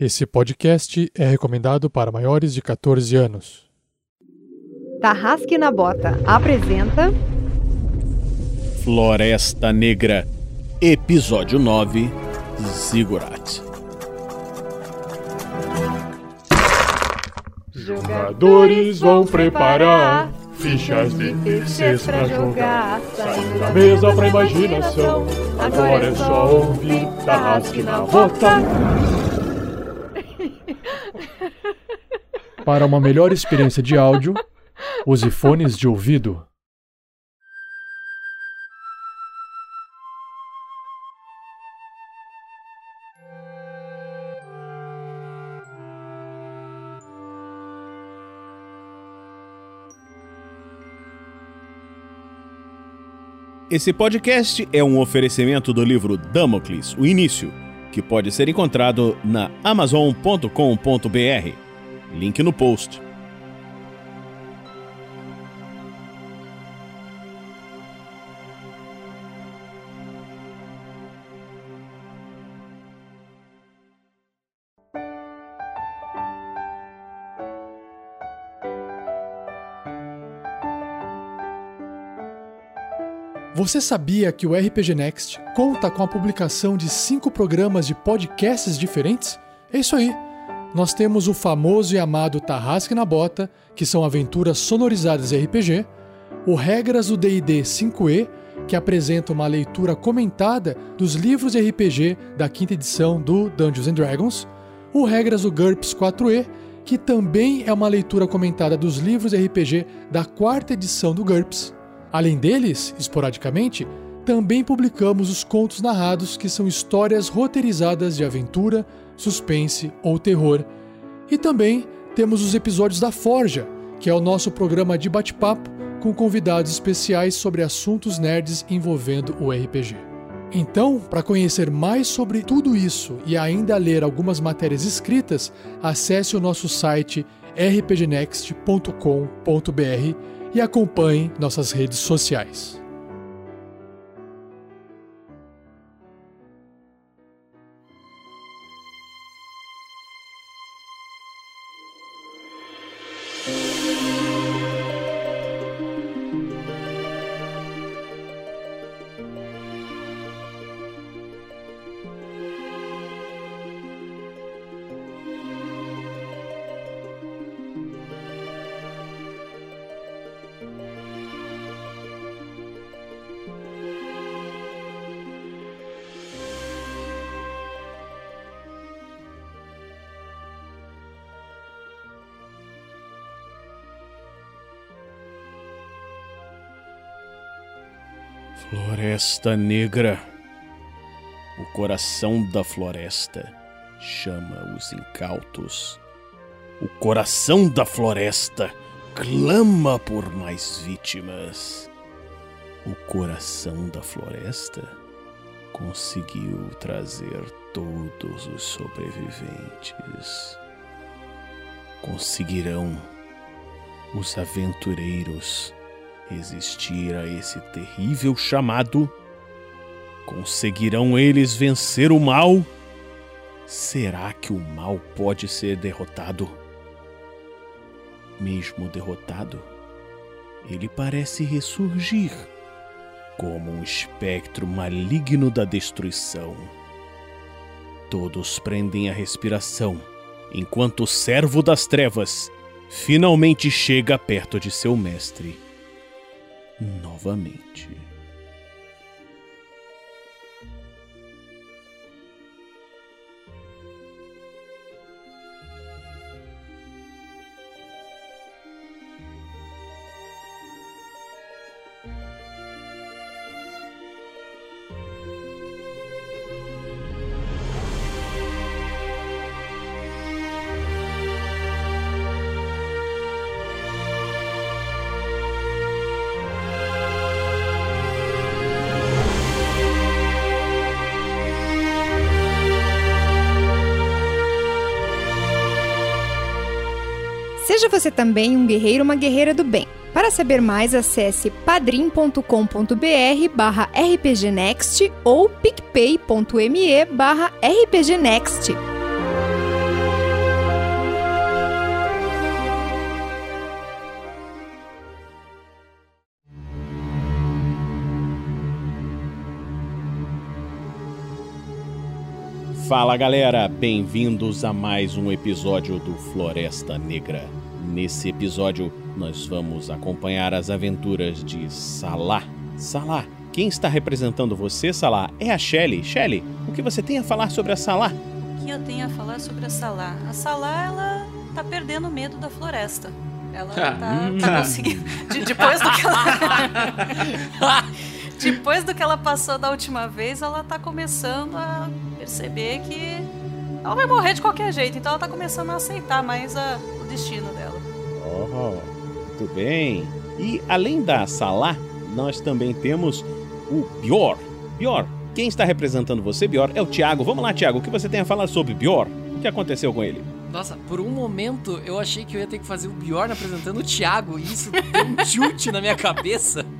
Esse podcast é recomendado para maiores de 14 anos. Tarrasque na Bota apresenta Floresta Negra, Episódio 9 Ziggurat. Jogadores vão preparar fichas de terceiros pra jogar. Saindo da mesa pra imaginação. Agora é só ouvir Tarrasque na Bota. Para uma melhor experiência de áudio, use fones de ouvido. Esse podcast é um oferecimento do livro Damocles, o Início, que pode ser encontrado na amazon.com.br. Link no post. Você sabia que o RPG Next conta com a publicação de cinco programas de podcasts diferentes? É isso aí. Nós temos o famoso e amado Tarrasque na Bota, que são aventuras sonorizadas RPG, o Regras do D&D 5e, que apresenta uma leitura comentada dos livros de RPG da quinta edição do Dungeons and Dragons, o Regras do GURPS 4e, que também é uma leitura comentada dos livros de RPG da quarta edição do GURPS, Além deles, esporadicamente, também publicamos os contos narrados, que são histórias roteirizadas de aventura, suspense ou terror. E também temos os episódios da Forja, que é o nosso programa de bate-papo com convidados especiais sobre assuntos nerds envolvendo o RPG. Então, para conhecer mais sobre tudo isso e ainda ler algumas matérias escritas, acesse o nosso site rpgnext.com.br e acompanhe nossas redes sociais. Floresta Negra. O coração da floresta chama os incautos. O coração da floresta clama por mais vítimas. O coração da floresta conseguiu trazer todos os sobreviventes. Conseguirão os aventureiros resistir a esse terrível chamado? Conseguirão eles vencer o mal? Será que o mal pode ser derrotado? Mesmo derrotado, ele parece ressurgir como um espectro maligno da destruição. Todos prendem a respiração enquanto o servo das trevas finalmente chega perto de seu mestre novamente. você também um guerreiro uma guerreira do bem. Para saber mais, acesse padrim.com.br barra rpgnext ou picpay.me barra rpgnext. Fala galera, bem-vindos a mais um episódio do Floresta Negra. Nesse episódio, nós vamos acompanhar as aventuras de Salah. Salah, quem está representando você, Salah, é a Shelly. Shelly, o que você tem a falar sobre a Salah? O que eu tenho a falar sobre a Salah? A Salah, ela tá perdendo medo da floresta. Ela Ah, tá, tá conseguindo. de- depois do que ela. depois do que ela passou da última vez, ela tá começando a perceber que ela vai morrer de qualquer jeito. Então ela tá começando a aceitar mais a- o destino dela. Oh, muito bem. E além da Salah, nós também temos o Bior. Bior, quem está representando você, Bior, é o Thiago. Vamos lá, Thiago, o que você tem a falar sobre Bior? O que aconteceu com ele? Nossa, por um momento eu achei que eu ia ter que fazer o Bjorn apresentando o Thiago e isso deu um chute na minha cabeça.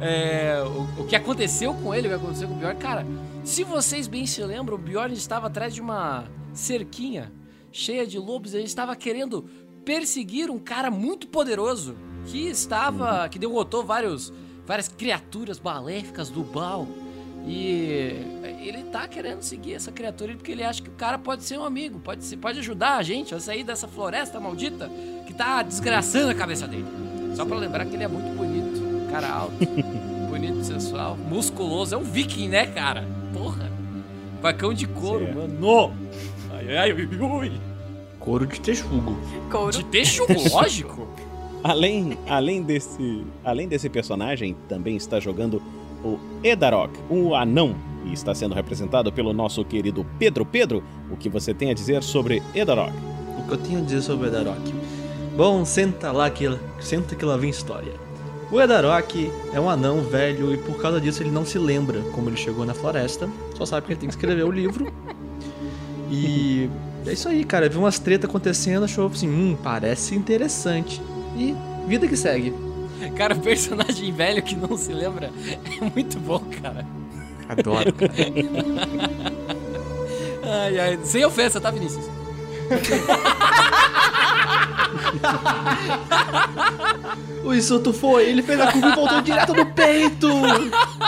É, o, o que aconteceu com ele, o que aconteceu com o Bjorn, cara, se vocês bem se lembram, o Bjorn estava atrás de uma cerquinha cheia de lobos, ele estava querendo perseguir um cara muito poderoso que estava, que derrotou vários, várias criaturas maléficas do Baal. E ele tá querendo seguir essa criatura porque ele acha que o cara pode ser um amigo, pode, ser, pode ajudar a gente a sair dessa floresta maldita que tá desgraçando a cabeça dele. Só pra lembrar que ele é muito bonito, cara alto, bonito, sensual, musculoso, é um viking, né, cara? Porra, vacão de couro, mano. Ai, ai, ui. Couro de texugo. Couro. De texugo, lógico. Além, além, desse, além desse personagem, também está jogando o Edarok, um anão, e está sendo representado pelo nosso querido Pedro. Pedro, o que você tem a dizer sobre Edarok? O que eu tenho a dizer sobre o Edarok? Bom, senta lá que senta que lá vem história. O Edarok é um anão velho e por causa disso ele não se lembra como ele chegou na floresta. Só sabe que ele tem que escrever o livro. E é isso aí, cara. Viu umas tretas acontecendo, achou assim, hum, parece interessante. E vida que segue. Cara, o personagem velho que não se lembra é muito bom, cara. Adoro, cara. Ai, ai, sem ofensa, tá, Vinícius? o insulto foi, ele fez a curva e voltou direto no peito.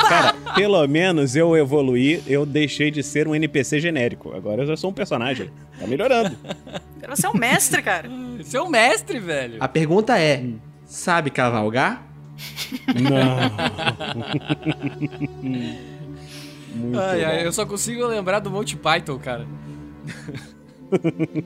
Cara, pelo menos eu evoluí, eu deixei de ser um NPC genérico. Agora eu já sou um personagem. Tá melhorando. Quero ser um mestre, cara. Você é o mestre, velho. A pergunta é, sabe cavalgar? Não. Muito Ai, ai, eu só consigo lembrar do Monty Python, cara.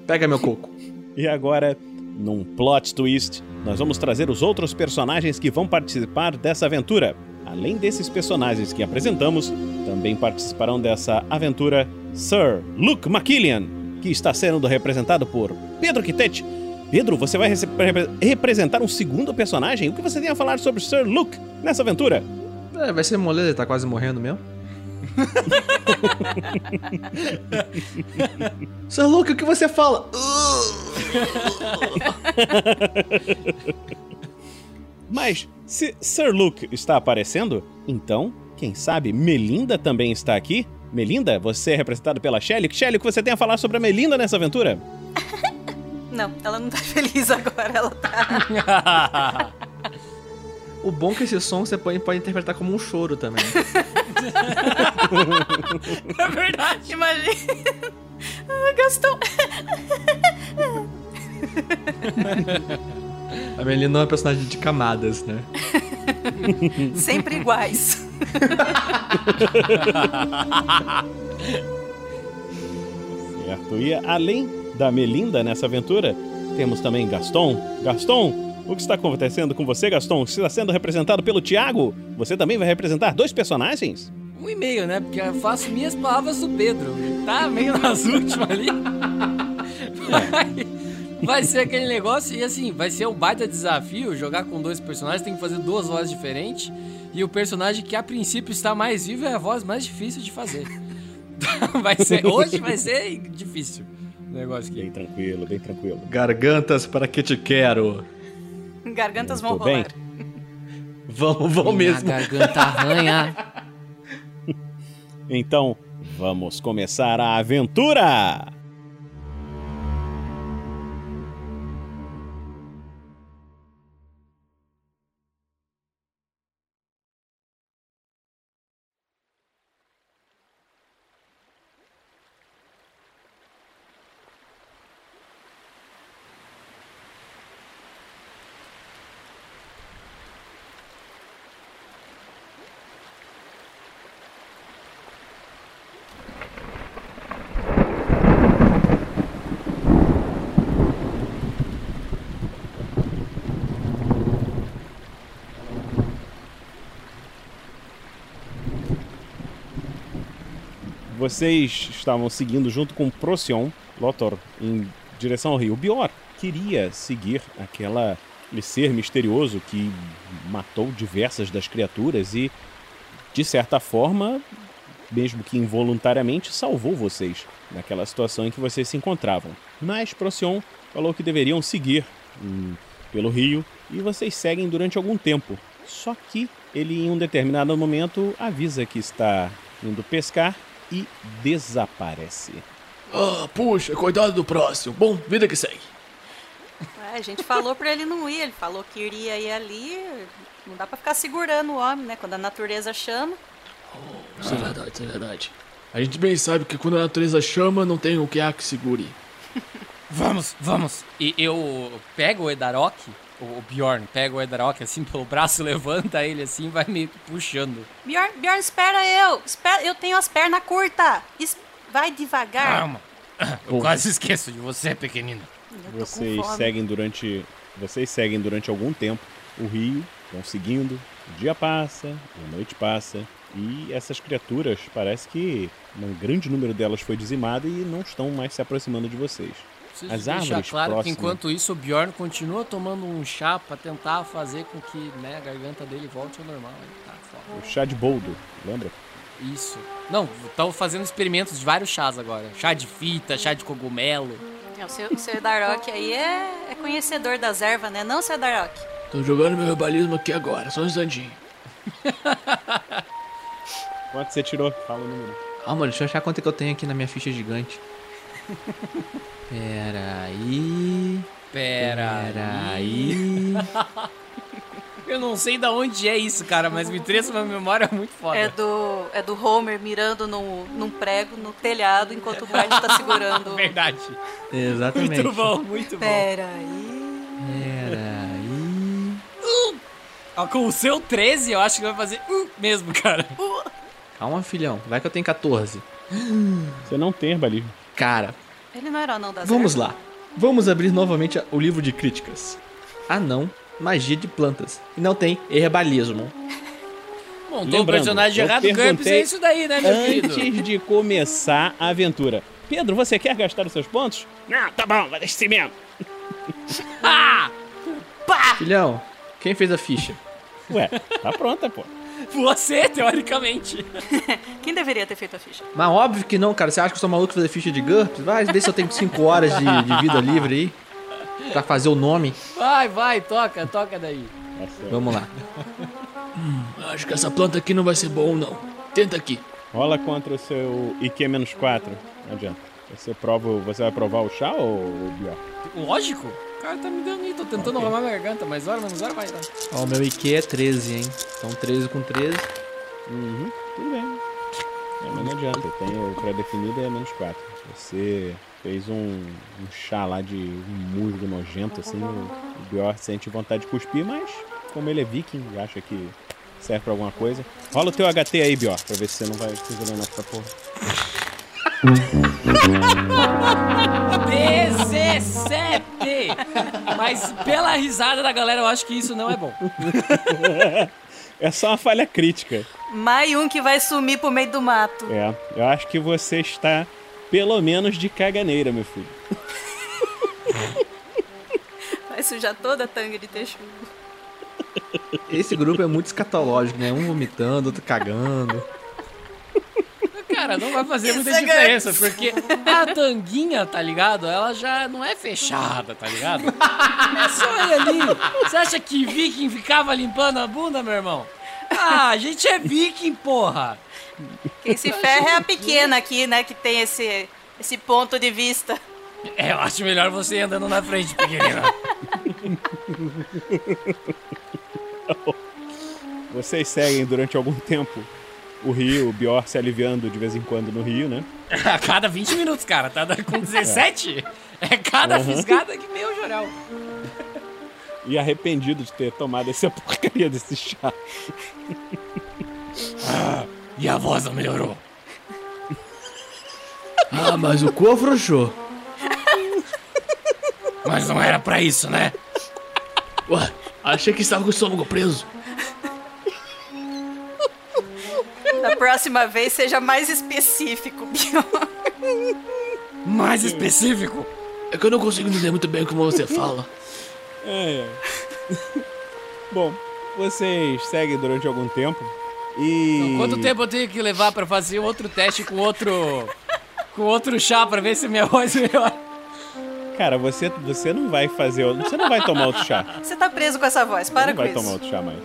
Pega meu coco. E agora, num plot twist, nós vamos trazer os outros personagens que vão participar dessa aventura. Além desses personagens que apresentamos, também participarão dessa aventura Sir Luke McKillian, que está sendo representado por Pedro Quitete. Pedro, você vai representar um segundo personagem? O que você tem a falar sobre Sir Luke nessa aventura? É, vai ser moleza, ele tá quase morrendo mesmo. Sir Luke, o que você fala? Mas se Sir Luke está aparecendo, então, quem sabe Melinda também está aqui? Melinda, você é representado pela Shelly. Shelly, o que você tem a falar sobre a Melinda nessa aventura? Não, ela não tá feliz agora. Ela tá. O bom é que esse som você pode, pode interpretar como um choro também. É verdade. Imagina. Ah, Gastão. A Melina é uma personagem de camadas, né? Sempre iguais. Certo. E além da Melinda nessa aventura, temos também Gaston. Gaston, o que está acontecendo com você, Gaston? Você está sendo representado pelo Tiago. Você também vai representar dois personagens? Um e meio, né? Porque eu faço minhas palavras do Pedro. Tá meio nas últimas ali. Vai, vai ser aquele negócio e assim, vai ser um baita desafio jogar com dois personagens, tem que fazer duas vozes diferentes. E o personagem que a princípio está mais vivo é a voz mais difícil de fazer. vai ser, hoje vai ser difícil o negócio aqui. Bem tranquilo, bem tranquilo. Gargantas para que te quero. Gargantas vão rolar. Vamos, vamos Minha mesmo. garganta arranha. Então, vamos começar a aventura! Vocês estavam seguindo junto com Procyon, Lotor, em direção ao rio. Bior queria seguir aquela aquele ser misterioso que matou diversas das criaturas e, de certa forma, mesmo que involuntariamente, salvou vocês naquela situação em que vocês se encontravam. Mas Procyon falou que deveriam seguir hum, pelo rio e vocês seguem durante algum tempo. Só que ele, em um determinado momento, avisa que está indo pescar e desaparece. Ah, puxa, cuidado do próximo. Bom, vida que segue. Ué, a gente falou pra ele não ir, ele falou que iria ir ali. Não dá pra ficar segurando o homem, né? Quando a natureza chama. Isso é verdade, isso é verdade. A gente bem sabe que quando a natureza chama, não tem o que há que segure. Vamos, vamos. E eu pego o Edarok, o Bjorn, pega o Edarok assim pelo braço, levanta ele assim e vai meio que puxando. Bjorn, Bjorn, espera eu! Espera, eu tenho as pernas curtas! Es- vai devagar! Calma. Eu quase esqueço de você, com Vocês seguem durante vocês seguem durante algum tempo o rio, vão seguindo. O dia passa, a noite passa e essas criaturas parece que um grande número delas foi dizimado e não estão mais se aproximando de vocês. Preciso As deixar árvores claro próximas. que enquanto isso o Bjorn continua tomando um chá pra tentar fazer com que né, a garganta dele volte ao normal. Tá foda. O chá de boldo, lembra? Isso. Não, estão fazendo experimentos de vários chás agora. Chá de fita, chá de cogumelo. É, O seu, o seu Darok aí é, é conhecedor das ervas, né? Não, seu Darok? Tô jogando meu herbalismo aqui agora, só um instantinho. Quanto você tirou? Fala o número. Calma, deixa eu achar quanto é que eu tenho aqui na minha ficha gigante. Pera aí. Pera, Pera aí. aí. Eu não sei da onde é isso, cara, mas me trouxe uma memória muito foda. É do, é do Homer mirando num, num prego no telhado enquanto o Bart tá segurando. Verdade. Exatamente. Muito bom, muito bom. Pera aí. Pera aí. Ah, Com o seu 13, eu acho que vai fazer uh, mesmo, cara. Calma, filhão. Vai que eu tenho 14. Você não tem herbalismo. Cara, Ele não era anão das vamos ervas? lá. Vamos abrir novamente o livro de críticas. Anão, magia de plantas. E não tem herbalismo. Montou o Lembrando, personagem errado, GURPS é perguntei isso daí, né, meu querido? Antes de começar a aventura. Pedro, você quer gastar os seus pontos? Não, tá bom, vai deixar assim mesmo. Ah! Filhão, quem fez a ficha? Ué, tá pronta, pô. Você, teoricamente. Quem deveria ter feito a ficha? Mas óbvio que não, cara. Você acha que eu sou maluco fazer ficha de GURPS? Vai ver se eu tenho 5 horas de, de vida livre aí. Pra fazer o nome. Vai, vai, toca, toca daí. Vamos lá. Acho que essa planta aqui não vai ser bom, não. Tenta aqui. Rola contra o seu IQ-4. Não adianta. Você, prova, você vai provar o chá ou o Bior? Lógico. O cara tá me dando aí, tô tentando arrumar minha garganta, mas hora menos hora vai dar. Ó, o meu IQ é 13, hein? Então 13 com 13. Uhum, tudo bem. É, mas não adianta, eu tenho o pré-definido é menos 4. Você fez um, um chá lá de um musgo nojento, assim, o, Bior sente vontade de cuspir, mas como ele é viking e acha que serve pra alguma coisa. Rola o teu HT aí, Bior, pra ver se você não vai se envenenar com essa porra. 17! Mas pela risada da galera, eu acho que isso não é bom. É só uma falha crítica. Mais um que vai sumir pro meio do mato. É, eu acho que você está pelo menos de caganeira, meu filho. Vai sujar toda a tanga de texugo. Esse grupo é muito escatológico, né? Um vomitando, outro cagando. Cara, não vai fazer muita é diferença, porque a tanguinha, tá ligado? Ela já não é fechada, tá ligado? É só ir ali. Você acha que viking ficava limpando a bunda, meu irmão? Ah, a gente é viking, porra! Quem se ferra é a pequena aqui, né? Que tem esse, esse ponto de vista. É, eu acho melhor você ir andando na frente, pequenina. Vocês seguem durante algum tempo o rio, o Bior se aliviando de vez em quando no rio, né? A cada 20 minutos, cara. Tá com 17? É cada fisgada que meio jornal. E arrependido de ter tomado essa porcaria desse chá. E a voz não melhorou. Ah, mas o cu afrouxou. Mas não era pra isso, né? Ué, achei que estava com o estômago preso. Dá próxima vez seja mais específico. Mais específico. É que eu não consigo entender muito bem como você fala. É, é. Bom, vocês seguem durante algum tempo e. Então, quanto tempo eu tenho que levar pra fazer outro teste com outro. com outro chá pra ver se minha voz melhora? Cara, você, você não vai fazer. Você não vai tomar outro chá. Você tá preso com essa voz, Você para não com vai isso. tomar outro chá mais.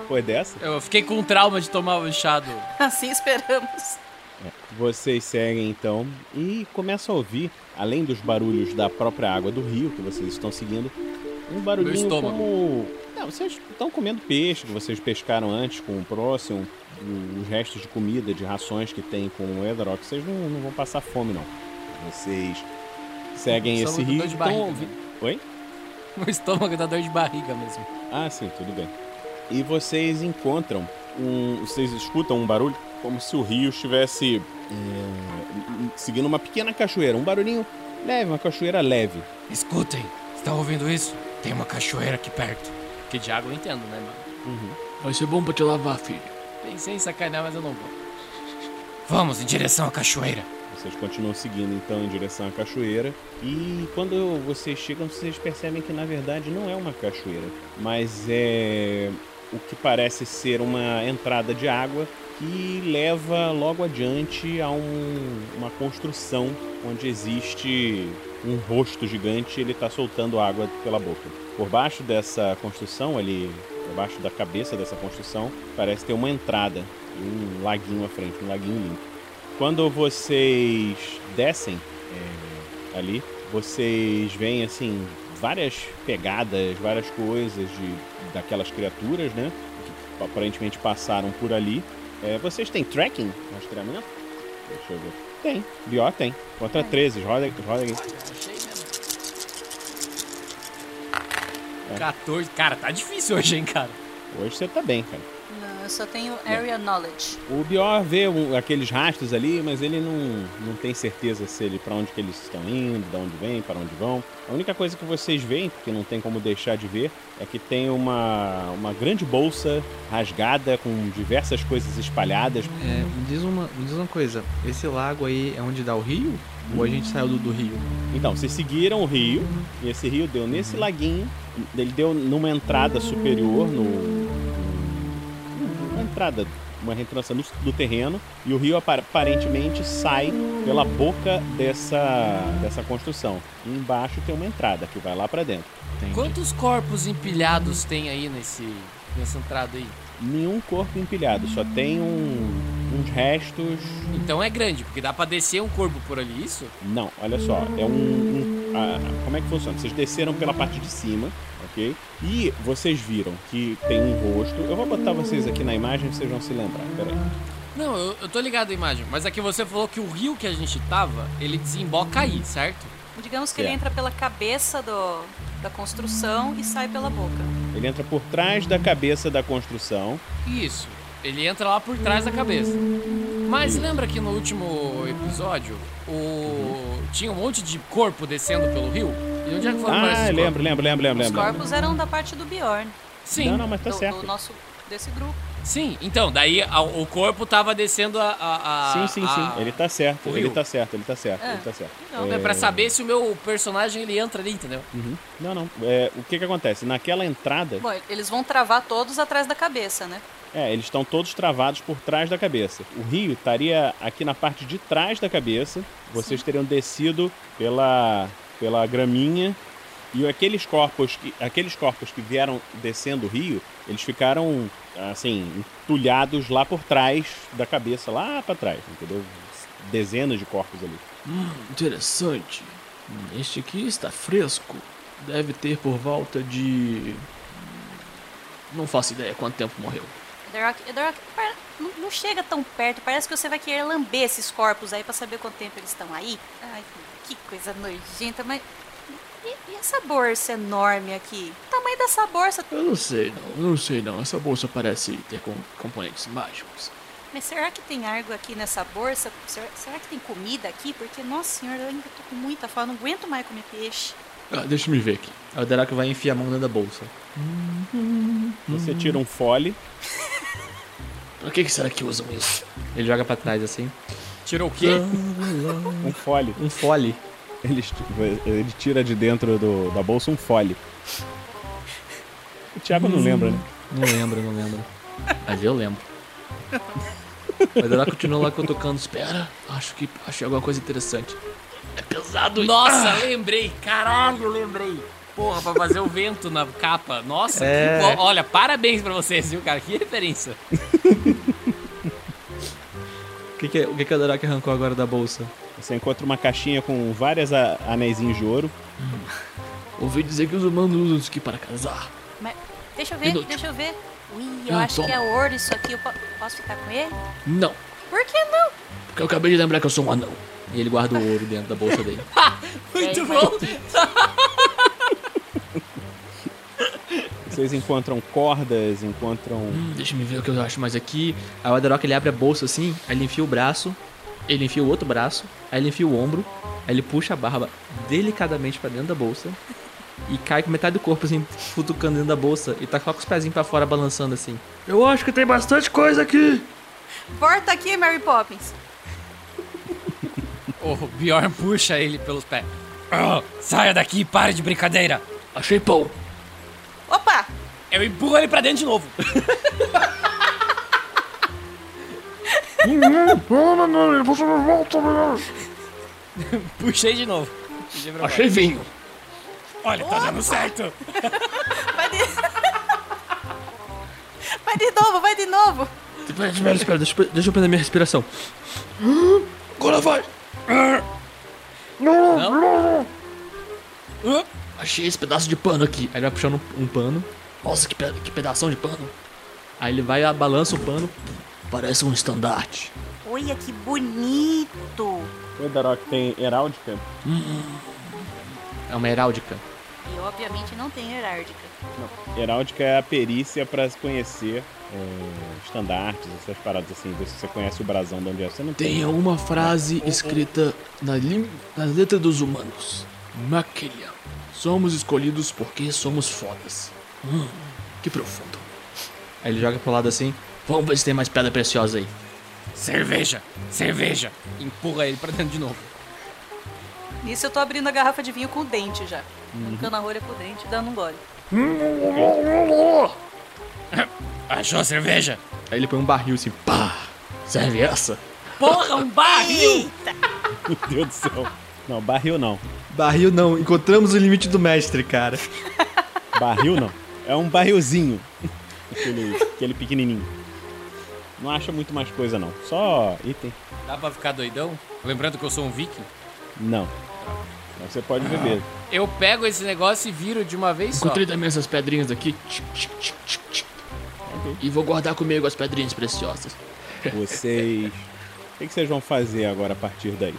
Depois dessa, Eu fiquei com trauma de tomar o chá do. Assim esperamos. vocês seguem então e começam a ouvir, além dos barulhos da própria água do rio que vocês estão seguindo, um barulhinho estômago. como. Não, vocês estão comendo peixe que vocês pescaram antes com o próximo, os restos de comida, de rações que tem com o Edrock. Vocês não, não vão passar fome, não. Vocês seguem esse dor rio. de e barriga, estão ouvindo- Oi? O estômago dá dor de barriga mesmo. Ah, sim, tudo bem. E vocês encontram um. Vocês escutam um barulho como se o rio estivesse é, seguindo uma pequena cachoeira. Um barulhinho leve, uma cachoeira leve. Escutem, estão ouvindo isso? Tem uma cachoeira aqui perto. Que de água eu entendo, né, mano? Vai ser bom pra te lavar, filho. Pensei em sacanear, mas eu não vou. Vamos em direção à cachoeira. Vocês continuam seguindo então em direção à cachoeira. E quando vocês chegam, vocês percebem que na verdade não é uma cachoeira, mas é o que parece ser uma entrada de água que leva logo adiante a um- uma construção onde existe um rosto gigante ele está soltando água pela boca. Por baixo dessa construção, ali, por baixo da cabeça dessa construção, parece ter uma entrada e um laguinho à frente, um laguinho limpo. Quando vocês descem é, ali, vocês veem assim várias pegadas, várias coisas de daquelas criaturas, né? Que aparentemente passaram por ali. É, vocês têm tracking, rastreamento? Deixa eu ver. Tem, Bió tem. Contra 13, roda, roda aí. 14. Cara, tá difícil hoje, hein, cara? Hoje você tá bem, cara. Não, eu só tenho area knowledge. O Bior vê um- aqueles rastros ali, mas ele não, não tem certeza se ele para onde que eles estão indo, de onde vêm, para onde vão. A única coisa que vocês veem, porque não tem como deixar de ver, é que tem uma, uma grande bolsa rasgada com diversas coisas espalhadas. É, me, diz uma, me diz uma coisa, esse lago aí é onde dá o rio? Ou a gente saiu do, do rio? Então, vocês seguiram o rio, e esse rio deu nesse laguinho, ele deu numa entrada superior, no, uma entrada, uma reentrância no, do terreno, e o rio apar- aparentemente sai pela boca dessa, dessa construção. E embaixo tem uma entrada que vai lá pra dentro. Entendi. Quantos corpos empilhados tem aí nesse, nessa entrada aí? Nenhum corpo empilhado, só tem um- uns restos. Então é grande, porque dá pra descer um corpo por ali, isso? Não, olha só, é um. um- ah, como é que funciona? Vocês desceram pela parte de cima, ok? E vocês viram que tem um rosto. Eu vou botar vocês aqui na imagem, vocês vão se lembrar. Peraí. Não, eu, eu tô ligado à imagem, mas aqui você falou que o rio que a gente tava, ele desemboca aí, certo? Digamos que ele É. entra pela cabeça do, da construção e sai pela boca. Ele entra por trás da cabeça da construção. Isso. Ele entra lá por trás da cabeça. Mas lembra que no último episódio, o... tinha um monte de corpo descendo pelo rio? E onde é que foram Ah, lembro, lembro, lembro, lembro, Os lembro. corpos eram da parte do Bjorn? Sim, Não, não, mas tá do, certo. do nosso desse grupo. sim. Então, daí a- o corpo tava descendo a... a- a- Sim, sim, sim. Ele tá certo, o ele rio. tá certo, ele tá certo, É. ele tá certo. Não, É pra saber se o meu personagem ele entra ali, entendeu? Uhum. Não, não. É, o que que acontece? Naquela entrada, Bom, eles vão travar todos atrás da cabeça, né? É, eles estão todos travados por trás da cabeça. O rio estaria aqui na parte de trás da cabeça. Vocês teriam descido pela, pela graminha. E aqueles corpos, que, aqueles corpos que vieram descendo o rio, eles ficaram, assim, entulhados lá por trás da cabeça, lá pra trás, entendeu? Dezenas de corpos ali. Hum, interessante. Este aqui está fresco. Deve ter por volta de. Não faço ideia quanto tempo morreu. Edorak, Edorak, pa- não, não chega tão perto, parece que você vai querer lamber esses corpos aí pra saber quanto tempo eles estão aí. Ai, que coisa nojenta, mas. E, e essa bolsa enorme aqui? O tamanho dessa bolsa. Eu não sei não, eu não sei não. Essa bolsa parece ter com- componentes mágicos. Mas será que tem algo aqui nessa bolsa? Será, será que tem comida aqui? Porque, nossa senhora, eu ainda tô com muita fome, não aguento mais comer peixe. Ah, deixa eu me ver aqui. Derak vai enfiar a mão dentro da bolsa. Você tira um fole, Pra que, que será que usam isso? Ele joga pra trás assim. Tirou o quê? Um fole. Um fole. Ele, ele tira de dentro do- da bolsa um fole. O Thiago não lembra, né? Não lembro, não lembro. Mas eu lembro. Mas ela continua lá cutucando. Espera, acho que achei alguma coisa interessante. É pesado e- Nossa, lembrei. Caralho, lembrei. Porra, pra fazer o vento na capa. Nossa, É. que. Olha, parabéns pra vocês, viu, cara? Que referência. O que, que, é- o que, que a Dorok arrancou agora da bolsa? Você encontra uma caixinha com várias a- anéisinhos de ouro. Ouvi dizer que os humanos usam isso aqui para casar. Mas, deixa eu ver, Inútil. deixa eu ver. Ui, eu Ah, acho toma. que é ouro isso aqui. Eu po- posso ficar com ele? Não, Por que não? porque eu acabei de lembrar que eu sou um anão. E ele guarda o ouro dentro da bolsa dele. Muito É, bom. Vocês encontram cordas, encontram. Hum, deixa eu ver o que eu acho mais aqui. Aí o Adorok ele abre a bolsa assim, aí ele enfia o braço, ele enfia o outro braço, aí ele enfia o ombro, aí ele puxa a barba delicadamente pra dentro da bolsa e cai com metade do corpo assim, futucando dentro da bolsa e tá só com os pezinhos pra fora balançando assim. Eu acho que tem bastante coisa aqui. Volta aqui, Mary Poppins. O Bjorn puxa ele pelos pés. Ah, saia daqui, pare de brincadeira. Achei pão. Opa! Eu empurro ele pra dentro de novo. Puxei de novo. Achei vinho. Olha, tá dando certo. Vai de... vai de novo, vai de novo. Espera, espera, espera, deixa, eu- deixa eu prender minha respiração. Agora vai. Não? Achei esse pedaço de pano aqui. Aí ele vai puxando um, um pano, Nossa, que, pe que pedação de pano. aí ele vai, balança o pano. Parece um estandarte. Olha que bonito. O Edarok tem heráldica. É uma heráldica. E obviamente não tem heráldica. Heráldica é a perícia pra se conhecer é, estandartes, essas paradas assim, ver se você conhece o brasão de onde é. Você não tem. Tem uma frase escrita na, na letra dos humanos. Maquilha. Somos escolhidos porque somos fodas. Hum, que profundo. Aí ele joga pro lado assim. Vamos ver se tem mais pedra preciosa aí. Cerveja, cerveja. Empurra ele pra dentro de novo. Nisso eu tô abrindo a garrafa de vinho com o dente já. Arrancando a rolha com o dente, dando um gole. Achou a cerveja? Aí ele põe um barril assim, pá! Serve essa? Porra, um barril! Meu Deus do céu. Não, barril não. Barril não, encontramos o limite do mestre, cara. Barril não. É um barrilzinho. Aquele, aquele pequenininho. Não acha muito mais coisa não. Só item. Dá pra ficar doidão? Lembrando que eu sou um viking. Não. Mas você pode beber. Eu pego esse negócio e viro de uma vez só. Encontrei também essas pedrinhas aqui. Tchic, tchic, tchic, tchic, tchic. E vou guardar comigo as pedrinhas preciosas. Vocês. O que, que vocês vão fazer agora a partir daí?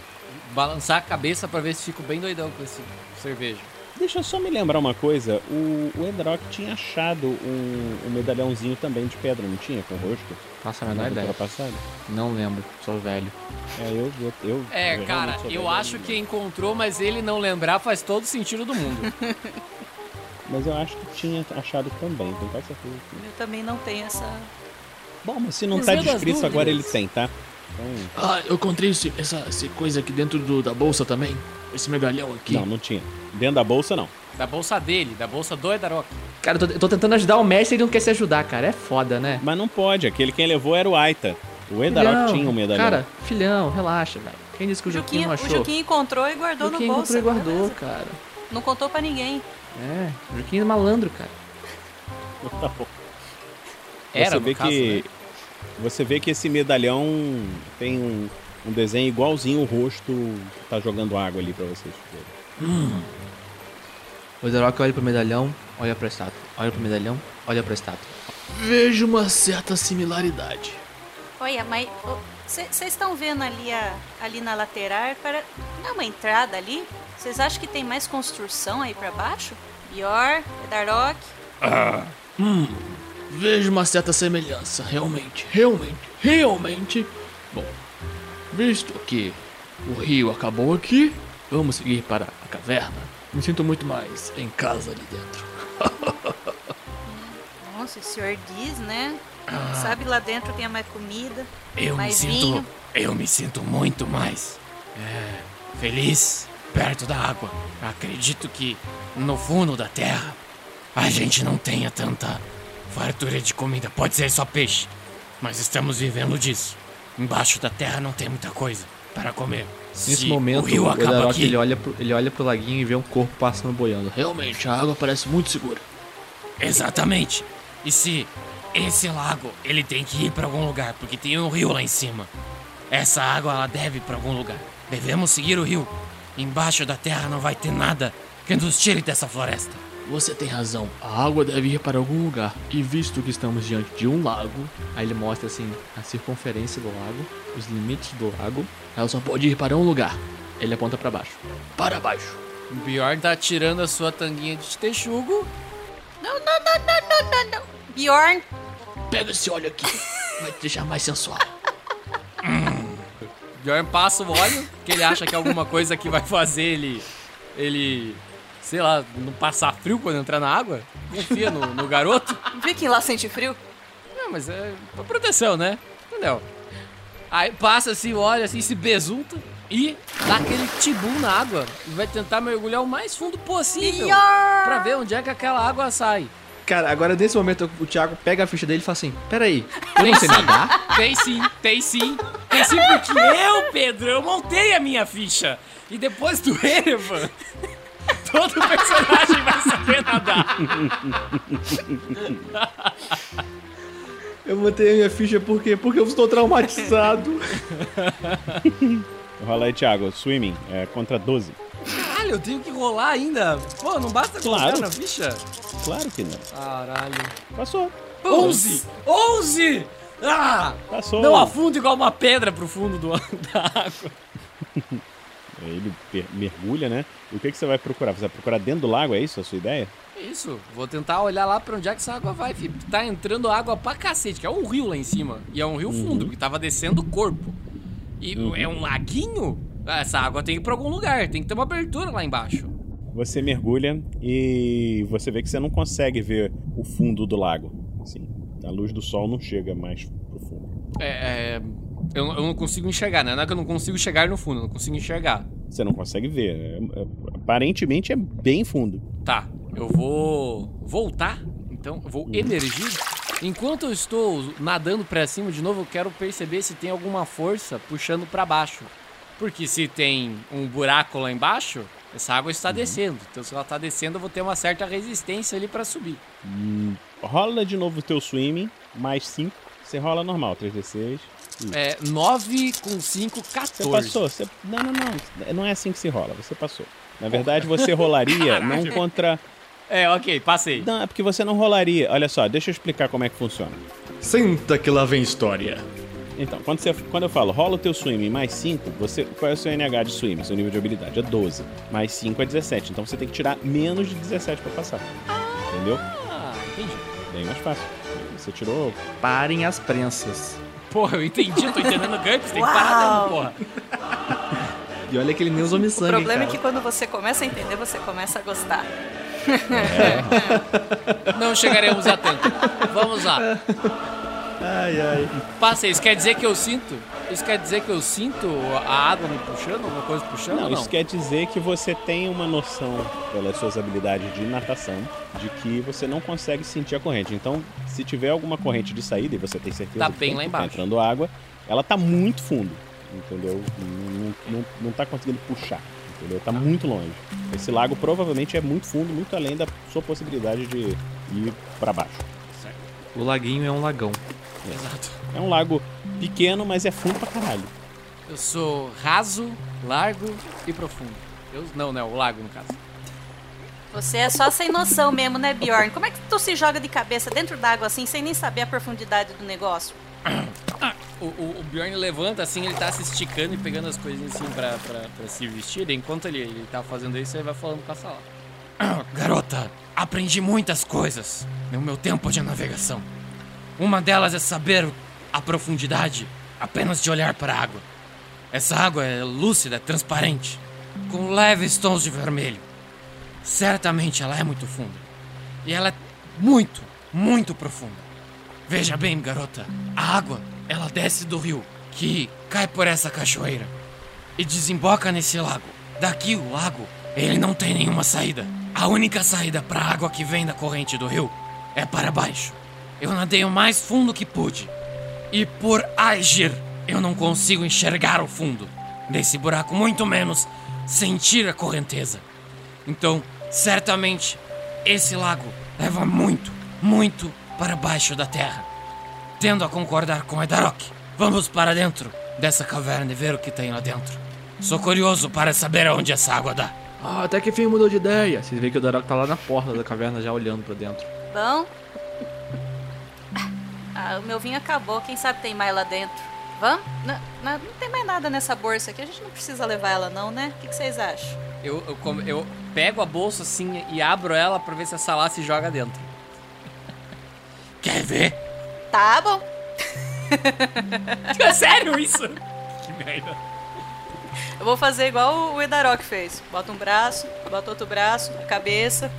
Balançar a cabeça pra ver se fico bem doidão com esse cerveja. Deixa eu só me lembrar uma coisa. O, o Endrock tinha achado um, um medalhãozinho também de pedra, não tinha? Com o rosto? Faça a menor ideia. passada? Não lembro, sou velho. É, eu. eu, eu É, eu cara, eu acho que encontrou, mas ele não lembrar faz todo sentido do mundo. Mas eu acho que tinha achado também, tenho quase certeza. Eu também não tenho essa. Bom, mas se não Por tá descrito, agora ele tem, tá? Então. Ah, eu encontrei esse, essa, essa coisa aqui dentro do- da bolsa também. Esse medalhão aqui. Não, não tinha. Dentro da bolsa, não. da bolsa dele, da bolsa do Edarok. Cara, eu tô, eu tô tentando ajudar o mestre e ele não quer se ajudar, cara. É foda, né? Mas não pode, aquele quem levou era o Aita. O Edarok Filhão, tinha um medalhão. Cara, filhão, relaxa, velho. Quem disse que o O Juquinho não o achou? Juquinho encontrou e guardou Juquinho no bolso. encontrou e guardou, beleza. cara. Não contou pra ninguém. É, o Juquinho é malandro, cara. Tá bom. Era, você no vê caso, que né? Você vê que esse medalhão tem um, um desenho igualzinho o rosto que tá jogando água ali pra vocês. verem. O Zerok olha pro medalhão, olha pra estátua. Olha pro medalhão, olha pra estátua. Vejo uma certa similaridade. Olha, mas vocês estão vendo ali, a, ali na lateral? Para... Não é uma entrada ali? Vocês acham que tem mais construção aí pra baixo? Bior, Edarok? Vejo uma certa semelhança, realmente, realmente, realmente. Bom, visto que o rio acabou aqui, vamos seguir para a caverna. Me sinto muito mais em casa ali dentro. se o senhor diz, né? Sabe, lá dentro tem mais comida, Eu me mais sinto. vinho. Eu me sinto muito mais é, feliz perto da água. Acredito que no fundo da terra a gente não tenha tanta fartura de comida. Pode ser só peixe, mas estamos vivendo disso. Embaixo da terra não tem muita coisa para comer. Nesse Se momento, o rio o Edarok aqui, ele olha, pro, ele olha pro laguinho e vê um corpo passando boiando. Realmente, a água parece muito segura. Exatamente. E se esse lago, ele tem que ir para algum lugar, porque tem um rio lá em cima. Essa água, ela deve para algum lugar. Devemos seguir o rio. Embaixo da terra não vai ter nada que nos tire dessa floresta. Você tem razão. A água deve ir para algum lugar. E visto que estamos diante de um lago, aí ele mostra assim a circunferência do lago, os limites do lago. Ela só pode ir para um lugar. Ele aponta pra baixo. Para baixo. O Bjorn tá tirando a sua tanguinha de texugo. Não, não, não, não, não, não, não. Bjorn, Pega esse óleo aqui. Vai te deixar mais sensual. Bjorn passa o óleo, que ele acha que é alguma coisa que vai fazer ele. Ele. Sei lá, não passar frio quando entrar na água. Confia no, no garoto. Viking lá sente frio? Não, mas é pra proteção, né? Entendeu? Aí passa assim, olha assim, se besunta e dá aquele tibum na água e vai tentar mergulhar o mais fundo possível Bjorn! pra ver onde é que aquela água sai. Cara, agora nesse momento o Thiago pega a ficha dele e fala assim: Peraí, eu não sei sim, nadar? tem sim, tem sim. Tem sim porque eu, Pedro, eu montei a minha ficha. E depois do Erevan, todo personagem vai saber nadar. Eu botei a minha ficha por quê? Porque eu estou traumatizado. Rola aí, Thiago. Swimming é contra 12. Caralho, eu tenho que rolar ainda. Pô, não basta colocar Claro. na ficha? Claro que não. Caralho. Passou. 11! 11! Ah! Passou. Não afunda igual uma pedra pro fundo do, da água. Ele mergulha, né? E o que, que você vai procurar? Você vai procurar dentro do lago, é isso a sua ideia? Isso, vou tentar olhar lá pra onde é que essa água vai, filho. Tá entrando água pra cacete, que é um rio lá em cima. E é um rio fundo, porque tava descendo o corpo. E é um laguinho? Essa água tem que ir pra algum lugar, tem que ter uma abertura lá embaixo. Você mergulha e você vê que você não consegue ver o fundo do lago. Assim, a luz do sol não chega mais pro fundo. É. é, eu, eu não consigo enxergar, né? Não é que eu não consigo chegar no fundo, eu não consigo enxergar. Você não consegue ver. É- é- aparentemente é bem fundo. Tá, eu vou voltar, então, eu vou emergir. Enquanto eu estou nadando pra cima de novo, eu quero perceber se tem alguma força puxando pra baixo. Porque se tem um buraco lá embaixo, essa água está descendo. Então se ela tá descendo, eu vou ter uma certa resistência ali pra subir. Rola de novo o teu swimming, mais 5. Você rola normal, 3d6. É 9 com 5, 14. Você passou. Você... Não, não, não. Não é assim que se rola. Você passou. Na verdade, você rolaria não contra. É, ok, passei. Não, é porque você não rolaria. Olha só, deixa eu explicar como é que funciona. Senta que lá vem história. Então, quando, você, quando eu falo rola o teu swim mais 5, você, qual é o seu NH de swim, seu nível de habilidade? É 12. Mais 5 é 17. Então você tem que tirar menos de 17 pra passar. Entendeu? Ah, entendi. Bem mais fácil. Você tirou. Parem as prensas. Porra, eu entendi, eu tô entendendo o GURPS, tem que parar mesmo, porra. E olha que ele nem usa O sangue, problema é cara. que quando você começa a entender, você começa a gostar. Não chegaremos a tanto. Vamos lá. Ai, ai. Passa, isso quer dizer que eu sinto? Isso quer dizer que eu sinto a água me puxando, alguma coisa puxando Não, não? isso quer dizer que você tem uma noção, pelas suas habilidades de natação, de que você não consegue sentir a corrente. Então, se tiver alguma corrente de saída e você tem certeza Tá que bem lá embaixo. tá entrando água, ela tá muito fundo, entendeu? Não, não, não tá conseguindo puxar, entendeu? Tá muito longe. Esse lago provavelmente é muito fundo, muito além da sua possibilidade de ir pra baixo. O laguinho é um lagão. Exato. É um lago pequeno, mas é fundo pra caralho. Eu sou raso, largo e profundo. Eu, não, não, o lago no caso. Você é só sem noção mesmo, né, Bjorn? Como é que tu se joga de cabeça dentro d'água assim, sem nem saber a profundidade do negócio? O, o, o Bjorn levanta assim, ele tá se esticando e pegando as coisinhas assim pra, pra, pra se vestir. Enquanto ele, ele tá fazendo isso, ele vai falando com a sala. Garota, aprendi muitas coisas no meu tempo de navegação. Uma delas é saber a profundidade apenas de olhar para a água. Essa água é lúcida, é transparente, com leves tons de vermelho. Certamente ela é muito funda. E ela é muito, muito profunda. Veja bem, garota, a água, ela desce do rio, que cai por essa cachoeira e desemboca nesse lago. Daqui o lago, ele não tem nenhuma saída. A única saída para a água que vem da corrente do rio é para baixo. Eu nadei o mais fundo que pude. E por agir, eu não consigo enxergar o fundo desse buraco, muito menos sentir a correnteza. Então, certamente, esse lago leva muito, muito para baixo da terra. Tendo a concordar com Edarok, vamos para dentro dessa caverna e ver o que tem lá dentro. Sou curioso para saber aonde essa água dá. Ah, até que enfim mudou de ideia. Você vê que o Darok tá lá na porta da caverna já olhando pra dentro. Bom. Ah, o meu vinho acabou. Quem sabe tem mais lá dentro. Vamos? Não, não, não tem mais nada nessa bolsa aqui. A gente não precisa levar ela, não, né? O que, que vocês acham? Eu, eu, come- eu pego a bolsa assim e abro ela pra ver se essa lá se joga dentro. Quer ver? Tá bom. É sério isso? Que merda. Eu vou fazer igual o Edarok fez. Bota um braço, bota outro braço, a cabeça.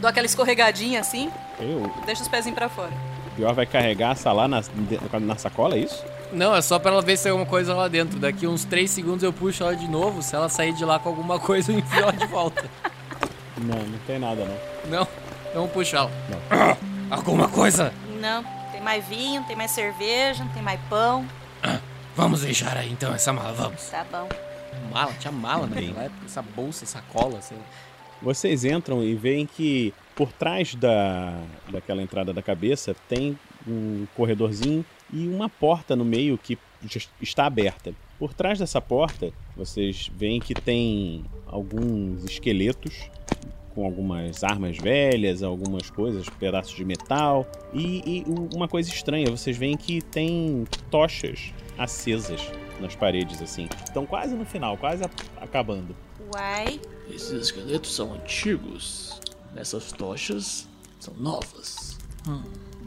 Dou aquela escorregadinha assim, Eu, deixa os pezinhos pra fora. O pior vai carregar essa lá na, na sacola, é isso? Não, é só pra ela ver se tem alguma coisa lá dentro. Daqui uns 3 segundos eu puxo ela de novo. Se ela sair de lá com alguma coisa, eu enfio ela de volta. Não, não tem nada não. Não, não puxo ela. Alguma coisa? Não, tem mais vinho, tem mais cerveja, tem mais pão. Vamos deixar aí então essa mala, vamos. Tá bom. Mala, tinha mala naquela época, essa bolsa, sacola, assim. Vocês entram e veem que por trás da, daquela entrada da cabeça tem um corredorzinho e uma porta no meio que está aberta. Por trás dessa porta, vocês veem que tem alguns esqueletos com algumas armas velhas, algumas coisas, pedaços de metal e, e uma coisa estranha, vocês veem que tem tochas acesas nas paredes assim. Estão quase no final, quase acabando. Uai. Esses esqueletos são antigos. Essas tochas são novas. Hum,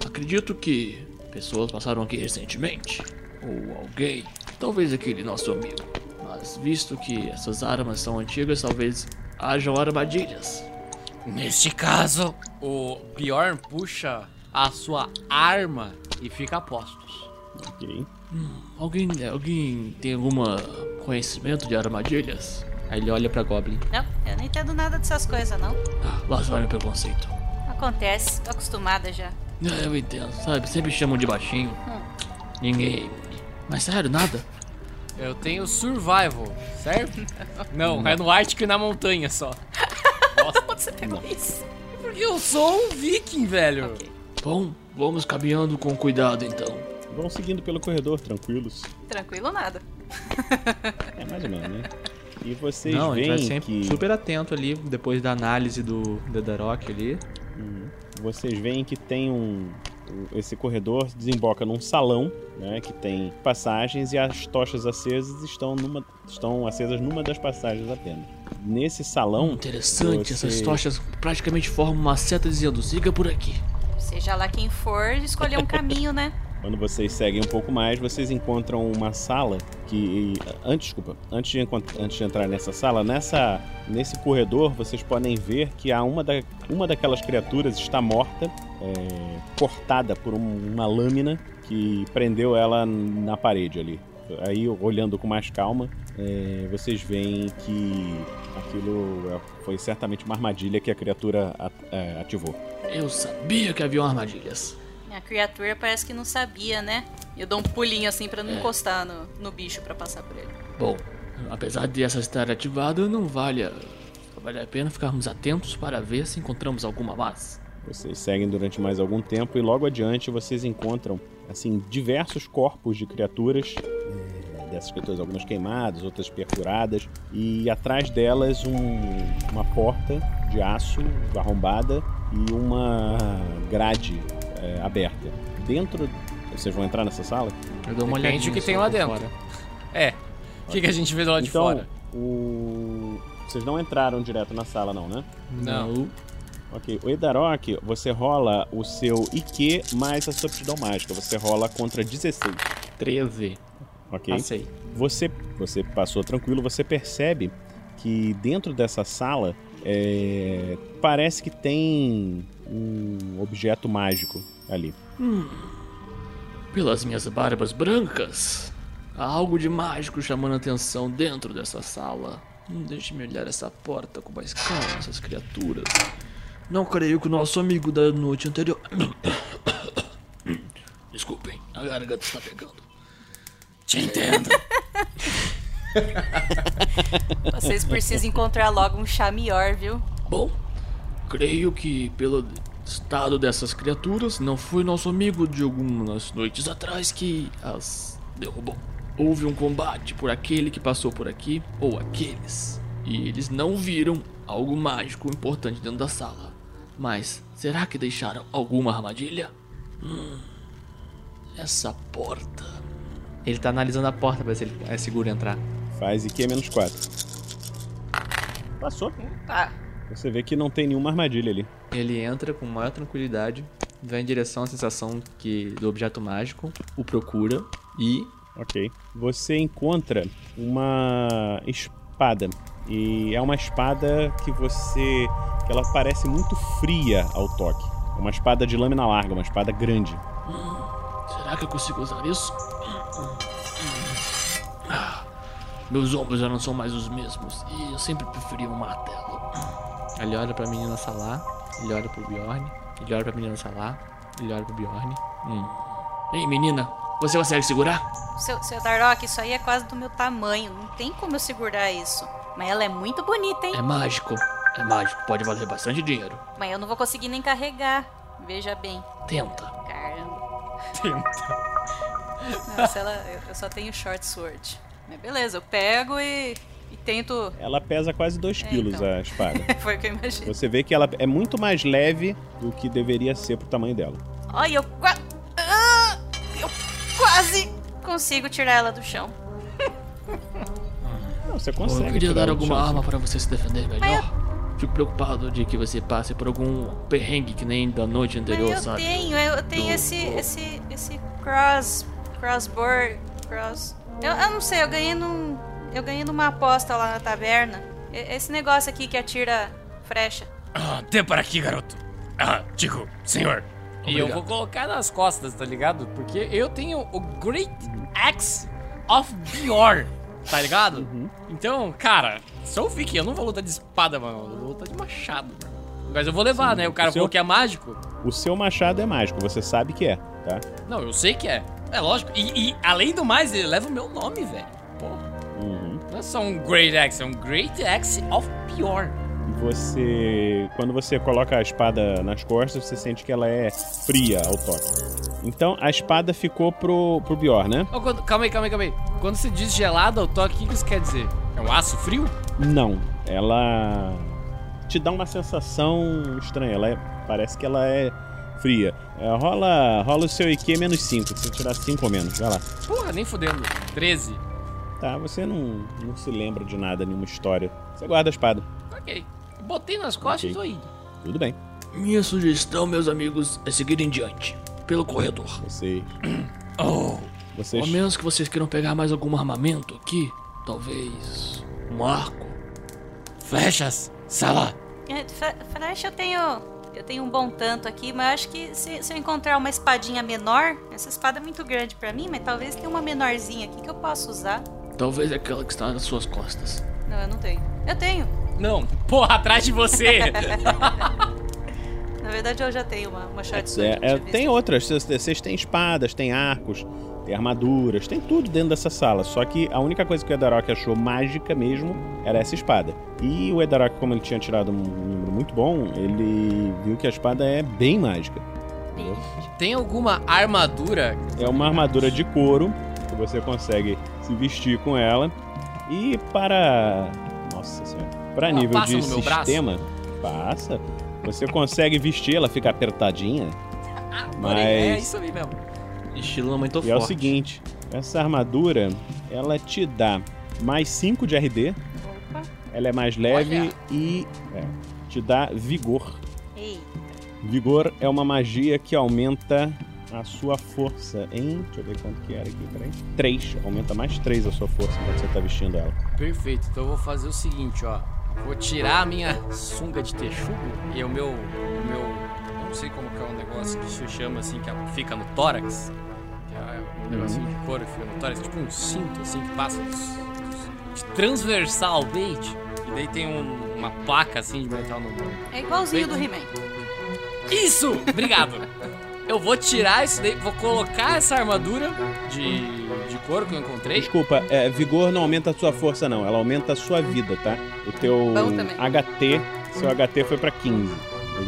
acredito que pessoas passaram aqui recentemente. Ou alguém. Talvez aquele nosso amigo. Mas visto que essas armas são antigas, talvez hajam armadilhas. Neste caso, o Bjorn puxa a sua arma e fica a postos. Ok. Alguém, alguém tem algum conhecimento de armadilhas? Aí ele olha pra Goblin. Não, eu não entendo nada dessas coisas, não. Ah, lá vai meu preconceito. Acontece, tô acostumada já. Ah, eu entendo, sabe? Sempre chamam de baixinho. Ninguém. Mas sério, nada? Eu tenho survival, certo? Não, é no Ártico e na montanha só. Onde você pegou isso? Porque eu sou um viking, velho. Bom, vamos caminhando com cuidado então. Vão seguindo pelo corredor, tranquilos. Tranquilo nada. É mais ou menos, né? E vocês Não, a gente vai veem sempre que super atento ali, depois da análise do, do Darok ali. Uhum. vocês veem que tem um esse corredor desemboca num salão, né, que tem passagens e as tochas acesas estão numa estão acesas numa das passagens apenas. Nesse salão, Interessante, você- essas tochas praticamente formam uma seta dizendo siga por aqui. Seja lá quem for, escolher um caminho, né? Quando vocês seguem um pouco mais, vocês encontram uma sala que antes, desculpa, antes de, antes de entrar nessa sala, nessa nesse corredor, vocês podem ver que há uma da, uma daquelas criaturas está morta, é, cortada por um- uma lâmina que prendeu ela na parede ali. Aí, olhando com mais calma, é, vocês veem que aquilo é- foi certamente uma armadilha que a criatura é, ativou. Eu sabia que haviam armadilhas. A criatura parece que não sabia, né? Eu dou um pulinho assim pra não encostar no, no bicho pra passar por ele. Bom, apesar de essa estar ativada, não vale a, vale a pena ficarmos atentos para ver se encontramos alguma base. Vocês seguem durante mais algum tempo e logo adiante vocês encontram assim diversos corpos de criaturas, é, dessas criaturas algumas queimadas, outras perfuradas e atrás delas um- uma porta de aço arrombada e uma grade é, aberta. Dentro, vocês vão entrar nessa sala? Eu dou uma Depende olhadinha do que tem lá dentro. fora. É. O que, que a gente vê do lado de então, fora? o vocês não entraram direto na sala não, né? Não. Ok, o Edarok, você rola o seu IQ mais a sua aptidão mágica. Você rola contra 16, 13. ok? Passei. Você, você passou tranquilo, você percebe que dentro dessa sala é, parece que tem um objeto mágico ali. Pelas minhas barbas brancas, há algo de mágico chamando a atenção dentro dessa sala. Hum, Deixe-me olhar essa porta com mais calma, essas criaturas. Não creio que o nosso amigo da noite anterior. Desculpem, a garganta está pegando. Te entendo. Vocês precisam encontrar logo um chá melhor, viu? Bom, creio que pelo estado dessas criaturas, não foi nosso amigo de algumas noites atrás que as derrubou. Houve um combate por aquele que passou por aqui, ou aqueles, e eles não viram algo mágico importante dentro da sala. Mas será que deixaram alguma armadilha? Hum, essa porta. Ele tá analisando a porta pra ver se ele é seguro entrar. Faz IQ menos 4. Passou. Tá. Você vê que não tem nenhuma armadilha ali. Ele entra com maior tranquilidade, vai em direção à sensação que do objeto mágico, o procura e Ok. Você encontra uma espada. E é uma espada que você. que ela parece muito fria ao toque. É uma espada de lâmina larga, uma espada grande. Será que eu consigo usar isso? Ah, meus ombros já não são mais os mesmos e eu sempre preferi um martelo. ele olha pra menina Salah, ele olha pro Bjorn, ele olha pra menina Salah, ele olha pro Bjorn. Hum. Ei, menina, você consegue segurar? Seu, seu Darok, isso aí é quase do meu tamanho. Não tem como eu segurar isso. Mas ela é muito bonita, hein? É mágico. É mágico, pode valer bastante dinheiro. Mas eu não vou conseguir nem carregar. Veja bem. Tenta. Caramba. Nossa, ela, eu só tenho short sword. Mas beleza, eu pego e, e tento. Ela pesa quase 2 É, quilos então. a espada. Foi o que eu imaginei. Você vê que ela é muito mais leve do que deveria ser pro tamanho dela. Olha, eu quase. eu quase consigo tirar ela do chão. Não, você Bom, consegue. eu queria dar alguma chão, arma para você se defender melhor. Fico preocupado de que você passe por algum perrengue que nem da noite anterior, Mas eu sabe? tenho, eu tenho Do- esse, esse, esse cross, crossbow, cross. Eu, eu não sei, eu ganhei num, eu ganhei numa aposta lá na taberna. E- Esse negócio aqui que atira frecha. Ah, dê para aqui, garoto. Ah, digo, senhor. E eu vou colocar nas costas, tá ligado? Porque eu tenho o Great Axe of Bjorn, tá ligado? Uhum. Então, cara, se eu fique, eu não vou lutar de espada, mano. Eu vou lutar de machado, mano. Mas eu vou levar, né? O cara O seu- falou que é mágico. O seu machado é mágico, você sabe que é, tá? Não, eu sei que é. É lógico. E, e, além do mais, ele leva o meu nome, velho. Uhum. Não é só um Great Axe, é um Great Axe of Bjorn. Você. Quando você coloca a espada nas costas, você sente que ela é fria ao toque. Então a espada ficou pro, pro Bior, né? Ó, quando- calma aí, calma aí, calma aí. Quando você diz gelada ao toque, o que isso quer dizer? É um aço frio? Não. Ela te dá uma sensação estranha. Ela é- parece que ela é fria. É, rola, rola o seu IQ menos 5. Se você tirar 5 ou menos, vai lá. Porra, nem fudendo. 13. Tá, você não, não se lembra de nada, nenhuma história. Você guarda a espada. Ok. Botei nas costas e tô indo. Tudo bem. Minha sugestão, meus amigos, é seguir em diante, pelo corredor. Vocês. Oh. Vocês. A menos que vocês queiram pegar mais algum armamento aqui, talvez um arco. Flechas. Sala. É, Flecha eu tenho. Eu tenho um bom tanto aqui, mas eu acho que se, se eu encontrar uma espadinha menor, essa espada é muito grande pra mim, mas talvez tenha uma menorzinha aqui que eu possa usar. Talvez aquela que está nas suas costas. Não, eu não tenho. Eu tenho. Não. Porra, atrás de você. Na verdade, eu já tenho uma, uma short sword. É, é, tem outras. Vocês- Vocês têm espadas, tem arcos, tem armaduras, tem tudo dentro dessa sala. Só que a única coisa que o Edarok achou mágica mesmo era essa espada. E o Edarok, como ele tinha tirado um número muito bom, ele viu que a espada é bem mágica. Tem alguma armadura? É uma armadura de couro que você consegue se vestir com ela. E para. Nossa senhora. Para Ela nível de sistema, passa. Você consegue vestir, ela fica apertadinha. É Mas- isso aí mesmo. Estilo aumentou E é o forte. seguinte, essa armadura, ela te dá mais 5 de RD, Opa. ela é mais leve Olha. e é, te dá vigor. Ei. Vigor é uma magia que aumenta a sua força em. Deixa eu ver quanto que era aqui, peraí. 3. Aumenta mais 3 a sua força quando você tá vestindo ela. Perfeito. Então eu vou fazer o seguinte, ó. Vou tirar a minha sunga de texugo e o meu. O meu. Não sei como que é um negócio que se chama assim, que fica no tórax. Que é um negocinho de couro que fica no tórax, tipo um cinto assim que passa dos, dos- de transversal bait. E daí tem um- uma placa assim de metal no. É igualzinho do He-Man. Isso! Obrigado! Eu vou tirar isso daí, vou colocar essa armadura de, de couro que eu encontrei. Desculpa, é, vigor não aumenta a sua força, não. Ela aumenta a sua vida, tá? O teu. HT, seu HT foi pra 15,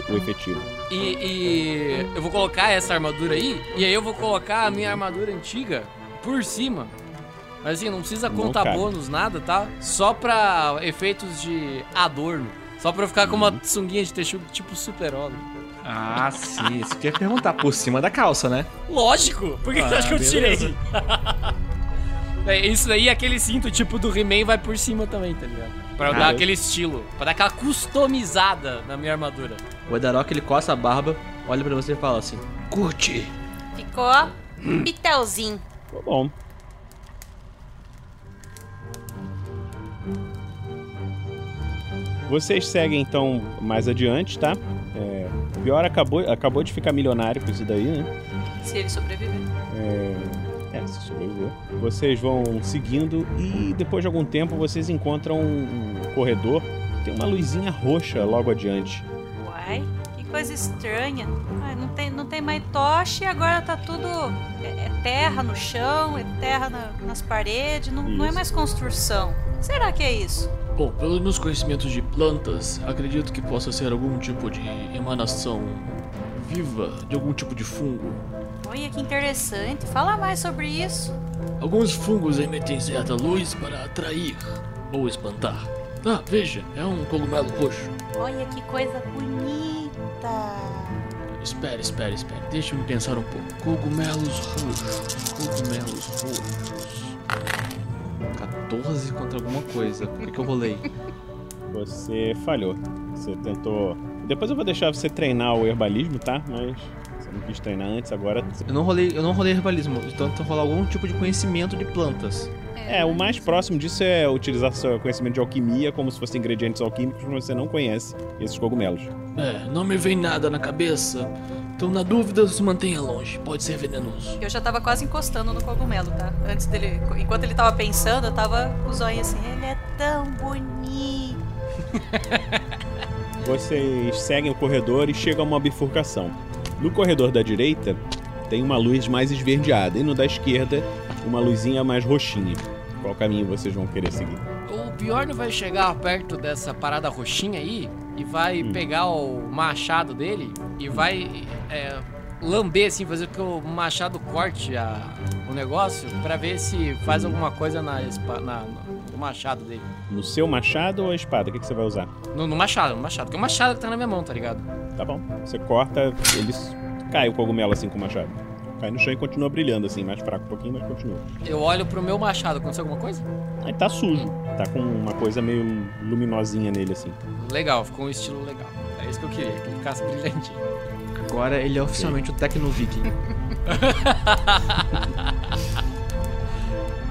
o, o efetivo. E, e eu vou colocar essa armadura aí, e aí eu vou colocar a minha armadura antiga por cima. Mas assim, não precisa Não contar cabe. bônus, nada, tá? Só pra efeitos de adorno. Só pra eu ficar com uma Uhum. sunguinha de texugo tipo super-homem. Ah, sim. Isso que eu ia perguntar. Por cima da calça, né? Lógico! Por que, que tu acha que eu tirei? É, Isso daí, aquele cinto tipo do He-Man vai por cima também, tá ligado? Pra Ah, dar eu- aquele estilo, pra dar aquela customizada na minha armadura. O Edarok, ele coça a barba, olha pra você e fala assim. Curte. Ficou pitelzinho. Ficou bom. Vocês seguem então mais adiante, tá? É, o Bior acabou, acabou de ficar milionário com isso daí, né? Se ele sobreviver. É, se sobreviver. Vocês vão seguindo e depois de algum tempo vocês encontram um, corredor que tem uma luzinha roxa logo adiante. Uai, que coisa estranha. Ai, não, tem, não tem mais tocha e agora tá tudo. É, é terra no chão, é terra na- nas paredes, não, não é mais construção. Será que é isso? Bom, pelos meus conhecimentos de plantas, acredito que possa ser algum tipo de emanação viva de algum tipo de fungo. Olha que interessante. Fala mais sobre isso. Alguns fungos emitem certa luz para atrair ou espantar. Ah, veja, é um cogumelo roxo. Olha que coisa bonita. Espere, espere, espere. Deixa-me pensar um pouco. Cogumelos roxos. Cogumelos roxos. 14 contra alguma coisa. Por que, que eu rolei? Você falhou. Você tentou. Depois eu vou deixar você treinar o herbalismo, tá? Mas não quis treinar antes, agora. Eu não rolei, eu não rolei herbalismo, então tento rolar algum tipo de conhecimento de plantas. É, o mais próximo disso é utilizar seu conhecimento de alquimia como se fossem ingredientes alquímicos, mas você não conhece esses cogumelos. É, não me vem nada na cabeça. Então, na dúvida, se mantenha longe. Pode ser venenoso. Eu já tava quase encostando no cogumelo, tá? Antes dele. Enquanto ele tava pensando, eu tava com os olhos assim. Ele é tão bonito. Vocês seguem o corredor e chegam a uma bifurcação. No corredor da direita tem uma luz mais esverdeada e no da esquerda uma luzinha mais roxinha. Qual caminho vocês vão querer seguir? O Bjorn vai chegar perto dessa parada roxinha aí e vai pegar o machado dele e vai é, lamber assim, fazer que o machado corte a- o negócio pra ver se faz alguma coisa na, na- machado dele. No seu machado ou a espada? O que, que você vai usar? No, no machado, no machado. Porque é o machado que tá na minha mão, tá ligado? Tá bom. Você corta, eles cai o cogumelo assim com o machado. Cai no chão e continua brilhando assim, mais fraco um pouquinho, mas continua. Eu olho pro meu machado, aconteceu alguma coisa? Aí tá sujo, tá com uma coisa meio luminosinha nele assim. Legal, ficou um estilo legal. É isso que eu queria, que ele ficasse brilhantinho. Agora ele é oficialmente o Tecno Viking.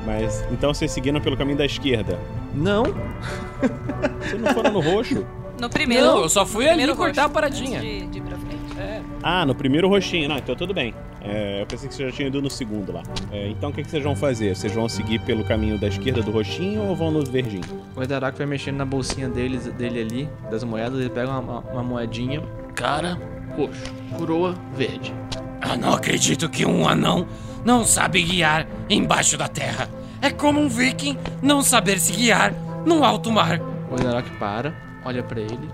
Mas então vocês seguiram pelo caminho da esquerda. Não, Vocês não foram no roxo? No primeiro. Não, eu só fui ali primeiro cortar roxo, a paradinha. De, de pra frente. É. Ah, no primeiro roxinho. Não, então tudo bem. É, eu pensei que você já tinha ido no segundo lá. É, então o que, que vocês vão fazer? Vocês vão seguir pelo caminho da esquerda do roxinho ou vão no verdinho? o Edarak vai mexendo na bolsinha deles, dele ali, das moedas, ele pega uma, uma moedinha. Cara, roxo. Coroa, verde. Eu não acredito que um anão não sabe guiar embaixo da terra. É como um viking não saber se guiar no alto mar. O Edarak para, olha pra ele.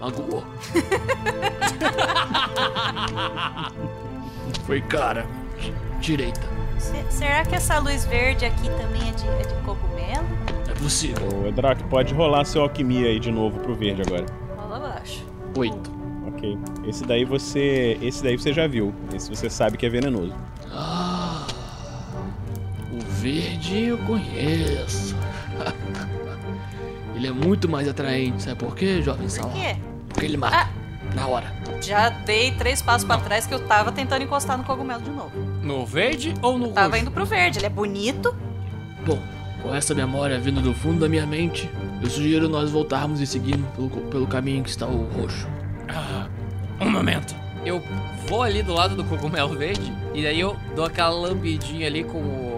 Magoou. Foi cara. Direita. Se- será que essa luz verde aqui também é de, é de cogumelo? É possível. O Edrak, pode rolar seu alquimia aí de novo pro verde agora. Rola abaixo. Oito. Ok. Esse daí você. Esse daí você já viu. Esse você sabe que é venenoso. Ah, verde eu conheço. Ele é muito mais atraente, sabe por quê, jovem Por Sala? quê? Porque ele mata. Na hora. Já dei três passos pra trás que eu tava tentando encostar no cogumelo de novo. No verde ou no Tava roxo? indo pro verde. Ele é bonito. Bom, com essa memória vindo do fundo da minha mente, eu sugiro nós voltarmos e seguirmos pelo, pelo caminho que está o roxo. Ah, Um momento. Eu vou ali do lado do cogumelo verde e daí eu dou aquela lambidinha ali com o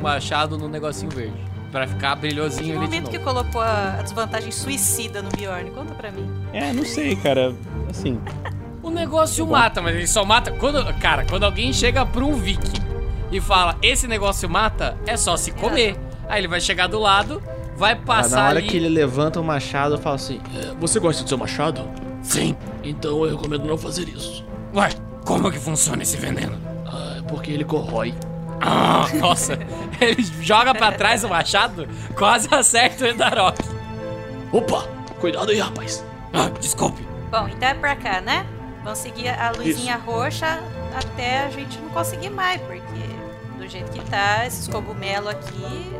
machado no negocinho verde. Pra ficar Que brilhosinho ali de momento novo. que colocou a, a desvantagem suicida no Bjorn? Conta pra mim. É, não sei, cara. Assim, O negócio mata, mas ele só mata quando. Cara, quando alguém chega pra um viking e fala, esse negócio mata, é só se comer. Aí ele vai chegar do lado, vai Ah, passar na hora ali. que ele levanta o machado, eu falo assim: É, Você gosta do seu machado? Sim. Então eu recomendo não fazer isso. Ué, como que funciona esse veneno? Ah, é porque ele corrói. Ah, nossa, ele joga pra trás o machado, quase acerta o Endarok. Opa! Cuidado aí, rapaz. Ah, desculpe. Bom, então é pra cá, né? Vamos seguir a luzinha roxa até a gente não conseguir mais, porque do jeito que tá, esses cogumelos aqui,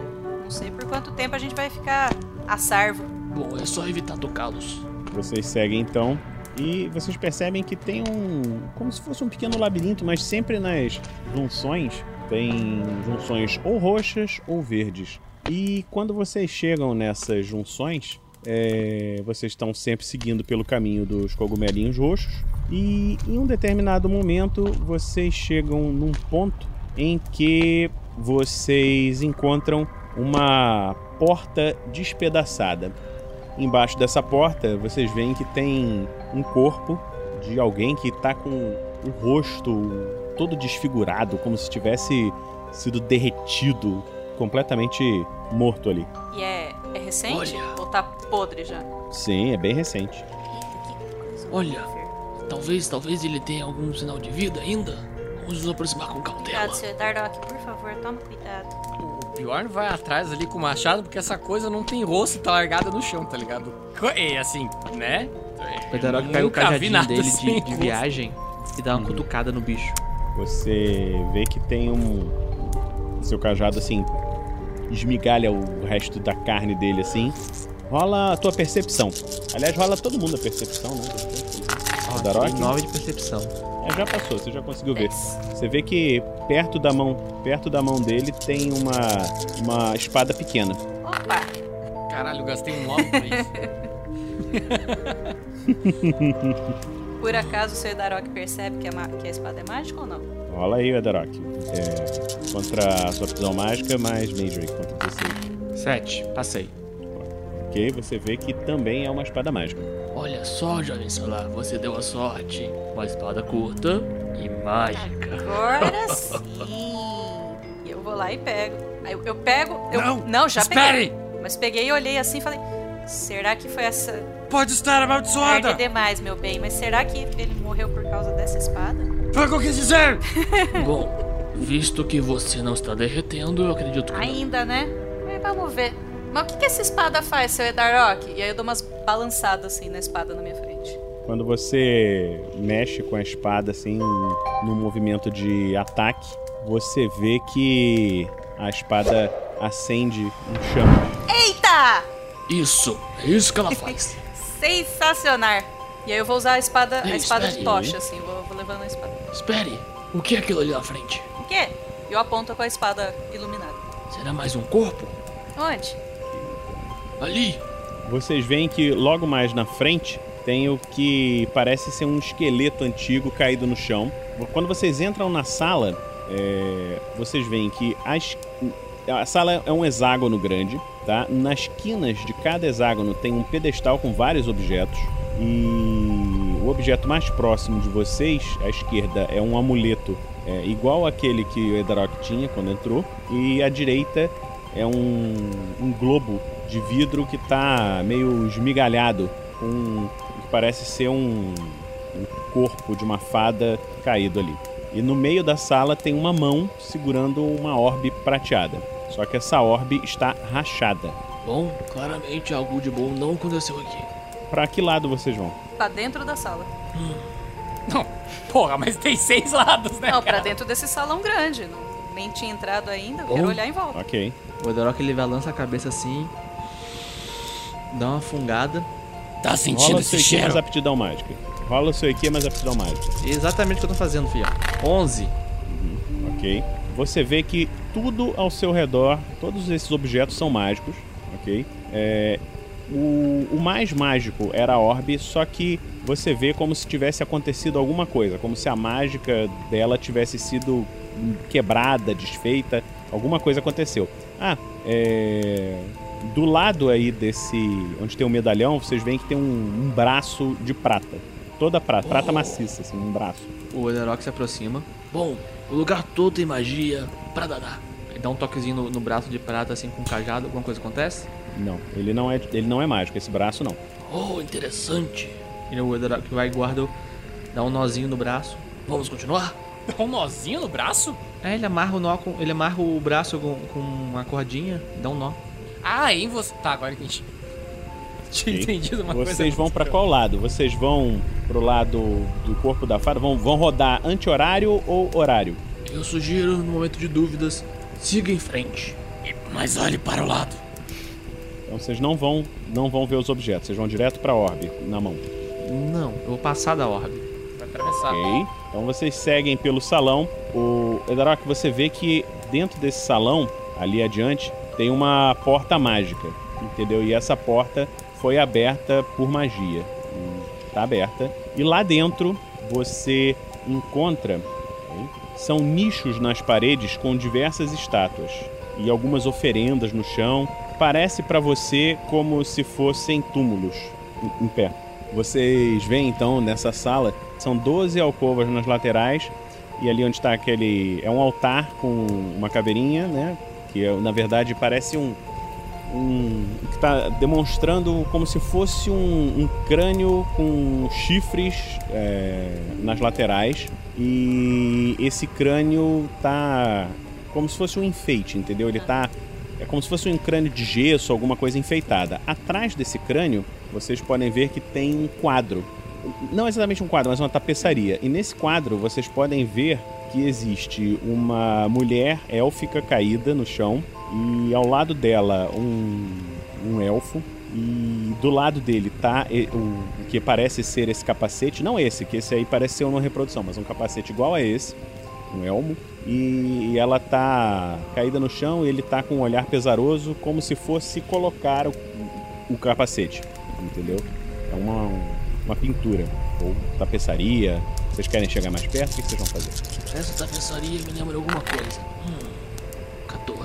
não sei por quanto tempo a gente vai ficar a sarvo. Bom, é só evitar tocá-los. vocês seguem então. E vocês percebem que tem um. como se fosse um pequeno labirinto, mas sempre nas junções tem junções ou roxas ou verdes. E quando vocês chegam nessas junções, é, vocês estão sempre seguindo pelo caminho dos cogumelinhos roxos. E em um determinado momento vocês chegam num ponto em que vocês encontram uma porta despedaçada. Embaixo dessa porta vocês veem que tem um corpo de alguém que tá com o rosto todo desfigurado, como se tivesse sido derretido, completamente morto ali. E é, é recente? Olha. Ou tá podre já? Sim, é bem recente. Olha. Talvez, talvez ele tenha algum sinal de vida ainda. Vamos nos aproximar com cautela. Cuidado, seu Dardock, por favor, toma cuidado. O Bjorn vai atrás ali com o machado, porque essa coisa não tem rosto e tá largada no chão, tá ligado? É assim, né? O Edarok pega o cajadinho dele de, de rosto. viagem e dá uma cutucada no bicho. Você vê que tem um. Seu cajado assim. Esmigalha o resto da carne dele assim. Rola a tua percepção. Aliás, rola todo mundo a percepção, né? Ó, 9 de percepção. É, já passou, você já conseguiu ver. Você vê que perto da mão, perto da mão dele tem uma uma espada pequena. Opa! Caralho, gastei um 9 pra isso. Por acaso o seu Darok percebe que a, ma- que a espada é mágica ou não? Rola aí, Edarok. É, contra a sua prisão mágica, mais Major contra 16. 7, passei. Ok, você vê que também é uma espada mágica. Olha só, jovem solar, você deu a sorte. Uma espada curta e mágica. Agora sim! E eu vou lá e pego. Eu, eu pego. Eu, Não, já espere! peguei. Mas peguei e olhei assim e falei: será que foi essa. Pode estar Tarde amaldiçoada! demais, meu bem, mas será que ele morreu por causa dessa espada? Foi o que eu quis dizer! Bom, visto que você não está derretendo, eu acredito que não. Ainda, né? Mas vamos ver. Mas o que, que essa espada faz, seu Edarok? E aí eu dou umas balançadas assim na espada na minha frente. Quando você mexe com a espada assim no movimento de ataque, você vê que a espada acende um chama. Eita! Isso, é isso que ela faz. Sensacional! E aí eu vou usar a espada, a Ei, espada de espere. tocha, assim, vou, vou levando a espada. Espere, o que é aquilo ali na frente? O quê? Eu aponto com a espada iluminada. Será mais um corpo? Onde? Ali, Vocês veem que logo mais na frente tem o que parece ser um esqueleto antigo caído no chão. Quando vocês entram na sala, é, vocês veem que as- a sala é um hexágono grande, tá? Nas quinas de cada hexágono tem um pedestal com vários objetos e o objeto mais próximo de vocês, à esquerda, é um amuleto é, igual aquele que o Edarok tinha quando entrou e à direita é um, um globo de vidro que tá meio esmigalhado com que parece ser um, um corpo de uma fada caído ali. E no meio da sala tem uma mão segurando uma orbe prateada. Só que essa orbe está rachada. bom, claramente algo de bom não aconteceu aqui. Pra que lado vocês vão? Pra dentro da sala. Não, porra, mas tem seis lados, né? Não, pra cara? dentro desse salão grande. Não, nem tinha entrado ainda, eu quero Bom. olhar em volta. Ok. O Edarok ele balança a cabeça assim, dá uma fungada. Tá sentindo Rola esse cheiro? aptidão mágica. Rola seu IQ mais aptidão mágica. Exatamente o que eu tô fazendo, filho. 11. ok? Você vê que tudo ao seu redor, todos esses objetos são mágicos, ok? É, O, o mais mágico era a orbe, só que você vê como se tivesse acontecido alguma coisa, como se a mágica dela tivesse sido quebrada, desfeita, alguma coisa aconteceu. Ah, é... do lado aí desse, onde tem o medalhão, vocês veem que tem um, um braço de prata, toda prata, prata maciça, assim, um braço. O Ederok se aproxima. Bom, o lugar todo tem magia pra danar. Ele dá um toquezinho no, no braço de prata, assim, com um cajado. Alguma coisa acontece? Não, ele não é, ele não é mágico, esse braço não. Oh, interessante. E o Ederok vai e guarda, dá um nozinho no braço. Vamos continuar? Dá um nozinho no braço? É, ele amarra o nó com, ele amarra o braço com, com uma cordinha, dá um nó. Ah, em você. Tá, agora entendi. Tinha entendido uma coisa. Vocês vão pior. qual lado? Vocês vão pro lado do corpo da fada? Vão, vão rodar anti-horário ou horário? Eu sugiro, no momento de dúvidas, siga em frente. Mas olhe para o lado. Então vocês não vão, não vão ver os objetos, vocês vão direto pra orbe, na mão. Não, eu vou passar da orbe. Vai atravessar. Ok? Então vocês seguem pelo salão. O Edarok, você vê que dentro desse salão, ali adiante, tem uma porta mágica, entendeu? E essa porta foi aberta por magia. Hum, Tá aberta. E lá dentro você encontra são nichos nas paredes com diversas estátuas e algumas oferendas no chão. Parece pra você como se fossem túmulos em- pé. Vocês veem então nessa sala, são 12 alcovas nas laterais e ali onde está aquele é um altar com uma caveirinha, né? Que na verdade parece um um que está demonstrando como se fosse um, um crânio com chifres é, nas laterais e esse crânio tá como se fosse um enfeite, entendeu? Ele tá é como se fosse um crânio de gesso, alguma coisa enfeitada. Atrás desse crânio, vocês podem ver que tem um quadro. Não exatamente um quadro, mas uma tapeçaria. E nesse quadro, vocês podem ver que existe uma mulher élfica caída no chão e ao lado dela um, um elfo e do lado dele tá o, que parece ser esse capacete, não esse, que esse aí parece ser uma reprodução, mas um capacete igual a esse, um elmo, e ela tá caída no chão e ele tá com um olhar pesaroso, como se fosse colocar o, o capacete, entendeu? É uma, uma pintura, ou tapeçaria. Vocês querem chegar mais perto? O que vocês vão fazer? Essa tapeçaria me lembra alguma coisa. Hum,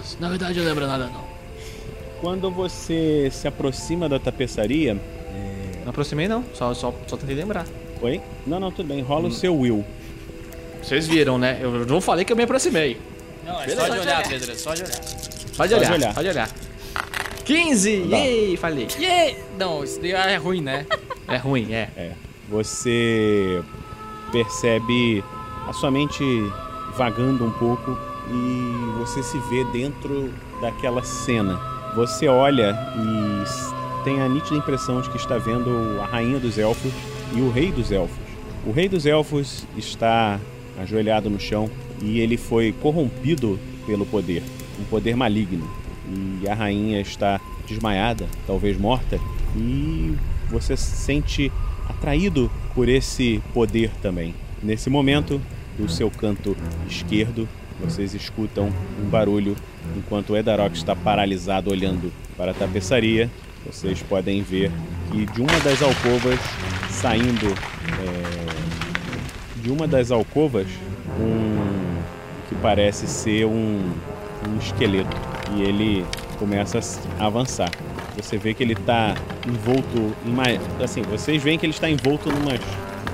14. Na verdade, eu lembro nada não. Quando você se aproxima da tapeçaria. Não aproximei não, só, só, só tentei lembrar. Oi? Não, não, tudo bem. Rola o seu will. Vocês viram, né? Eu não falei que eu me aproximei. Não, é só de olhar, Pedro, é só de olhar. Pode Só olhar, de olhar. pode olhar. 15! Tá. Yay! Falei. Yeah! Não, isso daí é ruim, né? É ruim, é. É. Você percebe a sua mente vagando um pouco e você se vê dentro daquela cena. Você olha e tem a nítida impressão de que está vendo a rainha dos elfos e o rei dos elfos. O rei dos elfos está ajoelhado no chão e ele foi corrompido pelo poder, um poder maligno. E a rainha está desmaiada, talvez morta, e você se sente atraído por esse poder também. Nesse momento, do seu canto esquerdo, vocês escutam um barulho enquanto o Edarok está paralisado olhando para a tapeçaria. Vocês podem ver que de uma das alcovas saindo é, de uma das alcovas um que parece ser um, um esqueleto e ele começa a avançar. Você vê que ele está envolto em mais, assim, vocês veem que ele está envolto numas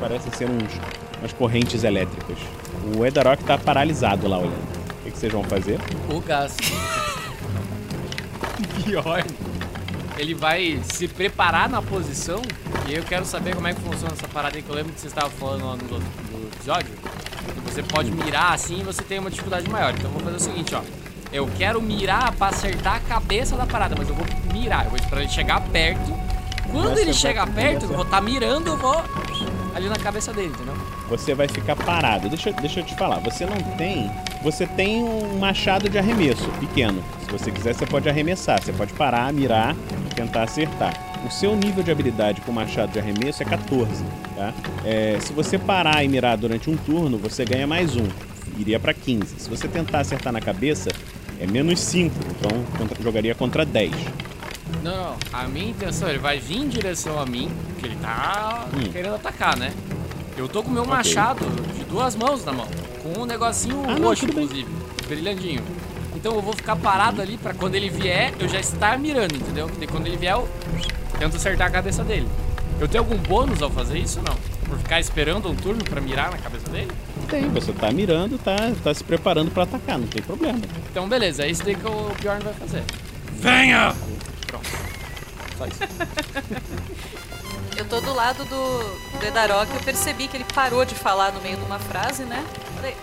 parece ser uns umas correntes elétricas. O Edarok está paralisado lá olhando. O que, que vocês vão fazer? O gás. Pior. Ele vai se preparar na posição e eu quero saber como é que funciona essa parada aí que eu lembro que você estava falando lá no, no episódio. Você pode mirar assim e você tem uma dificuldade maior. Então eu vou fazer o seguinte, ó. Eu quero mirar pra acertar a cabeça da parada, mas eu vou mirar. Eu vou esperar ele chegar perto. Quando Você ele chegar perto, eu vou estar mirando, eu vou ali na cabeça dele, entendeu? Você vai ficar parado. Deixa, deixa eu te falar. Você não tem. Você tem um machado de arremesso pequeno. Se você quiser, você pode arremessar. Você pode parar, mirar e tentar acertar. O seu nível de habilidade com machado de arremesso é 14, tá? É, se você parar e mirar durante um turno, você ganha mais um. Iria pra 15. Se você tentar acertar na cabeça, é menos 5. Então jogaria contra 10. Não, não. A minha intenção, ele vai vir em direção a mim, porque ele tá Hum. querendo atacar, né? Eu tô com o meu machado de duas mãos na mão. Com um negocinho Ah, não, roxo, bem. inclusive. Brilhandinho. Então eu vou ficar parado ali pra quando ele vier, eu já estar mirando, entendeu? E quando ele vier, eu tento acertar a cabeça dele. Eu tenho algum bônus ao fazer isso ou não? Por ficar esperando um turno pra mirar na cabeça dele? Tem, você tá mirando, tá, tá se preparando pra atacar, não tem problema. Então beleza, é isso daí que o Bjorn vai fazer. Venha! Pronto. Só isso. Eu tô do lado do, do Edarok, eu percebi que ele parou de falar no meio de uma frase, né? Falei-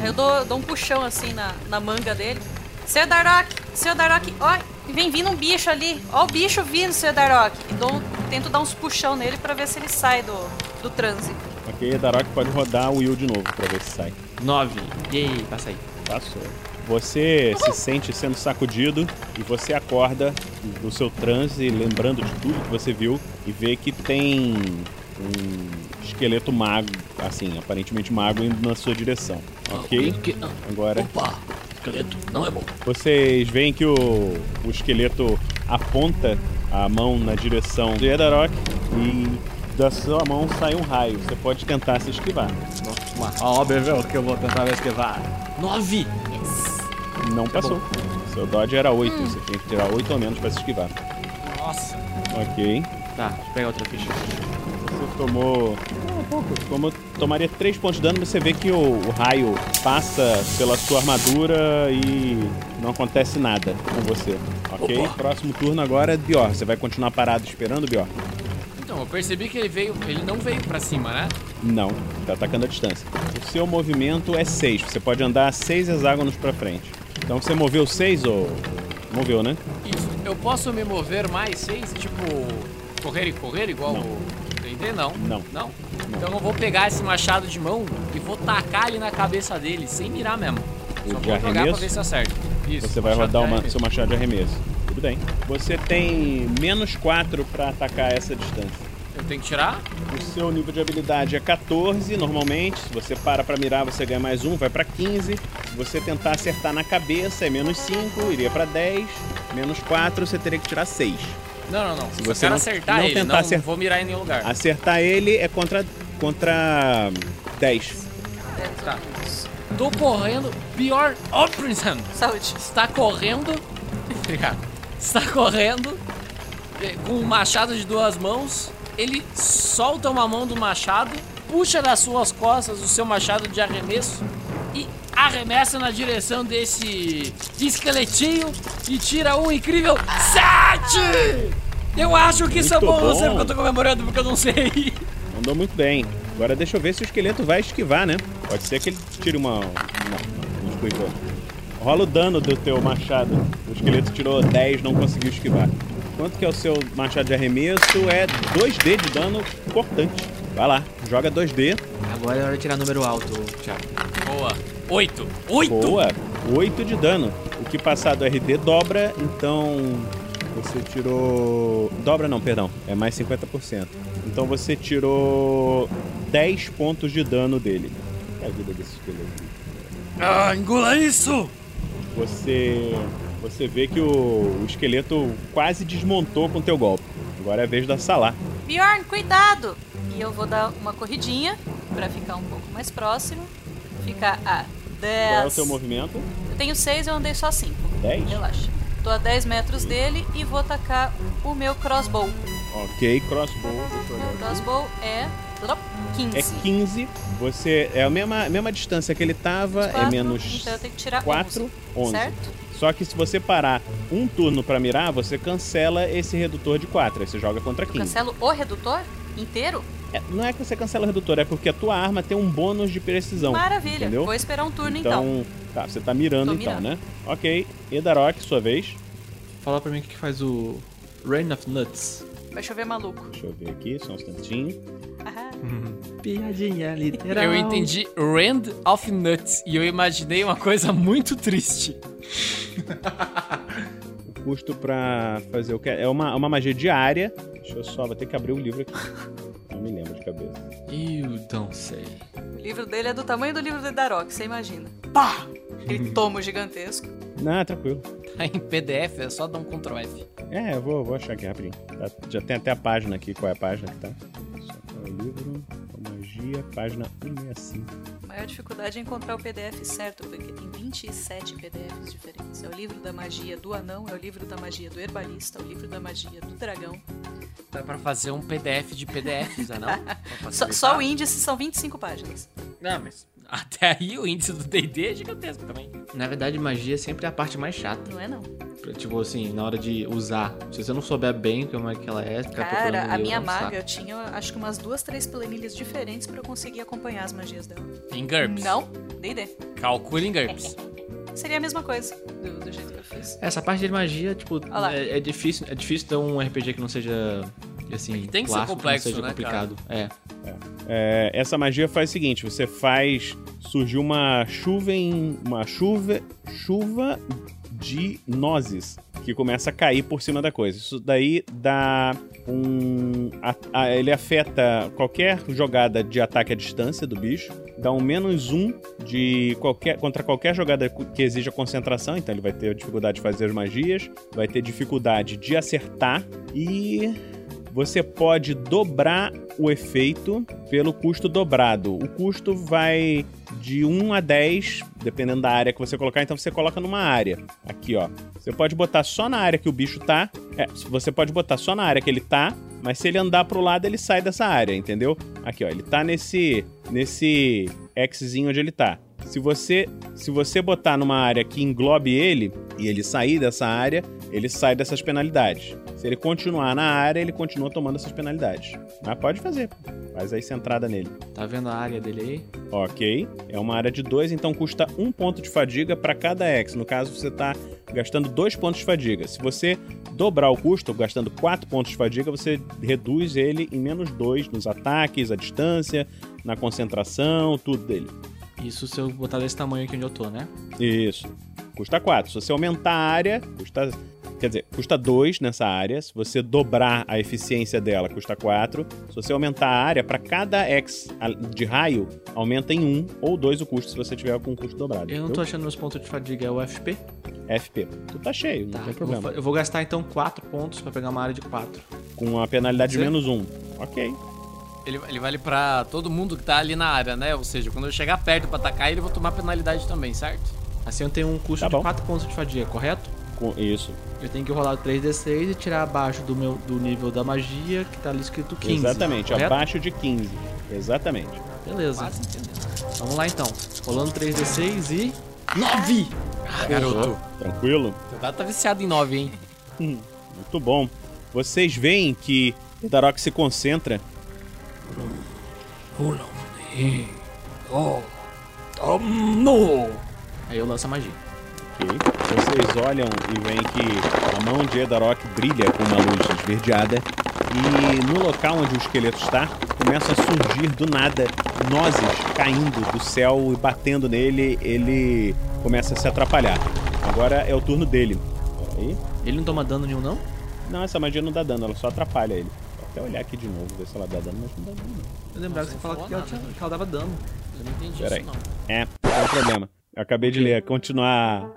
Aí eu dou, dou um puxão assim na, na manga dele. Seu Edarok, seu Edarok, ó, vem vindo um bicho ali. Ó o bicho vindo, seu Edarok. E dou, tento dar uns puxão nele pra ver se ele sai do, do transe. Ok, Darok pode rodar o Will de novo pra ver se sai. 9. Yay, passa aí. Passou. Você se sente sendo sacudido e você acorda do seu transe, lembrando de tudo que você viu, e vê que tem um esqueleto mago, assim, aparentemente mago, indo na sua direção. Ok? Que- ah, Agora Opa, esqueleto, não é bom. vocês veem que o, o esqueleto aponta a mão na direção do Edarok e da sua mão sai um raio. Você pode tentar se esquivar. Ó, bebeu, que eu vou tentar me esquivar. 9. Não passou. Seu dodge era 8, você tem que tirar 8 ou menos pra se esquivar. Nossa. Ok. Tá, deixa eu pegar outra ficha. Você tomou. Ah, pouco. Tomou, tomaria 3 pontos de dano, você vê que o, o raio passa pela sua armadura e não acontece nada com você. Ok? Opa. Próximo turno agora é Bior. Você vai continuar parado esperando, Bior? Então, eu percebi que ele veio. Ele não veio pra cima, né? Não, tá atacando a distância. O seu movimento é 6. Você pode andar 6 hexágonos pra frente. Então você moveu 6 ou. Moveu, né? Isso. Eu posso me mover mais seis, tipo, correr e correr igual Não. o D&D? Não. Não. Não? Então eu vou pegar esse machado de mão e vou tacar ele na cabeça dele, sem mirar mesmo. O Só vou jogar pra ver se acerta. Isso. Você vai rodar uma, seu machado de arremesso. Tudo bem. Você tem menos 4 pra atacar essa distância. Eu tenho que tirar? O seu nível de habilidade é 14 normalmente. Se você para pra mirar, você ganha mais um, vai pra 15. Se você tentar acertar na cabeça, é menos 5, iria pra 10. Menos 4, você teria que tirar 6. Não, não, não. Se você quero não- acertar não ele, tentar não acertar- vou mirar em nenhum lugar. Acertar ele é contra contra 10. Tá. Tô correndo. Pior. Oh, Princeton! Saúde. Está correndo. Obrigado. Está correndo eh, com um machado de duas mãos. Ele solta uma mão do machado, puxa das suas costas o seu machado de arremesso e arremessa na direção desse esqueletinho e tira um incrível 7! Eu acho que isso é bom, não sei bom. porque eu tô comemorando, porque eu não sei. Mandou muito bem. Agora deixa eu ver se o esqueleto vai esquivar, né? Pode ser que ele tire uma. Não, não, não esquivou. Rola o dano do teu machado. O esqueleto tirou 10, não conseguiu esquivar. Quanto que é o seu machado de arremesso? É 2D de dano cortante. Vai lá, joga 2D. Agora é hora de tirar número alto, Thiago. Boa. 8. 8! Boa, 8 de dano. O que passar do RD dobra, então você tirou. Dobra não, perdão. É mais 50%. Então você tirou 10 pontos de dano dele. É a vida desse esqueleto. Ah, engula isso! Você. Você vê que o, o esqueleto quase desmontou com teu golpe. Agora é a vez da Salah. Bjorn, cuidado! E eu vou dar uma corridinha pra ficar um pouco mais próximo. Ficar a 10. Qual é o teu movimento? Eu tenho 6 eu andei só 5. 10? Relaxa. Tô a 10 metros dele e vou tacar o meu crossbow. Ok, crossbow. deixa eu Meu olhar crossbow é 15. É 15. Você. É a mesma, mesma distância que ele tava, é Quatro, menos Então eu tenho que tirar 4, 11. 11. Certo? Só que se você parar um turno pra mirar, você cancela esse redutor de 4. Aí você joga contra 15. Cancelo o redutor inteiro? É, não é que você cancela o redutor, é porque a tua arma tem um bônus de precisão. Maravilha. Entendeu? Vou esperar um turno então. Então, tá, você tá mirando Tô então, mirando. né? Ok. Edarok, sua vez. Fala pra mim o que faz o Rain of Nuts. Vai chover maluco. Deixa eu ver aqui, só um instantinho. Aham. Piadinha literal. Eu entendi Rand of Nuts e eu imaginei uma coisa muito triste. O custo pra fazer o que? É uma, uma magia diária. Deixa eu só, vou ter que abrir o livro aqui. Me lembro de cabeça. Eu não sei. O livro dele é do tamanho do livro do Darok, você imagina. Pá! Aquele tomo gigantesco. Não, tranquilo. Tá em PDF, é só dar um Ctrl F. É, eu vou, vou achar aqui rapidinho. Tá- já tem até a página aqui, qual é a página que tá? Só que é o livro, a magia, página 165. A maior dificuldade é encontrar o PDF certo, porque tem 27 PDFs diferentes. É o livro da magia do anão, é o livro da magia do herbalista, é o livro da magia do dragão. Dá pra fazer um PDF de PDFs, né, não? Pra Só, só o índice são 25 páginas. Não, mas até aí o índice do D&D é gigantesco também. Na verdade, magia sempre é a parte mais chata. Não é não. Pra, Tipo assim, na hora de usar. Se você não souber bem como é que ela é, ficar Cara, a minha é saco. maga, eu tinha acho que umas duas, três planilhas diferentes pra eu conseguir acompanhar as magias dela. Em GURPS. Não, D&D. Calcule em GURPS. Seria a mesma coisa, do, do jeito que eu fiz. Essa parte de magia, tipo, é, é difícil, é difícil ter um RPG que não seja assim, Tem que ser complexo, seja né, complicado. É. É, essa magia faz o seguinte: você faz. Surgiu uma chuva em. Uma chuva. Chuva de nozes que começa a cair por cima da coisa. Isso daí dá um. a- a- ele afeta qualquer jogada de ataque à distância do bicho. Dá um menos um de qualquer, contra qualquer jogada que exija concentração. Então ele vai ter dificuldade de fazer as magias. Vai ter dificuldade de acertar. E você pode dobrar o efeito pelo custo dobrado. O custo vai de 1 a 10, dependendo da área que você colocar. Então você coloca numa área. Aqui, ó. Você pode botar só na área que o bicho tá. É, você pode botar só na área que ele tá. Mas se ele andar pro lado, ele sai dessa área, entendeu? Aqui, ó. Ele tá nesse. Nesse Xzinho onde ele tá. Se você, se você botar numa área que englobe ele e ele sair dessa área, ele sai dessas penalidades. Se ele continuar na área, ele continua tomando essas penalidades. Mas pode fazer. Faz aí centrada nele. Tá vendo a área dele aí? Ok. É uma área de 2, então custa um ponto de fadiga para cada X. No caso, você está gastando dois pontos de fadiga. Se você dobrar o custo, gastando quatro pontos de fadiga, você reduz ele em menos dois nos ataques, à distância, na concentração, tudo dele. Isso se eu botar desse tamanho aqui onde eu tô, né? Isso. Custa 4. Se você aumentar a área, custa. Quer dizer, custa 2 nessa área. Se você dobrar a eficiência dela, custa 4. Se você aumentar a área, para cada X de raio, aumenta em 1 ou 2 o custo se você tiver com o custo dobrado. Eu não tô achando meus pontos de fadiga, é o FP. FP. Tu tá cheio, não Tá, tem eu problema. vou, eu vou gastar então 4 pontos pra pegar uma área de 4. Com a penalidade de menos 1. Ok. Ele, ele vale pra todo mundo que tá ali na área, né? Ou seja, quando eu chegar perto pra atacar ele, eu vou tomar penalidade também, certo? Assim eu tenho um custo Tá de bom. 4 pontos de fadiga, correto? Com isso. Eu tenho que rolar 3d6 e tirar abaixo do meu do nível da magia, que tá ali escrito 15. Exatamente. correto? Abaixo de 15. Exatamente. Beleza. Quase entendendo. Vamos lá então. Rolando 3d6 e. 9! Ah, garoto. Tranquilo? Teu dado tá viciado em 9, hein? Muito bom. Vocês veem que o Darok se concentra Aí eu lanço a magia. Ok. Vocês olham e veem que a mão de Edarok brilha com uma luz esverdeada. E no local onde o esqueleto está, começam a surgir do nada nozes caindo do céu e batendo nele. Ele começa a se atrapalhar. Agora é o turno dele. Peraí. Ele não toma dano nenhum, não? Não, essa magia não dá dano, ela só atrapalha ele. Vou até olhar aqui de novo, ver se ela dá dano, mas não dá dano. não. Eu lembrava que você falava que ela, tinha- que ela dava dano. Eu não entendi Peraí. isso, não. É, não tem problema. Eu acabei de ler. Continuar.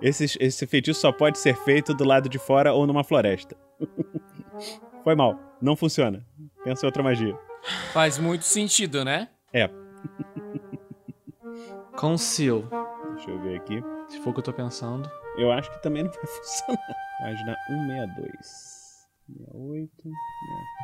Esse, esse feitiço só pode ser feito do lado de fora ou numa floresta. Foi mal. Não funciona. Pensa em outra magia. Faz muito sentido, né? É. Conceal. Deixa eu ver aqui. Se for o que eu tô pensando. Eu acho que também não vai funcionar. Página 162. 68,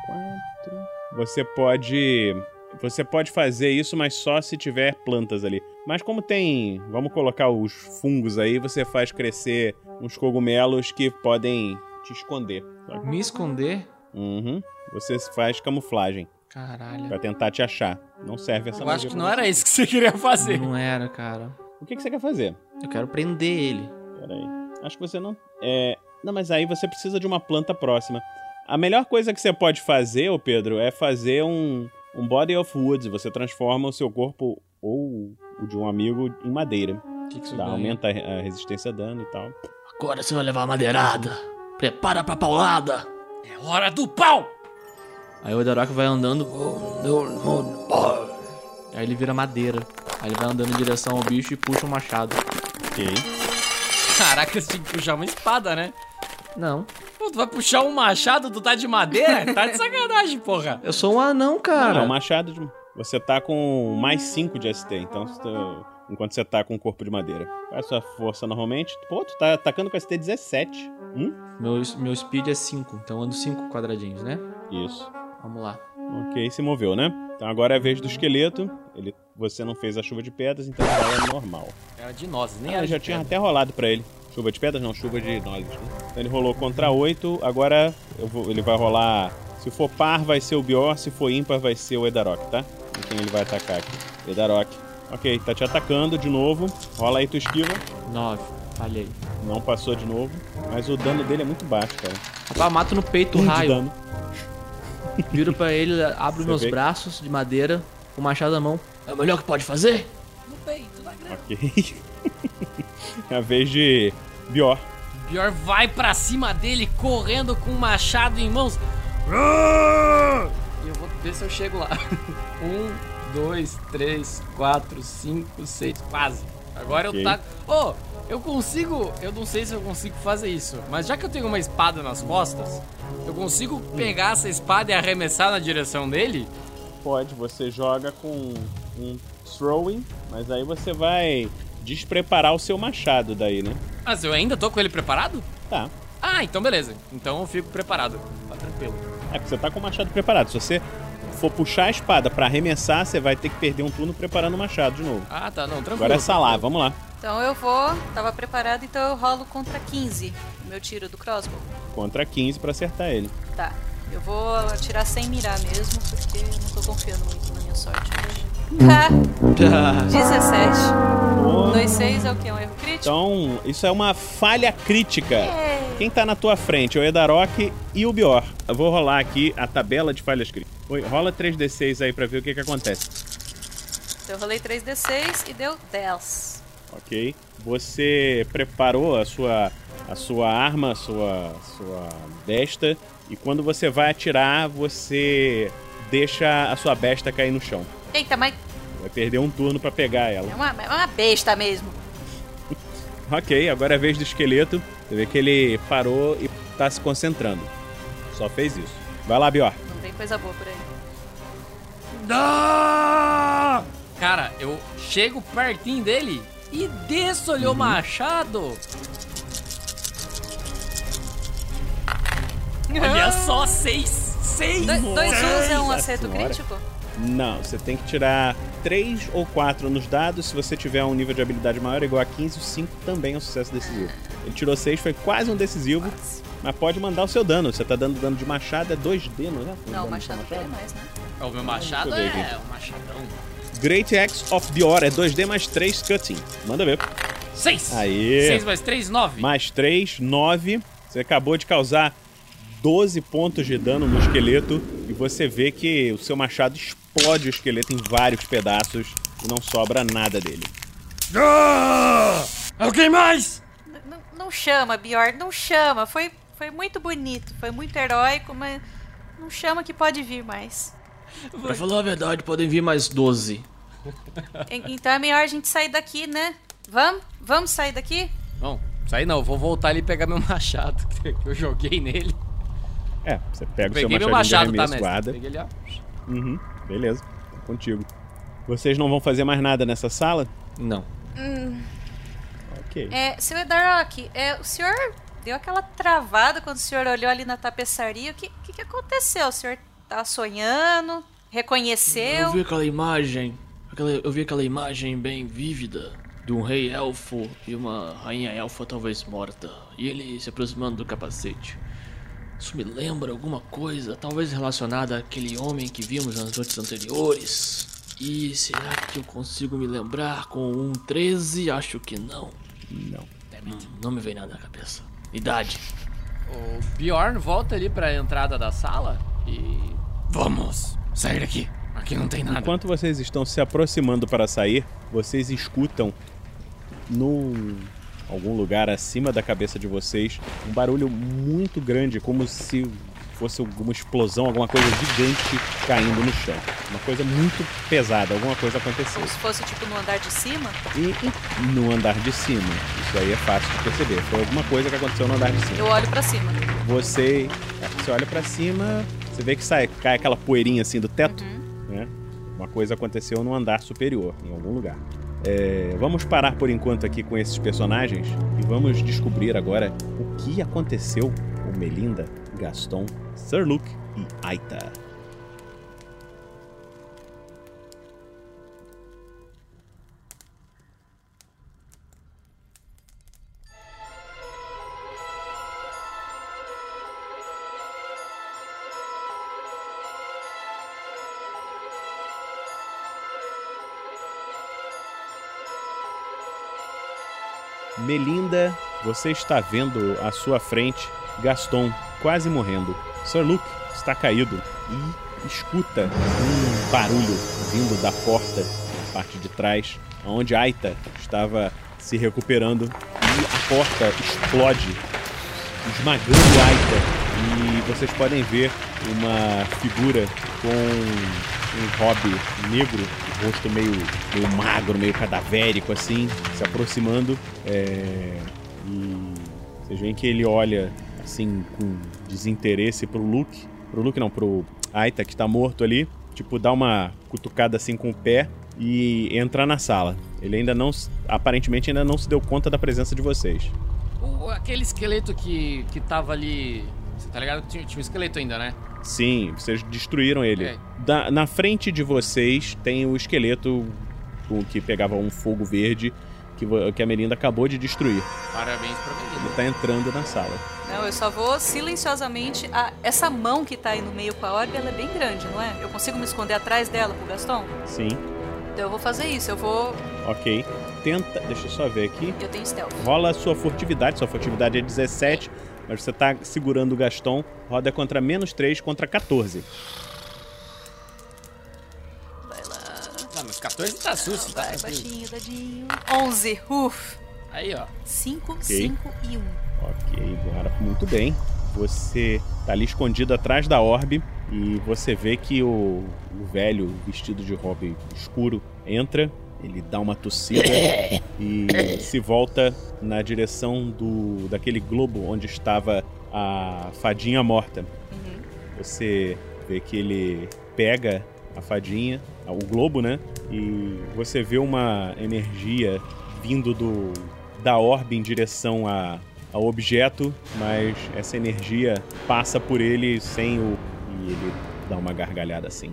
64. Você pode. Você pode fazer isso, mas só se tiver plantas ali. Mas como tem. Vamos colocar os fungos aí, você faz crescer uns cogumelos que podem te esconder. sabe? Me esconder? Uhum. Você faz camuflagem Caralho. pra tentar te achar. Não serve essa Eu magia acho que não você. era isso que você queria fazer. Não era, cara. O que, que você quer fazer? Eu quero prender ele. Peraí. Acho que você não. É. Não, mas aí você precisa de uma planta próxima. A melhor coisa que você pode fazer, ô Pedro, é fazer um, um body of wood. Você transforma o seu corpo ou o de um amigo em madeira. O que, que isso ganha? aumenta a resistência a dano e tal. Agora você vai levar a madeirada. Prepara pra paulada. É hora do pau! Aí o Edarok vai andando. Aí ele vira madeira. Aí ele vai andando em direção ao bicho e puxa um machado. Ok. Caraca, você tinha que puxar uma espada, né? Não. Pô, tu vai puxar um machado, tu tá de madeira? Tá de sacanagem, porra. Eu sou um anão, cara. Não, machado de... Você tá com mais 5 de ST, então você tá- enquanto você tá com um corpo de madeira. Qual é a sua força normalmente? Pô, tu tá atacando com ST 17. Hum? Meu, meu speed é 5, então eu ando 5 quadradinhos, né? Isso. Vamos lá. Ok, se moveu, né? Então agora é a vez do esqueleto. Ele, você não fez a chuva de pedras, então agora é normal. Era de nozes, nem Ah, era já de tinha pedra. até rolado pra ele. Chuva de pedras não, chuva de nozes. Né? Então ele rolou contra 8, agora eu vou- ele vai rolar... Se for par vai ser o Bior, se for ímpar vai ser o Edarok, tá? E quem ele vai atacar aqui? Edarok. Ok, tá te atacando de novo. Rola aí tua esquiva. 9. Falhei. Não passou de novo. Mas o dano dele é muito baixo, cara. Rapaz, mato no peito o Um raio. dano. Viro pra ele, abro Você meus vê? braços de madeira, com o machado na mão. É o melhor que pode fazer? No peito da grama. Ok. é a vez de Bior. Pior vai pra cima dele correndo com o machado em mãos. E eu vou ver se eu chego lá. Um, dois, três, quatro, cinco, seis, quase. Agora Ok. eu taco. Ô, eu consigo. Eu não sei se eu consigo fazer isso, mas já que eu tenho uma espada nas costas, eu consigo pegar essa espada e arremessar na direção dele? Pode, você joga com um throwing, mas aí você vai despreparar o seu machado daí, né? Mas eu ainda tô com ele preparado? Tá. Ah, então beleza. Então eu fico preparado. Tá tranquilo. É porque você tá com o machado preparado. Se você for puxar a espada pra arremessar, você vai ter que perder um turno preparando o machado de novo. Ah, tá, não, tranquilo. Agora é essa lá, vamos lá. Então eu vou. Tava preparado, então eu rolo contra 15. O meu tiro do crossbow. Contra 15 pra acertar ele. Tá. Eu vou atirar sem mirar mesmo, porque eu não tô confiando muito na minha sorte hoje. Ah, 17. Boa. 2, 6 é o que? É um erro crítico? Então, isso é uma falha crítica. Quem tá na tua frente? O Edarok e o Bior. Eu vou rolar aqui a tabela de falhas críticas. Oi, rola 3d6 aí pra ver o que que acontece. Então eu rolei 3d6 e deu 10. Ok. Você preparou a sua, a sua arma, a sua, sua besta, e quando você vai atirar, você deixa a sua besta cair no chão. Eita, mas Vai perder um turno pra pegar é ela. uma, é uma besta mesmo. Ok, agora é a vez do esqueleto. Você vê que ele parou e tá se concentrando. Só fez isso. Vai lá, Bior. Não tem coisa boa por aí. Dá! Cara, eu chego pertinho dele e Uhum. o machado. Olha só, seis! Seis! 2 uns é um acerto crítico? Não, você tem que tirar 3 ou 4 nos dados. Se você tiver um nível de habilidade maior, igual a 15, o 5 também é um sucesso decisivo. Ele tirou 6, foi quase um decisivo. Mas pode mandar o seu dano. Você tá dando dano de machado, é 2D, não é? Não, o machado dele é mais, né? O meu machado é aqui. um machadão. Great Axe of Bior é 2D mais 3 cutting. Manda ver. Seis! Aê. Seis mais três, nove. Mais 3, 9. Você acabou de causar 12 pontos de dano no esqueleto. E você vê que o seu machado explode o esqueleto em vários pedaços. E não sobra nada dele. Ah! Alguém mais? N- Não, não chama, Bjorn, não chama. Foi, foi muito bonito, foi muito heróico, mas não chama que pode vir mais. Pra falar a verdade, podem vir mais 12. En- Então é melhor a gente sair daqui, né? Vamos? Vamos sair daqui? Não, sair não. Vou voltar ali e pegar meu machado que eu joguei nele. É, você pega o seu Peguei meu de machado, tá, guarda. Peguei ele, ó. Uhum, beleza. Contigo. Vocês não vão fazer mais nada nessa sala? Não. Ok. É, seu Edarok, é, o senhor deu aquela travada quando o senhor olhou ali na tapeçaria. O que, que, que aconteceu? O senhor tá sonhando? Reconheceu? Eu vi aquela imagem. aquela- eu vi aquela imagem bem vívida de um rei elfo e uma rainha elfa talvez morta. E ele se aproximando do capacete. Isso me lembra alguma coisa, talvez relacionada àquele homem que vimos nas noites anteriores. E será que eu consigo me lembrar com um 13? Acho que não. Não. Hum, não me vem nada na cabeça. Idade. O Bjorn volta ali pra entrada da sala e. Vamos sair daqui. Aqui não tem nada. Enquanto vocês estão se aproximando para sair, vocês escutam no algum lugar acima da cabeça de vocês um barulho muito grande, como se fosse alguma explosão, alguma coisa gigante caindo no chão. Uma coisa muito pesada, alguma coisa aconteceu. Como se fosse tipo no andar de cima? E no andar de cima, isso aí é fácil de perceber. Foi alguma coisa que aconteceu no andar de cima. Eu olho pra cima. você, você olha pra cima, você vê que sai, cai aquela poeirinha assim do teto, né? Uma coisa aconteceu no andar superior, em algum lugar. É, vamos parar por enquanto aqui com esses personagens e vamos descobrir agora o que aconteceu com Melinda, Gaston, Sir Luke e Aita. Melinda, você está vendo à sua frente Gaston quase morrendo. Sir Luke está caído e escuta um barulho vindo da porta na parte de trás, onde Aita estava se recuperando e a porta explode, esmagando Aita. E vocês podem ver uma figura com um hobby negro, rosto meio, meio magro, meio cadavérico assim, se aproximando. É, e vocês veem que ele olha assim com desinteresse pro Luke. Pro Luke não, pro Aita que tá morto ali. Tipo, dá uma cutucada assim com o pé e entra na sala. Ele ainda não. Aparentemente ainda não se deu conta da presença de vocês. O- aquele esqueleto que, que tava ali. Tá ligado que tinha, tinha um esqueleto ainda, né? Sim, vocês destruíram ele. É. Da- na frente de vocês tem o esqueleto o que pegava um fogo verde que, que a Melinda acabou de destruir. Parabéns pra Ele Melinda. tá entrando na sala. Não, eu só vou silenciosamente. Ah, essa mão que tá aí no meio com a orbe, ela é bem grande, não é? Eu consigo me esconder atrás dela pro Gaston? Sim, Então eu vou fazer isso. Eu vou. ok. Tenta. Deixa eu só ver aqui. Eu tenho stealth. Rola a sua furtividade. Sua furtividade é 17, mas você tá segurando o Gaston. Roda contra menos 3 contra 14. Vai lá. Não, mas 14 tá susto, tá? Vai, baixinho, dadinho. 11. Uf. Aí, ó. 5, Ok. 5 e 1. Ok, Guara, muito bem. Você tá ali escondido atrás da orbe e você vê que o, o velho vestido de hobby escuro entra. Ele dá uma tossida e se volta na direção do daquele globo onde estava a fadinha morta. Você vê que ele pega a fadinha, o globo, né? E você vê uma energia vindo do da orbe em direção a, ao objeto, mas essa energia passa por ele sem o e ele dá uma gargalhada assim.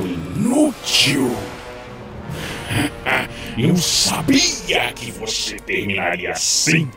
Inútil! Eu sabia que você terminaria assim!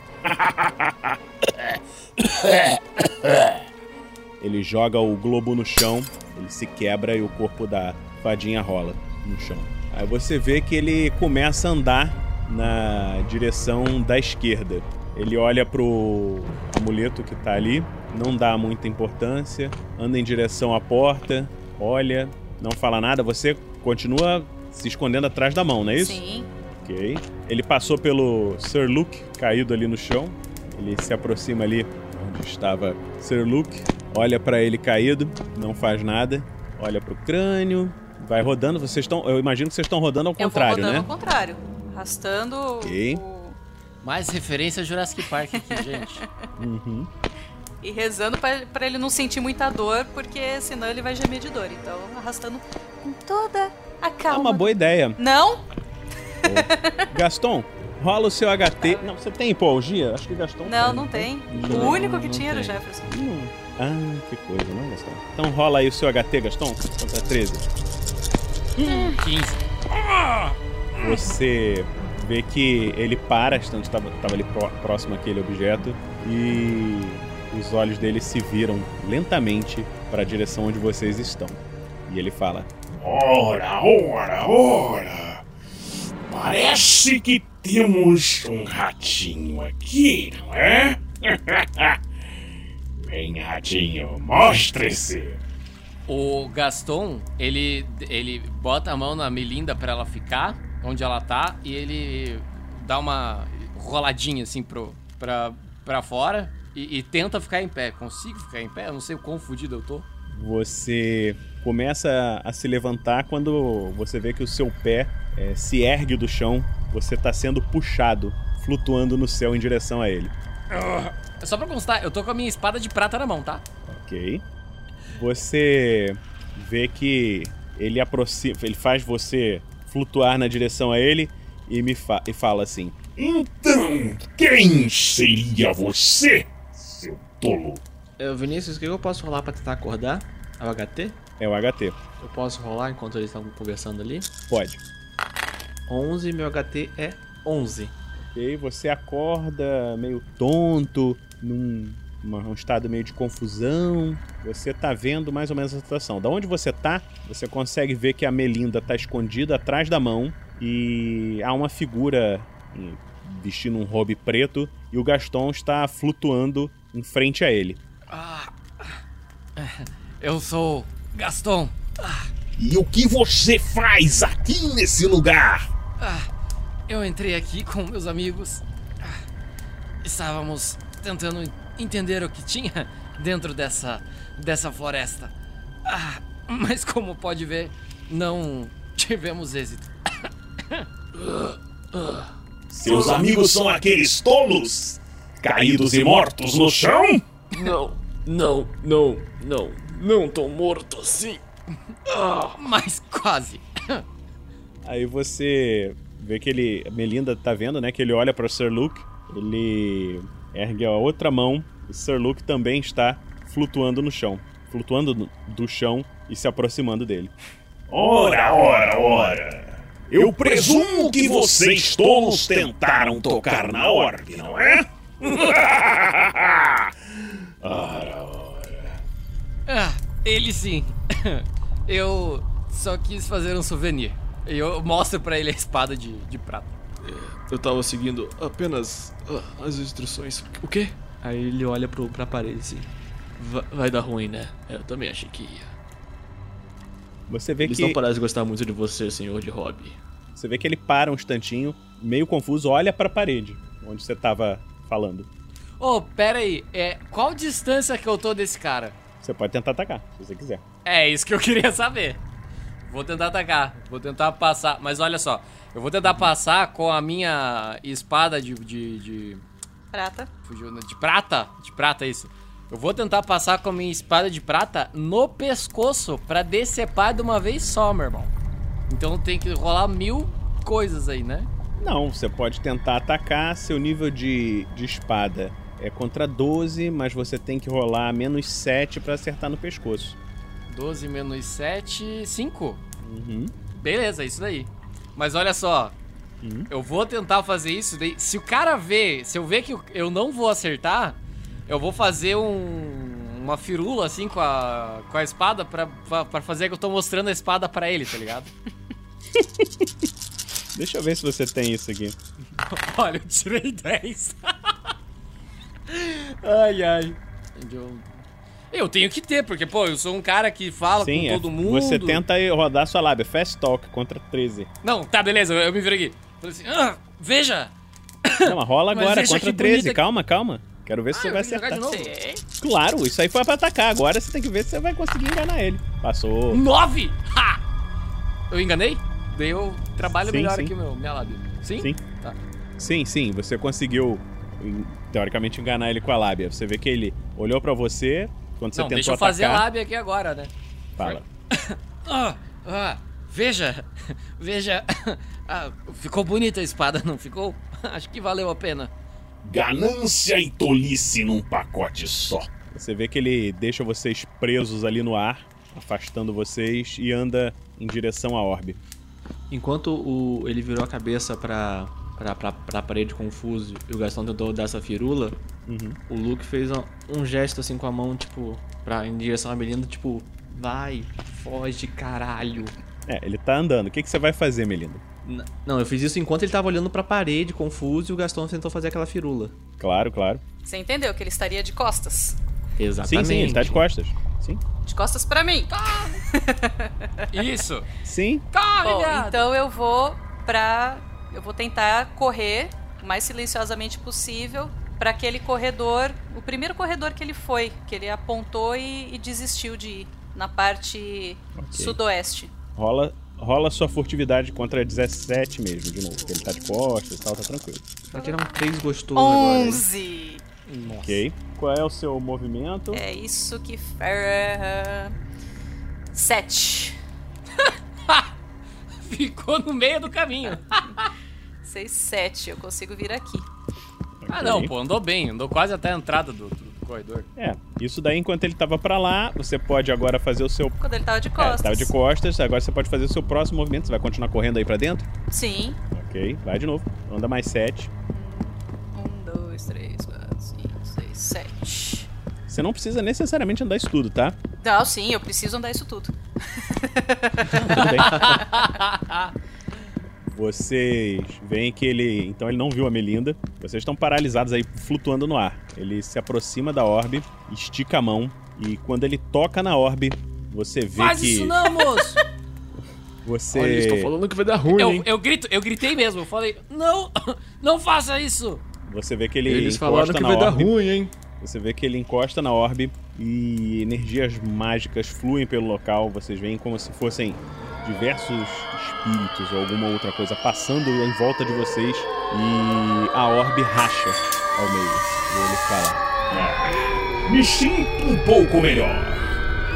Ele joga o globo no chão, ele se quebra e o corpo da fadinha rola no chão. Aí você vê que ele começa a andar na direção da esquerda. Ele olha pro amuleto que tá ali, não dá muita importância, anda em direção à porta, olha, não fala nada. Você continua se escondendo atrás da mão, não é isso? Sim. Ok. Ele passou pelo Sir Luke, caído ali no chão. Ele se aproxima ali onde estava Sir Luke, olha pra ele caído, não faz nada, olha pro crânio, vai rodando. Vocês estão, eu imagino que vocês estão rodando ao eu vou contrário, rodando né? ao contrário. Arrastando Ok. o... Mais referência a Jurassic Park aqui, gente. Uhum. E rezando pra, pra ele não sentir muita dor, porque senão ele vai gemer de dor. Então, arrastando com toda a É calma. uma boa ideia. Não? Gaston, rola o seu HT. Não, você tem hipoalgia? Acho que Gaston Não, não tem. Não, o único que tinha era o tem. Jefferson. Não. Ah, que coisa, não, Gaston? Então rola aí o seu HT, Gaston, contra 13. 15. Você vê que ele para, estando estava ali pró- próximo àquele objeto e os olhos dele se viram lentamente para a direção onde vocês estão. E ele fala: Ora, ora, ora! Parece que temos um ratinho aqui, não é? Vem, ratinho, mostre-se! O Gaston, ele, ele bota a mão na Melinda pra ela ficar onde ela tá e ele dá uma roladinha assim pro, pra, pra fora e, e tenta ficar em pé. Consigo ficar em pé? Eu não sei o quão fudido eu tô. Você começa a se levantar quando você vê que o seu pé eh, se ergue do chão. Você está sendo puxado flutuando no céu em direção a ele. É só pra constar, eu tô com a minha espada de prata na mão, tá? Ok. Você vê que ele aproxima, ele faz você flutuar na direção a ele e me fa e fala assim: Então, quem seria você, tolo? É, Vinícius, o que eu posso rolar pra tentar acordar? É o HT? "É o HT". Eu posso rolar enquanto eles estão conversando ali? Pode. 11, meu HT é 11. Ok, você acorda meio tonto, num um estado meio de confusão. Você tá vendo mais ou menos a situação. Da onde você tá, você consegue ver que a Melinda tá escondida atrás da mão e há uma figura em- vestindo um robe preto e o Gaston está flutuando em frente a ele. Eu sou Gaston. E o que você faz aqui nesse lugar? Eu entrei aqui com meus amigos. Ah, Estávamos tentando en- entender o que tinha dentro dessa dessa floresta. Ah, mas como pode ver, não tivemos êxito. Seus amigos são aqueles tolos caídos e mortos no chão? Não, não, não, não. Não tô morto assim. Mas quase. Aí você vê que ele. A Melinda tá vendo, né? Que ele olha para o Sir Luke. Ele ergue a outra mão. O Sir Luke também está flutuando no chão. Flutuando do chão e se aproximando dele. Ora, ora, ora. Eu presumo que vocês tolos tentaram tocar na orbe, não é? Ah, ele sim. Eu só quis fazer um souvenir. E eu mostro pra ele a espada de, de prata. Eu tava seguindo apenas ah, as instruções. O quê? Aí ele olha pro, pra parede assim. Va- vai dar ruim, né? Eu também achei que ia. Você vê Eles que. não parecem gostar muito de você, senhor de hobby. Você vê que ele para um instantinho, meio confuso, olha para a parede, onde você tava falando. Ô, pera aí. É, qual distância que eu tô desse cara? Você pode tentar atacar, se você quiser. É isso que eu queria saber. Vou tentar atacar. Vou tentar passar. Mas olha só. Eu vou tentar passar com a minha espada de. de, de Prata. fugiu, né? de prata. De prata, isso. Eu vou tentar passar com a minha espada de prata no pescoço pra decepar de uma vez só, meu irmão. Então tem que rolar mil coisas aí, né? Não, você pode tentar atacar. Seu nível de, de espada é contra 12, mas você tem que rolar menos 7 para acertar no pescoço. 12 menos 7, 5. Uhum. Beleza, isso daí. Mas olha só. Eu vou tentar fazer isso. daí- Se o cara ver, se eu ver que eu- não vou acertar, eu vou fazer um, uma firula assim com a, com a espada pra, pra, pra fazer que eu tô mostrando a espada pra ele, tá ligado? Deixa eu ver se você tem isso aqui. Olha, eu tirei 10. ai, ai. Eu, tenho que ter, porque, pô, eu sou um cara que fala Sim, com é. todo mundo. Você tenta rodar sua lábia. Fast Talk contra 13. Não, tá, beleza, eu, eu me virei aqui. Falei assim, ah, veja! Não, mas rola agora contra que 13. bonita- Calma, calma. Quero ver se você Ah, eu vai acertar. de novo? Claro, isso aí foi pra atacar. Agora você tem que ver se você vai conseguir enganar ele. Passou. 9! Ha! Eu enganei? Daí eu trabalho Sim, melhor sim. aqui, meu, minha lábia. Sim? Sim. Tá. Sim, sim, você conseguiu em- teoricamente enganar ele com a lábia. Você vê que ele olhou pra você quando você Não, tentou deixa eu fazer a atacar. lábia aqui agora, né? Fala. Ah, ah, veja, veja. Ah, ficou bonita a espada, não ficou? Acho que valeu a pena. Ganância e tolice num pacote só. Você vê que ele deixa vocês presos ali no ar, afastando vocês e anda em direção à orbe. Enquanto o, ele virou a cabeça pra, pra, pra, pra parede confuso e o Gastão tentou dar essa firula, Uhum. o Luke fez um, um gesto assim com a mão, tipo, pra, em direção à Melinda, tipo, vai, foge, caralho. É, ele tá andando. O que, que você vai fazer, Melinda? N- Não, eu fiz isso enquanto ele tava olhando pra parede confuso e o Gastão tentou fazer aquela firula. Claro, claro. Você entendeu que ele estaria de costas? Exatamente. Sim, sim, ele tá de costas. Sim. De costas para mim. Isso. Sim. Corre, Bom, então eu vou para, Eu vou tentar correr o mais silenciosamente possível para aquele corredor, o primeiro corredor que ele foi, que ele apontou e, e desistiu de ir, na parte okay. sudoeste. Rola, rola sua furtividade contra 17 mesmo, de novo, porque ele tá de costas e tal, tá tranquilo. Vai tirar um 3 gostoso 11. agora. 11! Nossa. Ok. Qual é o seu movimento? É isso que. Fer... Sete. Ficou no meio do caminho. Seis, sete. Eu consigo vir aqui. Okay. Ah, não, pô, andou bem. Andou quase até a entrada do, do corredor. É, isso daí enquanto ele tava para lá, você pode agora fazer o seu. Quando ele tava de costas. É, tava de costas, agora você pode fazer o seu próximo movimento. Você vai continuar correndo aí para dentro? Sim. Ok, vai de novo. Anda mais sete. Um, dois, três, quatro. 5, 6, 7. Você não precisa necessariamente andar isso tudo, tá? Não, sim, eu preciso andar isso tudo. Tudo bem. Vocês veem que ele. Então ele não viu a Melinda. Vocês estão paralisados aí, flutuando no ar. Ele se aproxima da orbe, estica a mão. E quando ele toca na orbe, você vê Faz que. isso não, moço! Você. Olha, eles estão falando que vai dar ruim, eu, hein? eu, grito, eu gritei mesmo. Eu falei, não, não faça isso! Você vê que ele Eles encosta falaram que na vai dar orbe. ruim, hein? Você vê que ele encosta na orbe e energias mágicas fluem pelo local. Vocês veem como se fossem diversos espíritos ou alguma outra coisa passando em volta de vocês e a orbe racha ao meio. E ele fala: Me sinto um pouco melhor.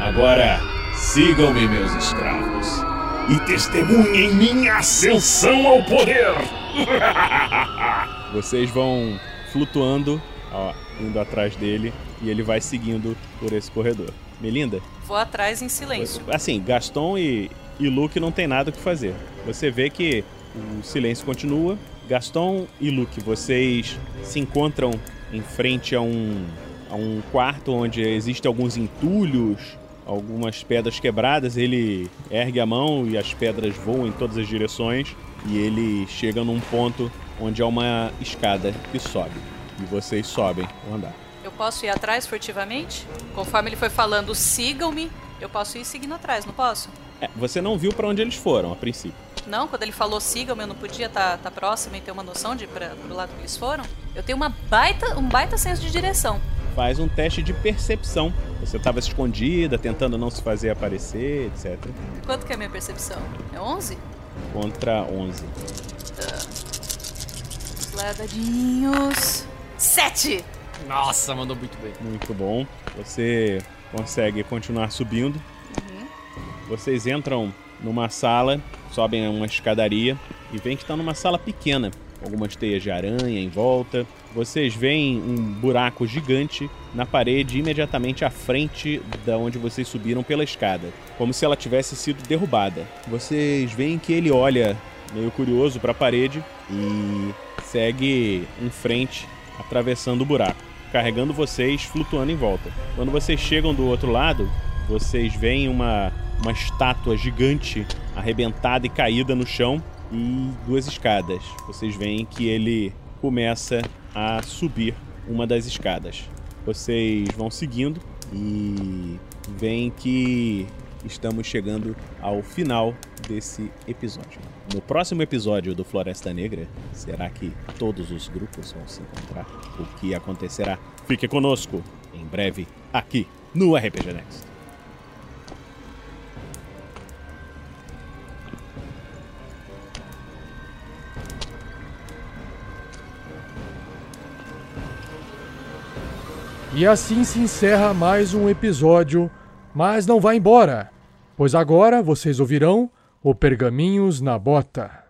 Agora, sigam-me, meus escravos, e testemunhem minha ascensão ao poder. Vocês vão flutuando, ó, indo atrás dele e ele vai seguindo por esse corredor. Melinda, Vou atrás em silêncio. Assim, Gaston e, e Luke não tem nada o que fazer. Você vê que o silêncio continua. Gaston e Luke, vocês se encontram em frente a um, a um quarto onde existem alguns entulhos, algumas pedras quebradas. Ele ergue a mão e as pedras voam em todas as direções. E ele chega num ponto onde há uma escada que sobe. E vocês sobem o andar. Eu posso ir atrás furtivamente? Conforme ele foi falando, sigam-me. Eu posso ir seguindo atrás, não posso? É, você não viu pra onde eles foram a princípio. Não, quando ele falou sigam-me, eu não podia estar tá, próximo e ter uma noção de pra, pro lado que eles foram? Eu tenho uma baita, um baita senso de direção. faz um teste de percepção. Você estava escondida, tentando não se fazer aparecer, etc. Quanto que é a minha percepção? É 11? Contra 11. Os lá, dadinhos. 7! Nossa, mandou muito bem. Muito bom. Você consegue continuar subindo. Vocês entram numa sala, sobem uma escadaria e veem que está numa sala pequena, algumas teias de aranha em volta. Vocês veem um buraco gigante na parede imediatamente à frente da onde vocês subiram pela escada, como se ela tivesse sido derrubada. Vocês veem que ele olha meio curioso para a parede e segue em frente, atravessando o buraco, carregando vocês flutuando em volta. Quando vocês chegam do outro lado, vocês veem uma, uma estátua gigante arrebentada e caída no chão e duas escadas. Vocês veem que ele começa a subir uma das escadas. Vocês vão seguindo e veem que estamos chegando ao final desse episódio. No próximo episódio do Floresta Negra, será que todos os grupos vão se encontrar? O que acontecerá? Fique conosco em breve aqui no RPG Next. E assim se encerra mais um episódio, mas não vá embora, pois agora vocês ouvirão o Pergaminhos na Bota.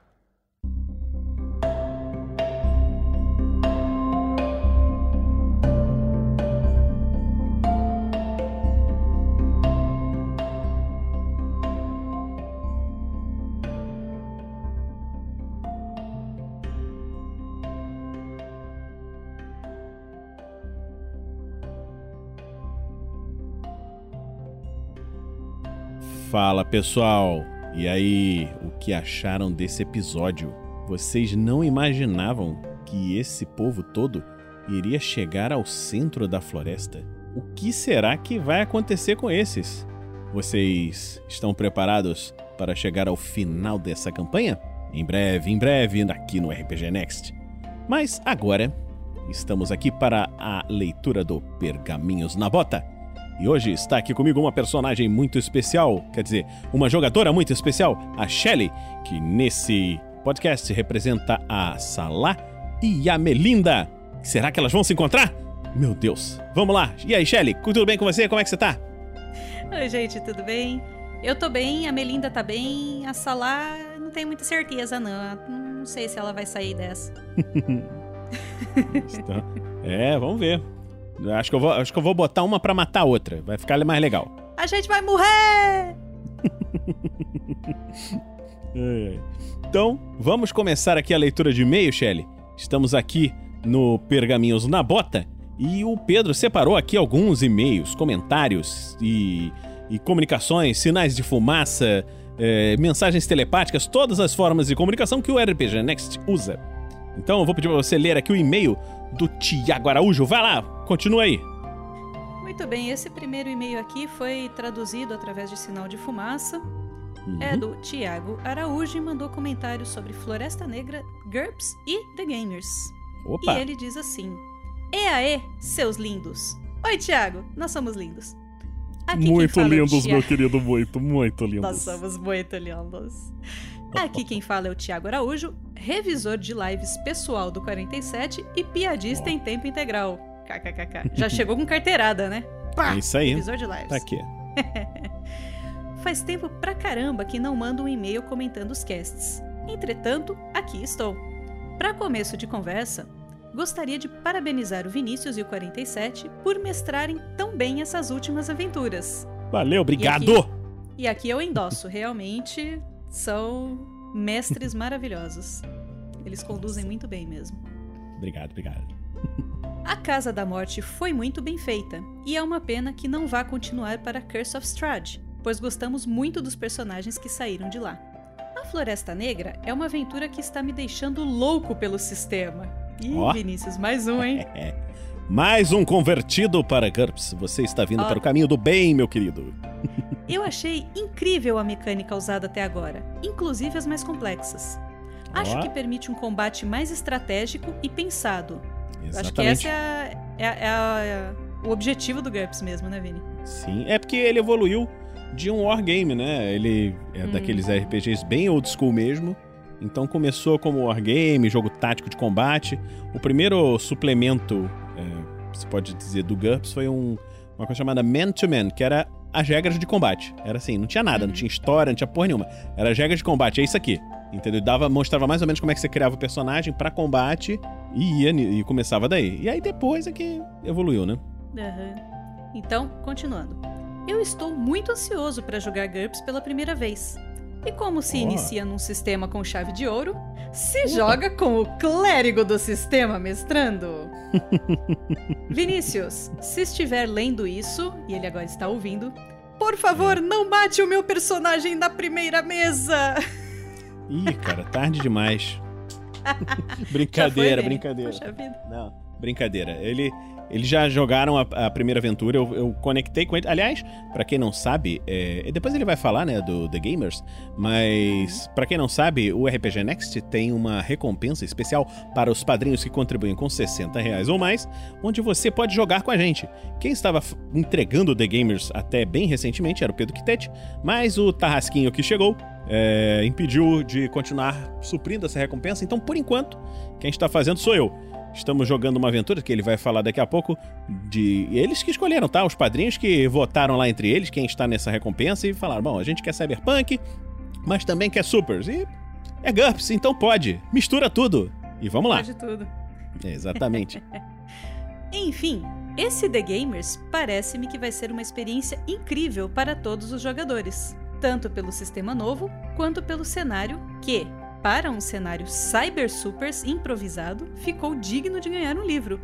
Fala pessoal! E aí, o que acharam desse episódio? Vocês não imaginavam que esse povo todo iria chegar ao centro da floresta? O que será que vai acontecer com esses? Vocês estão preparados para chegar ao final dessa campanha? Em breve, em breve, aqui no RPG Next. Mas agora, estamos aqui para a leitura do Pergaminhos na Bota. E hoje está aqui comigo uma personagem muito especial, quer dizer, uma jogadora muito especial, a Shelly, que nesse podcast representa a Salá e a Melinda. Será que elas vão se encontrar? Meu Deus. Vamos lá. E aí, Shelly, tudo bem com você? Como é que você tá? Oi, gente, tudo bem? Eu tô bem, a Melinda tá bem, a Salá não tenho muita certeza, não. Não sei se ela vai sair dessa. Então, é, vamos ver. Acho que, eu vou, acho que eu vou botar uma pra matar a outra. Vai ficar mais legal. A gente vai morrer! É. Então, vamos começar aqui a leitura de e-mail, Shelly. Estamos aqui no Pergaminhos na Bota e o Pedro separou aqui alguns e-mails, comentários e, e comunicações, sinais de fumaça, é, mensagens telepáticas, todas as formas de comunicação que o RPG Next usa. Então eu vou pedir para você ler aqui o e-mail do Tiago Araújo. Vai lá, continua aí. Muito bem, esse primeiro e-mail aqui foi traduzido através de sinal de fumaça. É do Tiago Araújo e mandou comentários sobre Floresta Negra, GURPS e The Gamers. Opa! E ele diz assim: E aê, seus lindos! Oi, Tiago, nós somos lindos. Aqui quem Muito é lindos, Tiago- meu querido, muito, muito lindos. Nós somos muito lindos. Aqui quem fala é o Tiago Araújo, revisor de lives pessoal do 47 e piadista em tempo integral. KKKK. Já chegou com carteirada, né? Pá! É isso aí. De lives. Tá aqui. Faz tempo pra caramba que não mando um e-mail comentando os casts. Entretanto, aqui estou. Pra começo de conversa, gostaria de parabenizar o Vinícius e o 47 por mestrarem tão bem essas últimas aventuras. Valeu, obrigado! E aqui- E aqui eu endosso, realmente são mestres maravilhosos. Eles conduzem muito bem mesmo. Obrigado, obrigado. A Casa da Morte foi muito bem feita, e é uma pena que não vá continuar para Curse of Strahd, pois gostamos muito dos personagens que saíram de lá. A Floresta Negra é uma aventura que está me deixando louco pelo sistema. Ih, Ó. Vinícius, mais um, hein? Mais um convertido para GURPS. Você está vindo Ó. para o caminho do bem, meu querido. Eu achei incrível a mecânica usada até agora, inclusive as mais complexas. Acho Ó. que permite um combate mais estratégico e pensado. Acho que Exatamente. esse é, é é o objetivo do GURPS mesmo, né, Vini? Sim, é porque ele evoluiu de um wargame, né? Ele é Hum. daqueles RPGs bem old school mesmo. Então começou como wargame, jogo tático de combate. O primeiro suplemento, é, você pode dizer, do GURPS foi um- uma coisa chamada Man-to-Man, que era as regras de combate. Era assim, não tinha nada, não tinha história, não tinha porra nenhuma. Era as regras de combate, é isso aqui. Entendeu? Dava, mostrava mais ou menos como é que você criava o personagem pra combate e ia e começava daí. E aí depois é que evoluiu, né? Aham. Então, continuando. Eu estou muito ansioso para jogar GURPS pela primeira vez. E como se Ó. inicia num sistema com chave de ouro, se joga com o clérigo do sistema mestrando. Vinícius, se estiver lendo isso, e ele agora está ouvindo, por favor, não mate o meu personagem na primeira mesa! Ih, cara, tarde demais. Brincadeira, brincadeira. Poxa vida. Não, brincadeira. Ele, eles já jogaram a, a primeira aventura, eu, eu conectei com ele. Aliás, pra quem não sabe, é, depois ele vai falar, né, do The Gamers, mas pra quem não sabe, o RPG Next tem uma recompensa especial para os padrinhos que contribuem com 60 reais ou mais, onde você pode jogar com a gente. Quem estava entregando o The Gamers até bem recentemente era o Pedro Quitete, mas o Tarrasquinho que chegou é, impediu de continuar suprindo essa recompensa, então por enquanto, quem está fazendo sou eu. Estamos jogando uma aventura que ele vai falar daqui a pouco de eles que escolheram, tá? Os padrinhos que votaram lá entre eles quem está nessa recompensa e falaram: "Bom, a gente quer Cyberpunk, mas também quer Supers e é GURPS, então pode. Mistura tudo. E vamos lá. Pode tudo. É, exatamente. Enfim, esse The Gamers parece-me que vai ser uma experiência incrível para todos os jogadores, tanto pelo sistema novo quanto pelo cenário que, para um cenário Cyber Supers improvisado, ficou digno de ganhar um livro.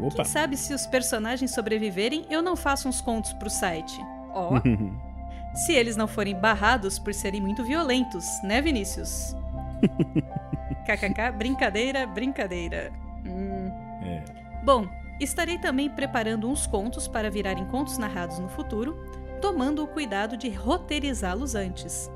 Opa. Quem sabe se os personagens sobreviverem, eu não faço uns contos pro site. Ó, se eles não forem barrados por serem muito violentos, né, Vinícius? KKK, brincadeira, brincadeira. Hum. É. Bom, estarei também preparando uns contos para virarem contos narrados no futuro, tomando o cuidado de roteirizá-los antes.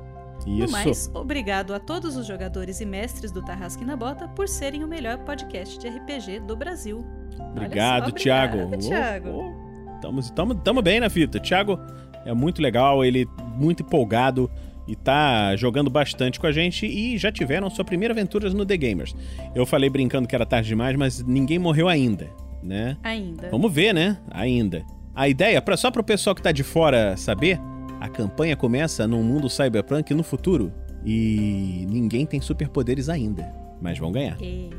No Isso. mais, obrigado a todos os jogadores e mestres do Tarrasque na Bota por serem o melhor podcast de RPG do Brasil. Obrigado, obrigada, Thiago. Ô, ô. Tamo, tamo, tamo bem na fita. Thiago é muito legal, ele muito empolgado e tá jogando bastante com a gente e já tiveram sua primeira aventura no The Gamers. Eu falei brincando que era tarde demais, mas ninguém morreu ainda, né? Ainda. Vamos ver, né? Ainda. A ideia, pra, só pro pessoal que tá de fora saber, a campanha começa num mundo cyberpunk no futuro e ninguém tem superpoderes ainda, mas vão ganhar. Eita.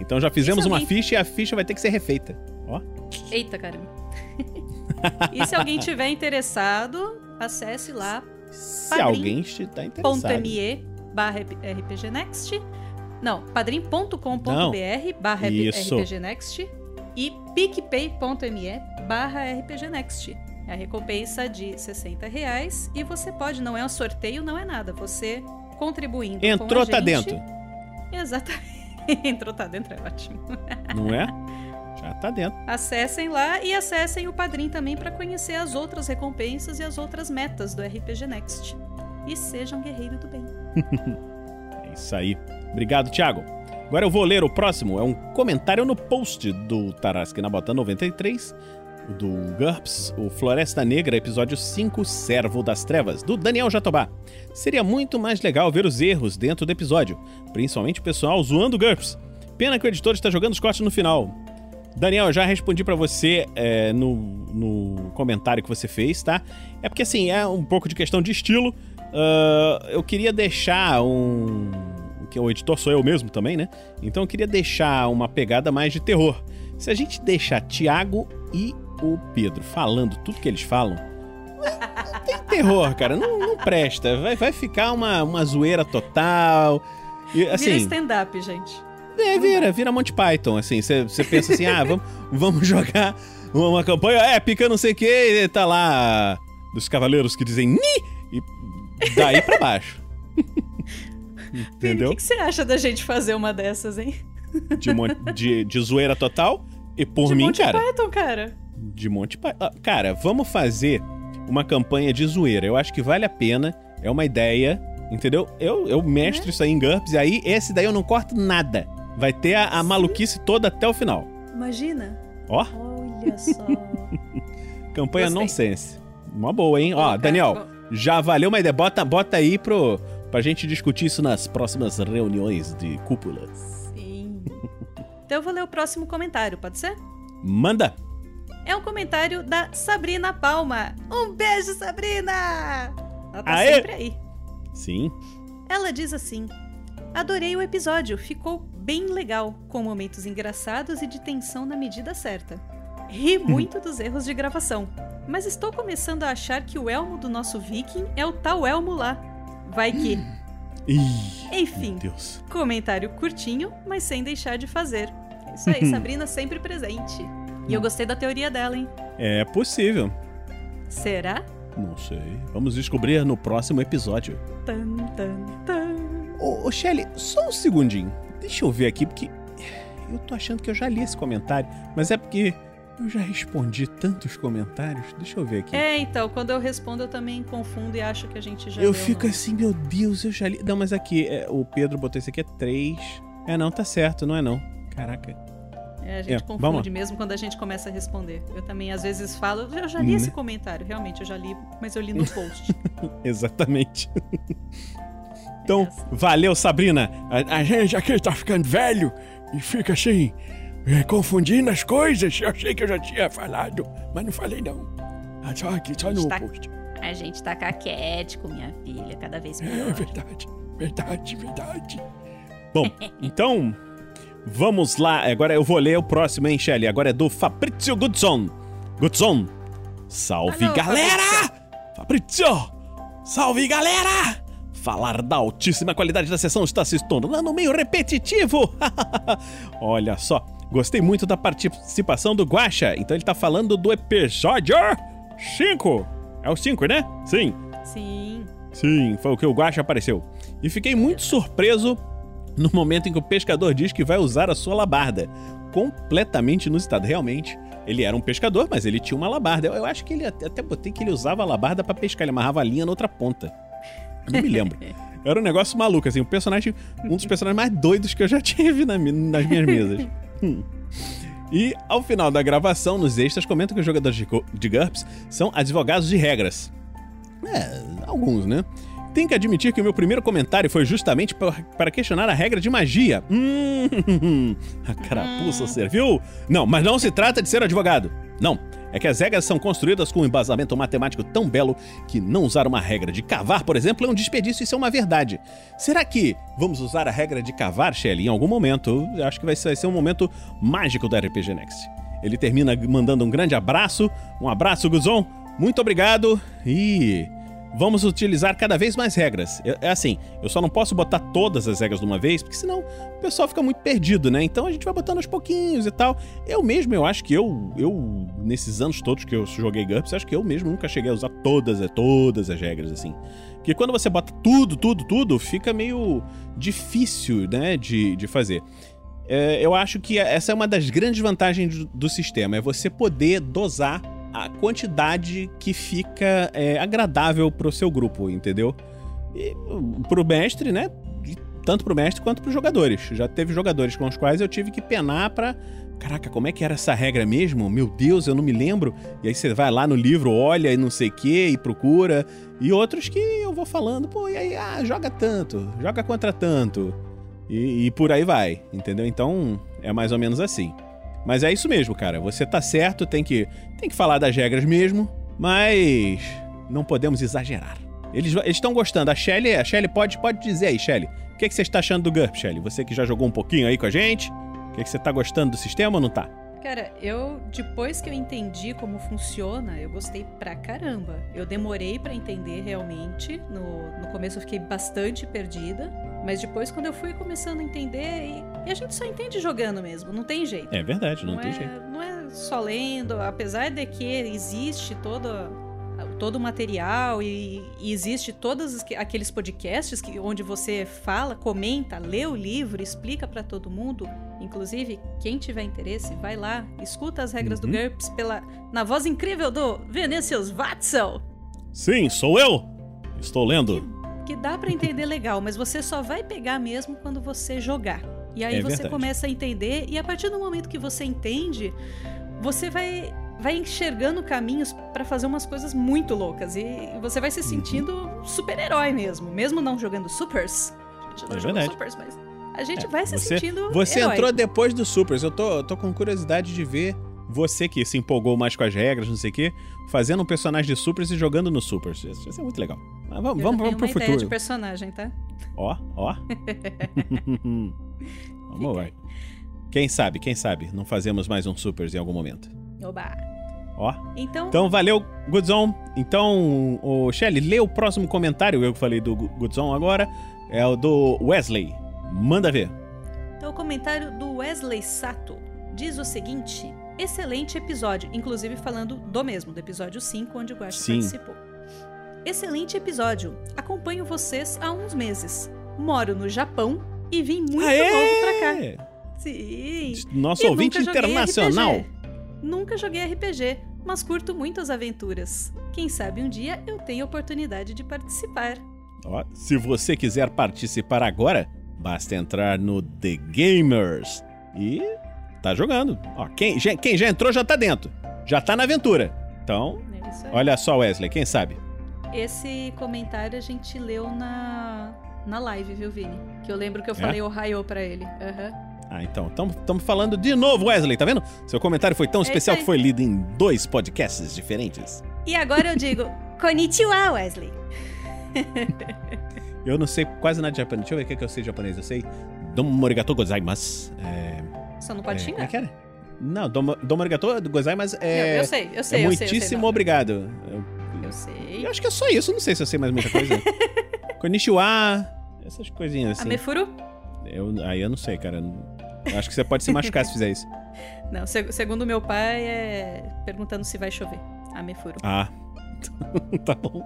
Então já fizemos E se uma alguém- ficha e a ficha vai ter que ser refeita. Ó. Eita, caramba. e se alguém tiver interessado, acesse lá Se Padrim. alguém está interessado. .me barra rpgnext. Não, padrim.com.br barra rpgnext e picpay.me barra rpgnext. É a recompensa de 60 reais e você pode, não é um sorteio, não é nada. Você contribuindo com Entrou, a tá gente- dentro. Exatamente. Entrou, tá dentro, é ótimo. Não é? Já tá dentro. Acessem lá e acessem o Padrim também para conhecer as outras recompensas e as outras metas do RPG Next. E sejam guerreiro do bem. É isso aí. Obrigado, Thiago. Agora eu vou ler o próximo. É um comentário no post do Tarasque na Bota 93, do GURPS, o Floresta Negra, episódio 5, Servo das Trevas, do Daniel Jatobá. Seria muito mais legal ver os erros dentro do episódio, principalmente o pessoal zoando o GURPS. Pena que o editor está jogando os cortes no final. Daniel, eu já respondi pra você é, no, no comentário que você fez, tá? É porque assim, é um pouco de questão de estilo. Ah, eu queria deixar um. Que o editor sou eu mesmo também, né? Então eu queria deixar uma pegada mais de terror. Se a gente deixar Thiago e o Pedro falando tudo que eles falam. Não tem terror, cara. Não, não presta. Vai, vai ficar uma, uma zoeira total. E, Vira assim, stand-up, gente. é, vira, vira Monty Python, assim, você pensa assim, ah, vamos, vamos jogar uma, uma campanha épica, não sei o que, e tá lá dos cavaleiros que dizem ni, e daí pra baixo. Entendeu? o que, que você acha da gente fazer uma dessas, hein? De, de, de zoeira total, e por de mim, Monty cara, Python, cara. de Monty Python. Ah, Cara, vamos fazer uma campanha de zoeira, eu acho que vale a pena, é uma ideia, entendeu? Eu, eu mestro isso aí em GURPS, e aí esse daí eu não corto nada. Vai ter a, a maluquice toda até o final. Imagina. Ó. Olha só. Campanha Gostei. nonsense. Uma boa, hein? Ó, Daniel, já valeu uma ideia. Bota, bota aí pro, pra gente discutir isso nas próximas reuniões de cúpulas. Sim. Então eu vou ler o próximo comentário, pode ser? Manda! É um comentário da Sabrina Palma. Um beijo, Sabrina! Ela tá Aê! sempre aí. Sim. Ela diz assim: Adorei o episódio, ficou bem legal, com momentos engraçados e de tensão na medida certa. Ri muito dos erros de gravação, mas estou começando a achar que o elmo do nosso viking é o tal elmo lá. Vai que. Ih, Enfim, comentário curtinho, mas sem deixar de fazer. É isso aí, Sabrina sempre presente. E eu gostei da teoria dela, hein? É possível. Será? Não sei. Vamos descobrir no próximo episódio. Tan, tan, tan. Ô, ô Shelly, só um segundinho. Deixa eu ver aqui, porque eu tô achando que eu já li esse comentário, mas é porque eu já respondi tantos comentários. Deixa eu ver aqui. É, então, quando eu respondo eu também confundo e acho que a gente já Eu fico no- assim, meu Deus, eu já li. Não, mas aqui, é, o Pedro botou esse aqui é 3. É, não, tá certo, não é não. Caraca. É, a gente É, confunde mesmo quando a gente começa a responder. Eu também às vezes falo, eu já li Né? esse comentário, realmente, eu já li, mas eu li no post. Exatamente. Então, Essa. valeu, Sabrina. A, a gente aqui tá ficando velho e fica assim, é, confundindo as coisas. Eu achei que eu já tinha falado, mas não falei não. Ah, Só aqui, só no Está- post. a gente tá caquético, minha filha, cada vez É melhor. verdade, verdade, verdade. Bom, então, vamos lá. Agora eu vou ler o próximo, hein, Shelly? Agora é do Fabrizio Goodson. Goodson. Salve, Alô, galera! Fabrizio! Salve, galera! Falar da altíssima qualidade da sessão está se tornando meio repetitivo. Olha só, gostei muito da participação do Guaxa. Então ele tá falando do episódio 5. É o 5, né? Sim. Sim. Sim, foi o que o Guaxa apareceu. E fiquei muito surpreso no momento em que o pescador diz que vai usar a sua labarda. Completamente inusitado. Realmente, ele era um pescador, mas ele tinha uma labarda. Eu, eu acho que ele até, botei que ele usava a labarda pra pescar, ele amarrava a linha na outra ponta. Não me lembro. Era um negócio maluco, assim, um personagem, um dos personagens mais doidos que eu já tive na nas minhas mesas. Hum. E ao final da gravação, nos extras, comentam que os jogadores de, de GURPS são advogados de regras. É, alguns, né? Tem que admitir que o meu primeiro comentário foi justamente pa- para questionar a regra de magia. Hum, a carapuça serviu? Não, mas não se trata de ser advogado. Não, é que as regras são construídas com um embasamento matemático tão belo que não usar uma regra de cavar, por exemplo, é um desperdício, isso é uma verdade. Será que vamos usar a regra de cavar, Shelly, em algum momento? Eu acho que vai ser, vai ser um momento mágico da RPG Next. Ele termina mandando um grande abraço. Um abraço, Guzon. Muito obrigado e vamos utilizar cada vez mais regras. É, assim, eu só não posso botar todas as regras de uma vez, porque senão o pessoal fica muito perdido, né? Então a gente vai botando aos pouquinhos e tal. Eu mesmo, eu acho que eu, eu nesses anos todos que eu joguei GURPS, acho que eu mesmo nunca cheguei a usar todas, é, todas as regras, assim. Porque quando você bota tudo, tudo, tudo, fica meio difícil, né, de, de fazer. É, eu acho que essa é uma das grandes vantagens do, do sistema, é você poder dosar a quantidade que fica é, agradável pro seu grupo, entendeu? E pro mestre, né? Tanto pro mestre quanto pros jogadores. Já teve jogadores com os quais eu tive que penar pra. Caraca, como é que era essa regra mesmo? Meu Deus, eu não me lembro. E aí você vai lá no livro, olha e não sei o que, e procura. E outros que eu vou falando, pô, e aí, ah, joga tanto, joga contra tanto. E, e por aí vai, entendeu? Então é mais ou menos assim. Mas é isso mesmo, cara. Você tá certo, tem que, tem que falar das regras mesmo, mas não podemos exagerar. Eles estão gostando. A Shelly, a Shelly pode, pode dizer aí, Shelly. O que, que você está achando do GURP, Shelly? Você que já jogou um pouquinho aí com a gente. O que, que você tá gostando do sistema ou não tá? Cara, eu depois que eu entendi como funciona, eu gostei pra caramba. Eu demorei pra entender realmente. No, no começo eu fiquei bastante perdida. Mas depois, quando eu fui começando a entender, e, e a gente só entende jogando mesmo, não tem jeito. É verdade, não, tem é, jeito. Não é só lendo, apesar de que existe todo, todo o material e, e existe todos os que- aqueles podcasts que, onde você fala, comenta, lê o livro, explica pra todo mundo. Inclusive, quem tiver interesse, vai lá, escuta as regras Uhum. do GURPS pela, na voz incrível do Vinicius Watzel. Sim, sou eu! Estou lendo. que dá pra entender legal, mas você só vai pegar mesmo quando você jogar. E aí É você verdade. começa a entender e a partir do momento que você entende, você vai vai enxergando caminhos pra fazer umas coisas muito loucas e você vai se Uhum. sentindo super-herói mesmo, mesmo não jogando supers. A gente não É jogou supers, mas a gente É, vai se você, sentindo Você herói. entrou depois do Supers. Eu tô, eu tô com curiosidade de ver você que se empolgou mais com as regras, não sei o quê, fazendo um personagem de Supers e jogando no Supers. Isso, isso é muito legal. Mas vamos, Eu vamos, vamos pro uma ideia futuro. de personagem, tá? Ó, ó. vamos lá. Quem sabe, quem sabe, não fazemos mais um Supers em algum momento. Oba. Ó. Então, Então, valeu, Goodzon. Então, o Shelly, lê o próximo comentário, eu que falei do Goodzon agora, é o do Wesley. Manda ver. Então, o comentário do Wesley Sato diz o seguinte: excelente episódio, inclusive falando do mesmo, do episódio 5, onde o Guaxa Sim. participou. Excelente episódio. Acompanho vocês há uns meses. Moro no Japão e vim muito novo pra cá. Aê! Sim. Nosso E ouvinte internacional. RPG. Nunca joguei RPG, mas curto muito as aventuras. Quem sabe um dia eu tenho a oportunidade de participar. Ó, se você quiser participar agora, basta entrar no The Gamers e tá jogando. Ó, quem, já, quem já entrou já tá dentro. Já tá na aventura. Então, É olha só, Wesley, quem sabe? Esse comentário a gente leu na, na live, viu, Vini? Que eu lembro que eu É? falei Ohio pra ele. Aham. Ah, então, estamos falando de novo, Wesley, tá vendo? Seu comentário foi tão isso especial aí. que foi lido em dois podcasts diferentes. E agora eu digo Konnichiwa, Wesley. Eu não sei quase nada de japonês. Deixa eu ver o que, que eu sei de japonês. Eu sei Domo Morigato Gozaimasu. É, Só não pode é, xingar. Como é que era? Não, Domo, Domo Gozaimasu Não, é... eu sei, eu sei, é eu sei. eu sei, muitíssimo obrigado. Eu, Eu sei. eu acho que é só isso, não sei se eu sei mais muita coisa. Konnichiwa, essas coisinhas assim. Amefuru? Eu, aí eu não sei, cara. Eu acho que você pode se machucar se fizer isso. Não, seg- segundo meu pai é perguntando se vai chover. Amefuru. Ah, tá bom.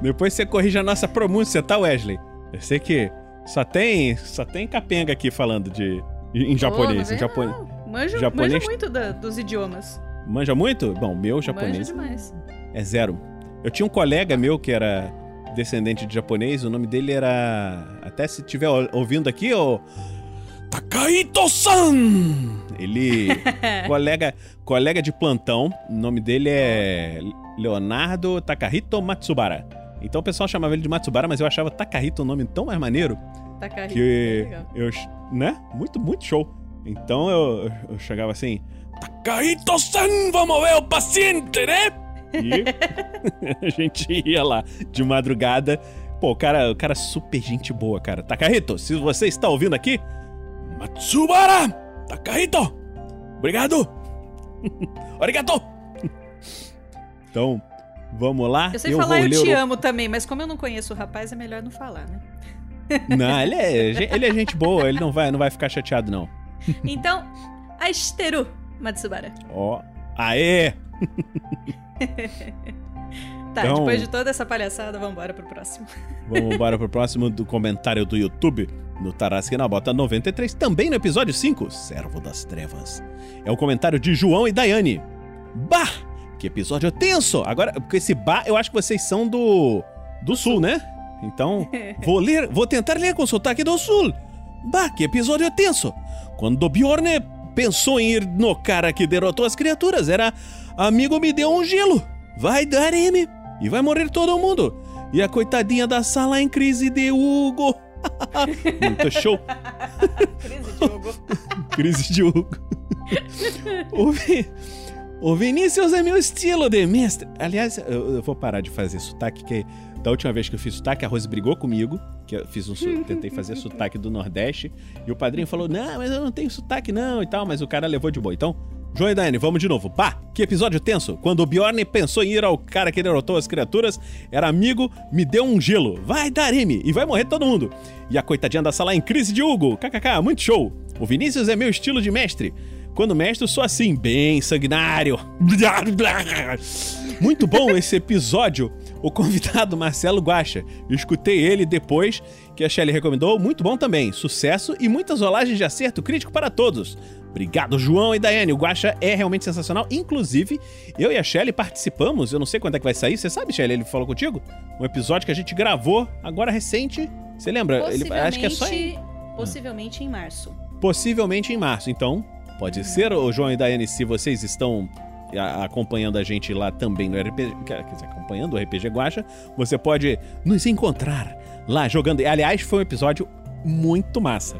Depois você corrige a nossa pronúncia, tá, Wesley? Eu sei que só tem, só tem capenga aqui falando de em japonês. Em não japonês. vem, não. Manjo, japonês- manjo muito da- dos idiomas. Manja muito? Bom, meu Manjo japonês demais. é zero. Eu tinha um colega meu que era descendente de japonês, o nome dele era. Até se estiver ouvindo aqui, ô. Takaito-san! Ele. colega, colega de plantão. O nome dele é Leonardo Takahito Matsubara. Então o pessoal chamava ele de Matsubara, mas eu achava Takahito um nome tão mais maneiro Takahito, que legal. eu. Né? Muito, muito show. Então eu, eu chegava assim. Takahito-san, vamos ver o paciente, né? E a gente ia lá de madrugada. Pô, o cara, o cara é super gente boa, cara. Takahito, se você está ouvindo aqui, Matsubara! Takahito! Obrigado! Obrigado! Então, vamos lá. Eu sei vou falar eu te o- amo também, mas como eu não conheço o rapaz, é melhor não falar, né? Não, ele é, ele é gente boa, ele não vai, não vai ficar chateado, não. Então, Asteru Matsubara. Ó, aê! Tá, Então- depois de toda essa palhaçada, vamos embora pro próximo. Vamos embora pro próximo do comentário do YouTube, no Tarasque na Bota 93, também no episódio 5, Servo das Trevas. É o comentário de João e Daiane. Bah! Que episódio tenso! Agora, porque esse bah, eu acho que vocês são do. do sul, né? Então, vou ler, vou tentar ler com sotaque do sul. Bah, que episódio tenso! Quando Bjorn pensou em ir no cara que derrotou as criaturas, era amigo me deu um gelo. Vai dar M e vai morrer todo mundo. E a coitadinha da sala em crise de Hugo. Muito show. Crise de Hugo. Crise de Hugo. o, Vi- o Vinícius é meu estilo de mestre. Aliás, eu, eu vou parar de fazer sotaque, que da última vez que eu fiz sotaque, a Rose brigou comigo, que eu fiz um, tentei fazer sotaque do Nordeste, e o padrinho falou, não, mas eu não tenho sotaque não, e tal, mas o cara levou de boa. Então, João e Daiane, vamos de novo. Pá, que episódio tenso. Quando o Bjorn pensou em ir ao cara que derrotou as criaturas, era amigo, me deu um gelo. Vai dar M e vai morrer todo mundo. E a coitadinha da sala em crise de Hugo. KKK, muito show. O Vinícius é meu estilo de mestre. Quando mestre, sou assim, bem sanguinário. Muito bom esse episódio. O convidado Marcelo Guacha. Eu escutei ele depois que a Shelly recomendou. Muito bom também. Sucesso e muitas rolagens de acerto crítico para todos. Obrigado, João e Daiane. O Guacha é realmente sensacional. Inclusive, eu e a Shelly participamos. Eu não sei quando é que vai sair. Você sabe, Shelly? Ele falou contigo? Um episódio que a gente gravou agora recente. Você lembra? Ele, acho que é só em, Possivelmente em março. possivelmente em março. Então, pode ser, o João e Daiane, se vocês estão acompanhando a gente lá também no RPG, quer dizer, acompanhando o RPG Guacha, você pode nos encontrar lá jogando. Aliás, foi um episódio muito massa.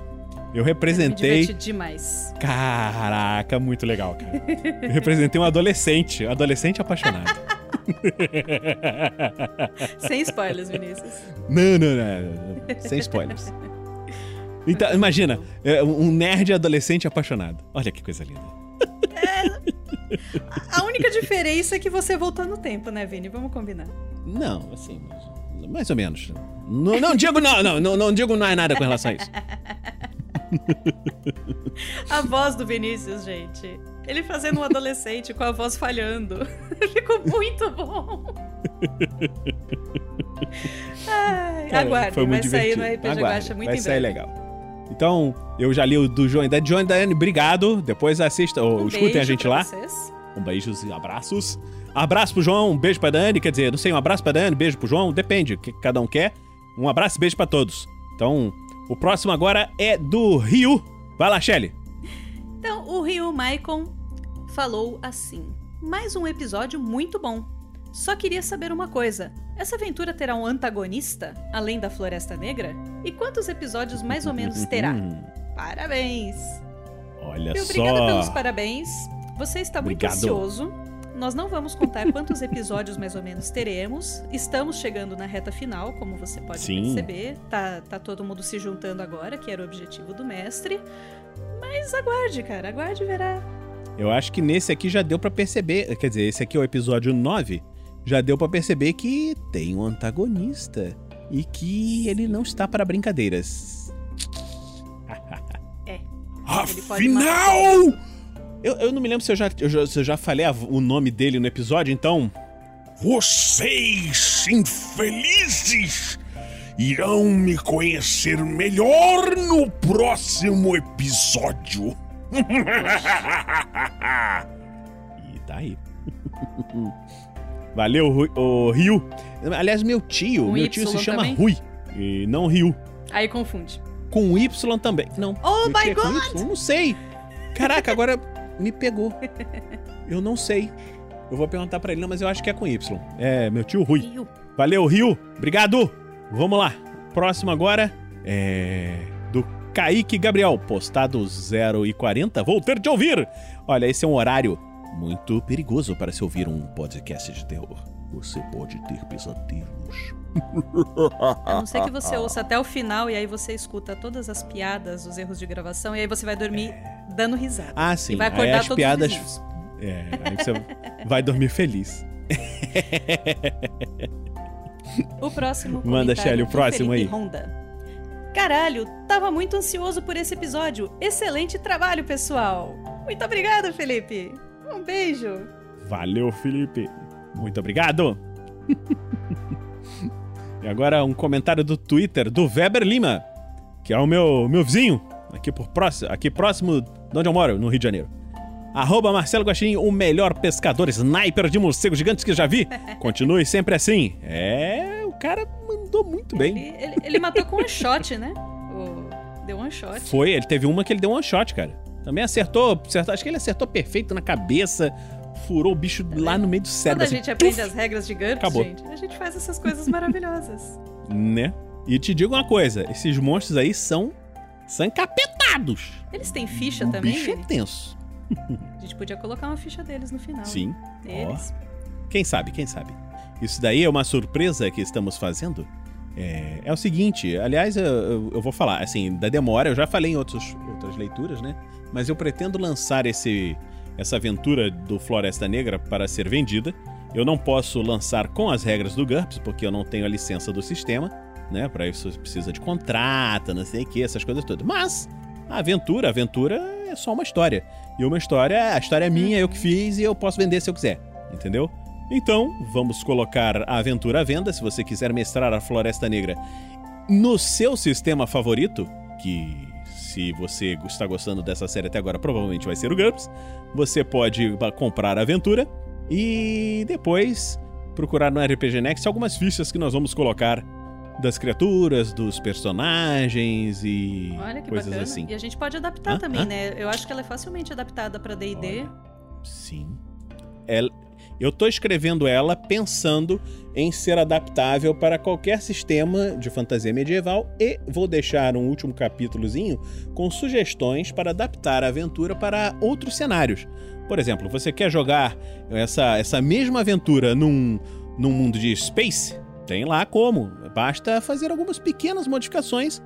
Eu representei. diverti demais. Caraca, muito legal, cara. Eu representei um adolescente, um adolescente apaixonado. Sem spoilers, Vinícius. Não, não, não, não. Sem spoilers. Então, imagina, é, um nerd adolescente apaixonado. Olha que coisa linda. A única diferença é que você voltou no tempo, né, Vini? Vamos combinar. Não, assim, mais, ou menos. Não, não digo não, não, não, não digo mais nada com relação a isso. A voz do Vinícius, gente. Ele fazendo um adolescente com a voz falhando. Ficou muito bom. Ai, Cara, aguardem, foi vai muito sair divertido. no RPG Guacha muito vai em sair breve. legal. Então, eu já li o do João e. João e Daiane, obrigado. Depois assista, ou Um escutem a gente lá. vocês. Um beijos e abraços. Abraço pro João, um beijo pra Dani. Quer dizer, não sei, um abraço pra Dani, beijo pro João. Depende, o que cada um quer. Um abraço e beijo pra todos. Então, o próximo agora é do Ryu. Vai lá, Shelly. Então, o Ryu Maicon falou assim: Mais um episódio muito bom. Só queria saber uma coisa: essa aventura terá um antagonista, além da Floresta Negra? E quantos episódios mais ou menos terá? Parabéns! Olha E obrigada pelos só. parabéns. Você está muito Obrigado. ansioso. Nós não vamos contar quantos episódios mais ou menos teremos. Estamos chegando na reta final, como você pode Sim. perceber. Tá, tá todo mundo se juntando agora, que era o objetivo do mestre. Mas aguarde, cara. Aguarde e verá. Eu acho que nesse aqui já deu pra perceber. Quer dizer, esse aqui é o episódio 9. Já deu pra perceber que tem um antagonista. E que ele não está para brincadeiras. É. Afinal! Eu, eu não me lembro se eu já, eu já, se eu já falei a- o nome dele no episódio, então. Vocês, infelizes, irão me conhecer melhor no próximo episódio. E tá aí. Valeu, Rui- ô, Rio. Aliás, meu tio, Um meu tio se chama também? Rui. E não Rio. Aí confunde. com Y também. Não. Oh my é God! Não sei. Caraca, agora me pegou. Eu não sei. Eu vou perguntar pra ele, não, mas eu acho que é com Y. É, meu tio Rui. Rio. Valeu, Rio. Obrigado. Vamos lá. Próximo agora é do Kaique Gabriel, postado 0 e 40. Vou ter de ouvir. Olha, esse é um horário muito perigoso para se ouvir um podcast de terror. Você pode ter pesadelos. A não ser que você ouça até o final e aí você escuta todas as piadas, os erros de gravação, e aí você vai dormir dando risada. Ah, sim. E vai Aí acordar as todos piadas. os. É, aí você vai dormir feliz. O próximo Manda, Shelly, o próximo Felipe aí. Honda. Caralho, tava muito ansioso por esse episódio. Excelente trabalho, pessoal. Muito obrigado, Felipe. Um beijo. Valeu, Felipe. Muito obrigado. e agora um comentário do Twitter do Weber Lima, que é o meu, meu vizinho, aqui, por próximo, aqui próximo de onde eu moro, no Rio de Janeiro. Arroba Marcelo Guaxinim, o melhor pescador sniper de morcegos gigantes que já vi. Continue sempre assim. É, o cara mandou muito bem. Ele, ele- ele matou com um shot, né? Deu um shot. Foi, ele teve uma que ele deu one shot, cara. Também acertou, acertou acho que ele acertou perfeito na cabeça, furou o bicho lá no meio do Quando cérebro. a assim, gente aprende as regras de GURPS, Acabou. gente, a gente faz essas coisas maravilhosas. Né? E te digo uma coisa, esses monstros aí são são encapetados. Eles têm ficha o também, bicho é tenso. A gente podia colocar uma ficha deles no final. Sim. Eles. Quem sabe, quem sabe. Isso daí é uma surpresa que estamos fazendo. É, é o seguinte, aliás, eu, eu- eu vou falar, assim, da demora, eu já falei em outros, outras leituras, né? Mas eu pretendo lançar esse, essa aventura do Floresta Negra para ser vendida. Eu não posso lançar com as regras do GURPS, porque eu não tenho a licença do sistema, né? Para isso precisa de contrato, não sei o que, essas coisas todas. Mas a aventura, a aventura é só uma história. E uma história, a história é minha, eu que fiz e eu posso vender se eu quiser, entendeu? Então, vamos colocar a aventura à venda. Se você quiser mestrar a Floresta Negra no seu sistema favorito, que se você está gostando dessa série até agora, provavelmente vai ser o GURPS, você pode comprar a aventura e depois procurar no RPG Next algumas fichas que nós vamos colocar das criaturas, dos personagens e Olha que coisas bacana. assim. E a gente pode adaptar também, né? Eu acho que ela é facilmente adaptada pra D&D. Sim. Ela- eu tô escrevendo ela pensando em ser adaptável para qualquer sistema de fantasia medieval e vou deixar um último capítulozinho com sugestões para adaptar a aventura para outros cenários. Por exemplo, você quer jogar essa, essa mesma aventura num, num mundo de space? Tem lá como. Basta fazer algumas pequenas modificações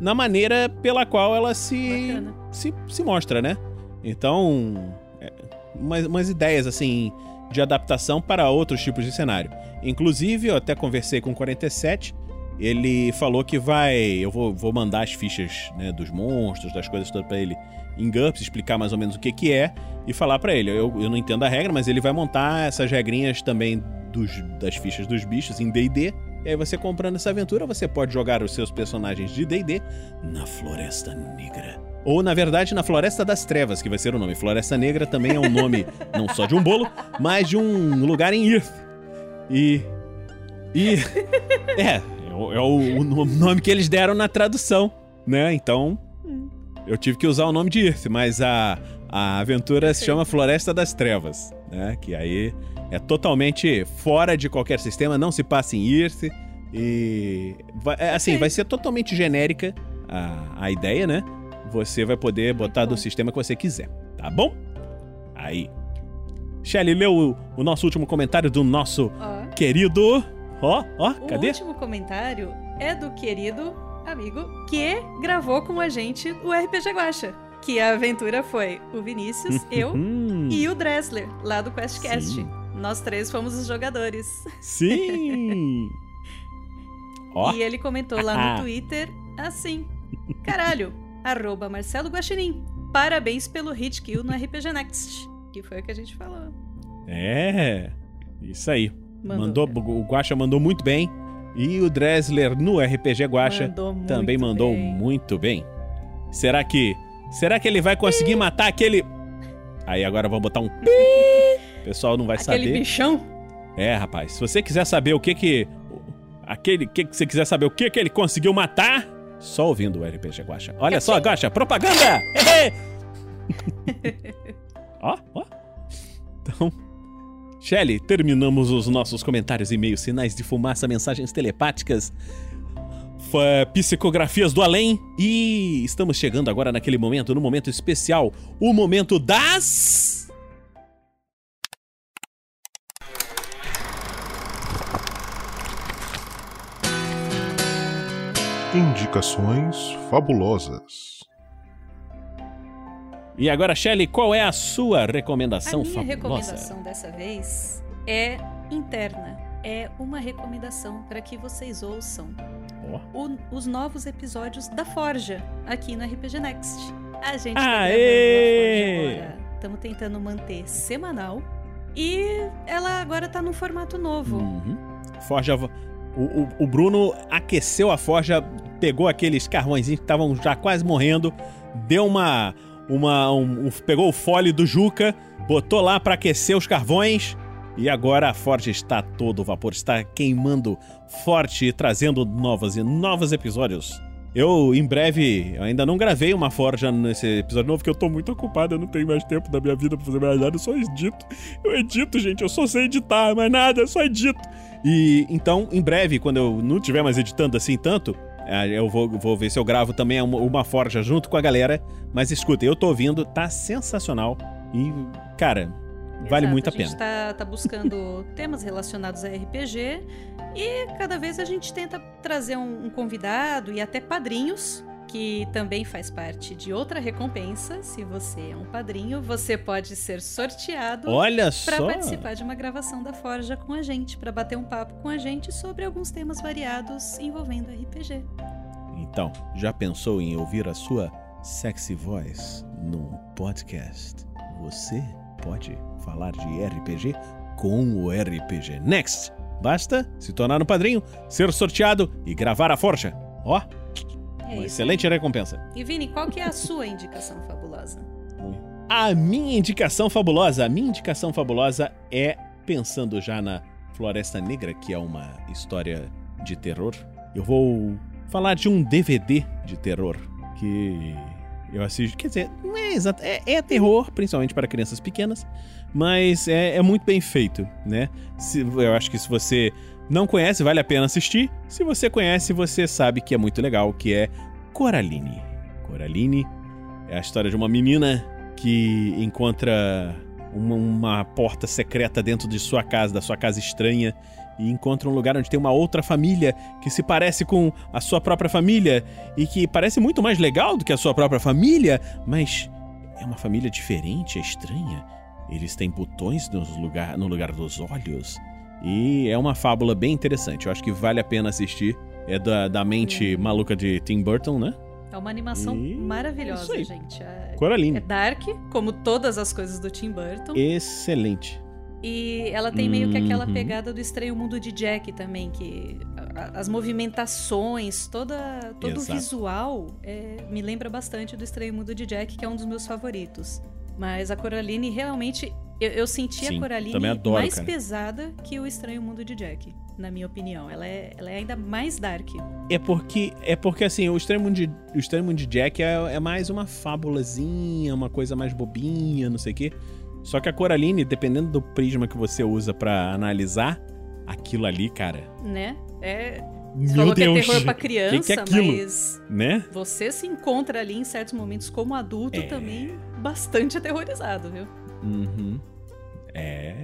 na maneira pela qual ela se, se, se mostra, né? Então, é, umas, umas ideias assim de adaptação para outros tipos de cenário. Inclusive, eu até conversei com o 47, ele falou que vai. Eu vou, vou mandar as fichas né, dos monstros, das coisas todas pra ele em GURPS, explicar mais ou menos o que, que é e falar pra ele. Eu, eu não entendo a regra, mas ele vai montar essas regrinhas também dos, das fichas dos bichos em DD. E aí você comprando essa aventura, você pode jogar os seus personagens de D&D na Floresta Negra. Ou, na verdade, na Floresta das Trevas, que vai ser o nome. Floresta Negra também é um nome não só de um bolo, mas de um lugar em Earth. E... E... É, é o, o- nome que eles deram na tradução, né? Então, eu tive que usar o nome de Earth, mas a, a aventura se chama Floresta das Trevas, né? Que aí é totalmente fora de qualquer sistema, não se passa em Earth e vai, é, assim, vai ser totalmente genérica a, a ideia, né? Você vai poder botar do sistema que você quiser, tá bom? Aí. Shelly, leu o, o nosso último comentário do nosso Ó, querido. Ó, ó, o cadê? último comentário é do querido amigo que gravou com a gente o RPG Guacha. Que a aventura foi o Vinícius, eu Hum, e o Dressler, lá do QuestCast. Sim. Nós três fomos os jogadores. Sim! Ó, E ele comentou lá no Twitter assim: Caralho, arroba Marcelo Guaxinim. Parabéns pelo hit kill no RPG Next. Que foi o que a gente falou. é. Isso aí. Mandou, Mandou, o Guacha mandou muito bem. E o Dressler no RPG Guacha Mandou também mandou bem. muito bem. Será que. Será que ele vai conseguir matar aquele. Aí agora vamos botar um. O pessoal não vai Aquele saber. bichão? É, rapaz. Se você quiser saber o que que. Aquele que que você quiser saber o que que ele conseguiu matar, só ouvindo o RPG Guacha. Olha só, Guacha, propaganda! Ó, ó. Então, Shelly, terminamos os nossos comentários, e-mails, sinais de fumaça, mensagens telepáticas, psicografias do além e estamos chegando agora naquele momento, no momento especial, o momento das... Indicações fabulosas. E agora, Shelly, qual é a sua A recomendação minha fabulosa? recomendação dessa vez é interna. É uma recomendação para que vocês ouçam Ó. o- os novos episódios da Forja aqui no RPG Next. A gente tá Aê! a Forja agora. Estamos tentando manter semanal. E ela agora tá num formato novo. Uhum. Forja. O, o- o Bruno aqueceu a forja, pegou aqueles carvõezinhos que estavam já quase morrendo, deu uma. uma um- um- pegou o fole do Juca, botou lá pra aquecer os carvões. E agora a forja está todo vapor, está queimando forte e trazendo novas e novos episódios. Eu, em breve, eu ainda não gravei uma forja nesse episódio novo, porque eu tô muito ocupado, eu não tenho mais tempo da minha vida pra fazer mais nada, eu só edito. Eu edito, gente, eu só sei editar, mais nada, eu só edito. E então, em breve, quando eu não estiver mais editando assim tanto, eh, eu vou, vou ver se eu gravo também uma, uma forja junto com a galera. Mas escuta, eu tô ouvindo, tá sensacional. E, cara, vale Exato, muito a A gente pena. tá, tá buscando temas relacionados a RPG e cada vez a gente tenta trazer um, um convidado e até padrinhos, que também faz parte de outra recompensa. Se você é um padrinho, você pode ser sorteado Olha para participar de uma gravação da Forja com a gente, para bater um papo com a gente sobre alguns temas variados envolvendo RPG. Então, já pensou em ouvir a sua sexy voice num podcast? Você pode falar de RPG com o RPG Next. Basta se tornar um padrinho, ser sorteado e gravar a forja. Ó, É uma excelente recompensa. E Vini, qual que é a sua indicação fabulosa? A minha indicação fabulosa, a minha indicação fabulosa é pensando já na Floresta Negra, que é uma história de terror. Eu vou falar de um DVD de terror que eu assisto. Quer dizer, não é exato. É, é terror, principalmente para crianças pequenas, mas é, é muito bem feito, né? Se- eu acho que se você não conhece, vale a pena assistir. Se você conhece, você sabe que é muito legal, que é Coraline. Coraline é a história de uma menina que encontra uma, uma porta secreta dentro de sua casa, da sua casa estranha, e encontra um lugar onde tem uma outra família que se parece com a sua própria família e que parece muito mais legal do que a sua própria família, mas é uma família diferente, é estranha. Eles têm botões nos lugar, no lugar dos olhos. E é uma fábula bem interessante. Eu acho que vale a pena assistir. É da, da mente maluca de Tim Burton, né? É uma animação E maravilhosa, isso aí. gente. É, Coraline. é dark, como todas as coisas do Tim Burton. Excelente. E ela tem meio que aquela Uhum. pegada do Estranho Mundo de Jack também, que as movimentações, toda, todo o visual é, me lembra bastante do Estranho Mundo de Jack, que é um dos meus favoritos. Mas a Coraline realmente. Eu, eu senti Sim, a Coraline adoro, mais cara. pesada que o Estranho Mundo de Jack, na minha opinião. Ela é, ela é ainda mais dark. É porque, é porque assim, o Extremo de, o Extremo de Jack é, é mais uma fábulazinha, uma coisa mais bobinha, não sei o quê. Só que a Coraline, dependendo do prisma que você usa pra analisar, aquilo ali, cara. Né? É. Você Meu falou Deus! que é terror pra que criança, que é aquilo? mas Né? você se encontra ali em certos momentos como adulto É. também bastante aterrorizado, viu? Uhum. É.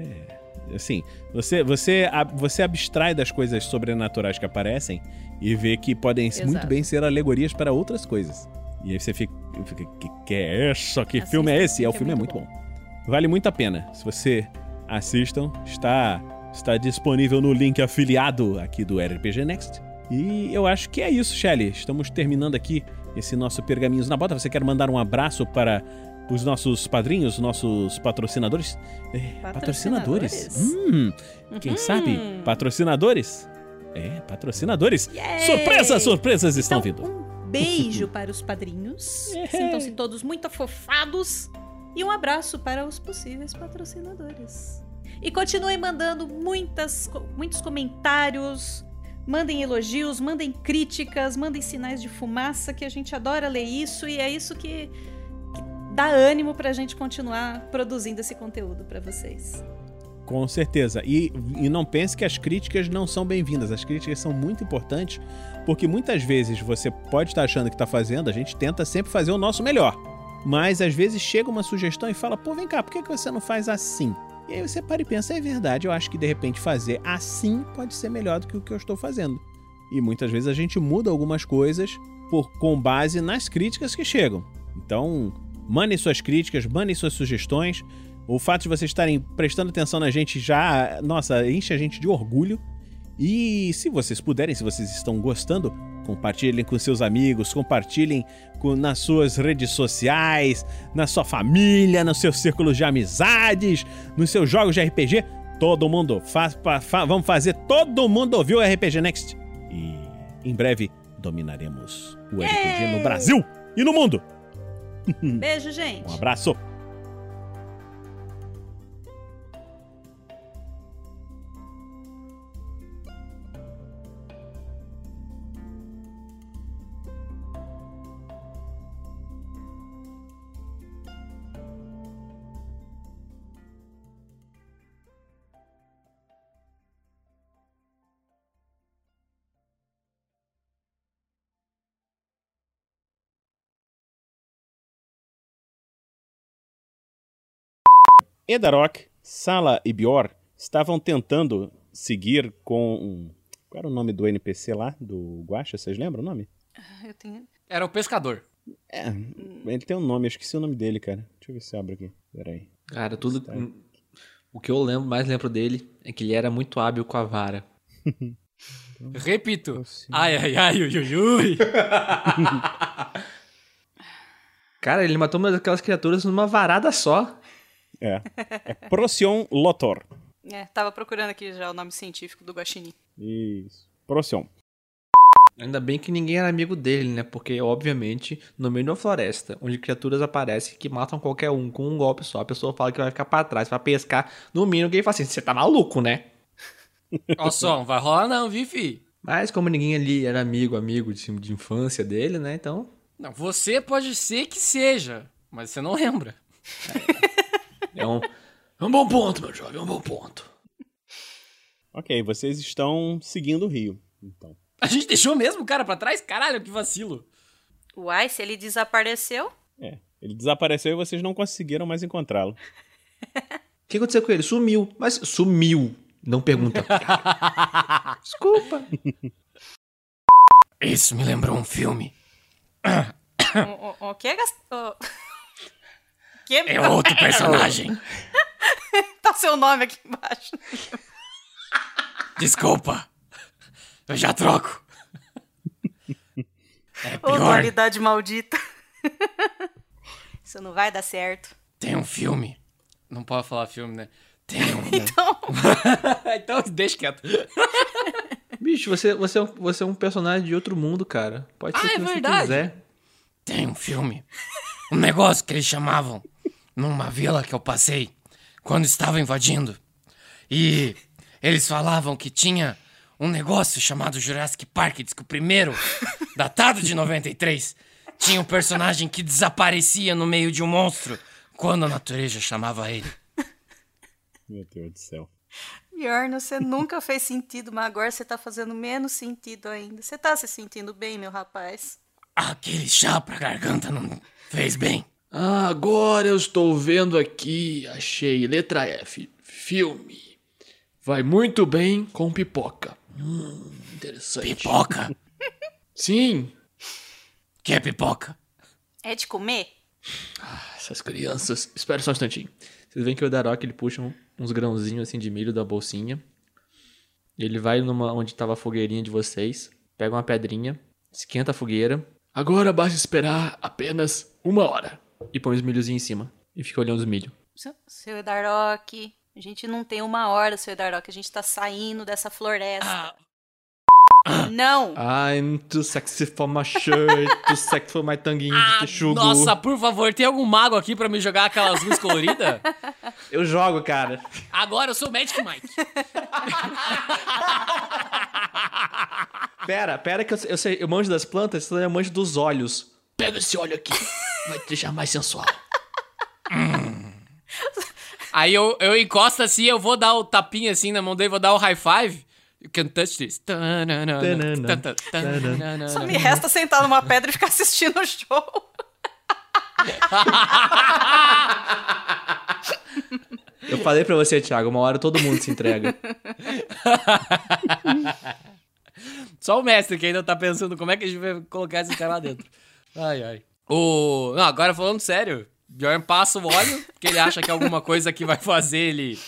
Assim, você, você, você abstrai das coisas sobrenaturais que aparecem e vê que podem Exato. muito bem ser alegorias para outras coisas. E aí você fica. fica que, que é isso? Que Assista, filme é esse? É, o que é filme é muito muito bom. Vale muito a pena. Se você assistam, está, está disponível no link afiliado aqui do RPG Next. E eu acho que é isso, Shelly. Estamos terminando aqui esse nosso Pergaminhos na Bota. Você quer mandar um abraço para os nossos padrinhos, nossos patrocinadores? É, patrocinadores. Patrocinadores. Hum, quem Uhum. sabe? Patrocinadores? É, patrocinadores. Yay! Surpresas, surpresas estão Então, vindo. Um beijo para os padrinhos. É. Sintam-se todos muito afofados. E um abraço para os possíveis patrocinadores. E continuem mandando muitas, muitos comentários, Mandem elogios, mandem críticas, mandem sinais de fumaça, que a gente adora ler isso e é isso que, que dá ânimo pra gente continuar produzindo esse conteúdo pra vocês. Com certeza. E, e não pense que as críticas não são bem-vindas. As críticas são muito importantes, porque muitas vezes você pode estar achando que está fazendo, a gente tenta sempre fazer o nosso melhor. Mas às vezes chega uma sugestão e fala: pô, vem cá, por que você não faz assim? E aí você para e pensa: é verdade, eu acho que de repente fazer assim pode ser melhor do que o que eu estou fazendo. E muitas vezes a gente muda algumas coisas por, com base nas críticas que chegam. Então, mandem suas críticas, mandem suas sugestões. O fato de vocês estarem prestando atenção na gente já, nossa, enche a gente de orgulho. E se vocês puderem, se vocês estão gostando, compartilhem com seus amigos, compartilhem com, nas suas redes sociais, na sua família, nos seus círculos de amizades, nos seus jogos de RPG. Todo mundo, faz, pa- fa- vamos fazer todo mundo ouvir o RPG Next. E em breve dominaremos o RPG no Brasil e no mundo. Beijo, gente. Um abraço. Edarok, Sala e Bior estavam tentando seguir com. um- Qual era o nome do NPC lá? Do Guacha? Vocês lembram o nome? Eu tenho... Era o pescador. É, ele tem um nome, eu esqueci o nome dele, cara. Deixa eu ver se abre aqui. Peraí. Cara, tudo. O que eu lembro, mais lembro dele é que ele era muito hábil com a vara. Repito. Ai, ai, ai, ui, ui, ui. Cara, ele matou uma daquelas criaturas numa varada só. É. É Procyon Lotor. É, tava procurando aqui já o nome científico do guaxinim. Isso. Procyon. Ainda bem que ninguém era amigo dele, né? Porque, obviamente, no meio de uma floresta, onde criaturas aparecem que matam qualquer um com um golpe só, a pessoa fala que vai ficar pra trás pra pescar. No mínimo, alguém fala assim: você tá maluco, né? Ó só, não vai rolar não, viu, fi? Mas, como ninguém ali era amigo, amigo de, de infância dele, né? Então. Não, você pode ser que seja, mas você não lembra. É um. É um bom ponto, meu jovem, é um bom ponto. Ok, vocês estão seguindo o rio. Então. A gente deixou mesmo o cara pra trás? Caralho, que vacilo. Uai, se ele desapareceu? É. Ele desapareceu e vocês não conseguiram mais encontrá-lo. O que aconteceu com ele? Sumiu. Mas sumiu. Não pergunta. Desculpa. Isso me lembrou um filme. o, o, o que, Gast... O... que? É outro personagem. tá seu nome aqui embaixo. Desculpa. Eu já troco. É Ô, pior. dualidade maldita. Isso não vai dar certo. Tem um filme. Não pode falar filme, né? Tem um. Então, então deixa quieto. Bicho, você, você, é um, você é um personagem de outro mundo, cara. Pode ser Ah, o que é você verdade. quiser. Tem um filme. Um negócio que eles chamavam numa vila que eu passei quando estava invadindo. E eles falavam que tinha um negócio chamado Jurassic Park, diz que o primeiro, datado de 93, tinha um personagem que desaparecia no meio de um monstro quando a natureza chamava ele. Meu Deus do céu. Bjorn, você nunca fez sentido, mas agora você tá fazendo menos sentido ainda. Você tá se sentindo bem, meu rapaz? Aquele chá pra garganta não fez bem. Ah, agora eu estou vendo aqui. Achei. Letra F. Filme. Vai muito bem com pipoca. Hum, interessante. Pipoca? Sim. Que é pipoca? É de comer? Essas crianças. Espera só um instantinho. Vocês veem que o Darok ele puxa uns grãozinhos assim de milho da bolsinha. Ele vai numa onde tava a fogueirinha de vocês, pega uma pedrinha, esquenta a fogueira Agora basta esperar apenas uma hora. E põe os milhozinhos em cima. E fica olhando os milho. Seu, Edarok, a gente não tem uma hora, seu Edarok. A gente tá saindo dessa floresta. Não! I'm too sexy for my shirt, too sexy for my tanguinho de texugo. Ah, Nossa, por favor, tem algum mago aqui pra me jogar aquelas luzes coloridas? Eu jogo, cara. Agora eu sou o Magic Mike. Pera, pera que eu, eu sei, eu manjo das plantas, eu manjo dos olhos. Pega esse óleo aqui. Vai te deixar mais sensual. Aí eu, eu encosto assim, eu vou dar o tapinha assim na mão dele, vou dar o high five. You can touch this. Só me resta sentar numa pedra e ficar assistindo o show. Eu falei pra você, Thiago, uma hora todo mundo se entrega. Só o mestre que ainda tá pensando como é que a gente vai colocar esse cara lá dentro. Ai, ai. O... Não, agora falando sério, Bjorn passa o óleo, que ele acha que é alguma coisa que vai fazer ele.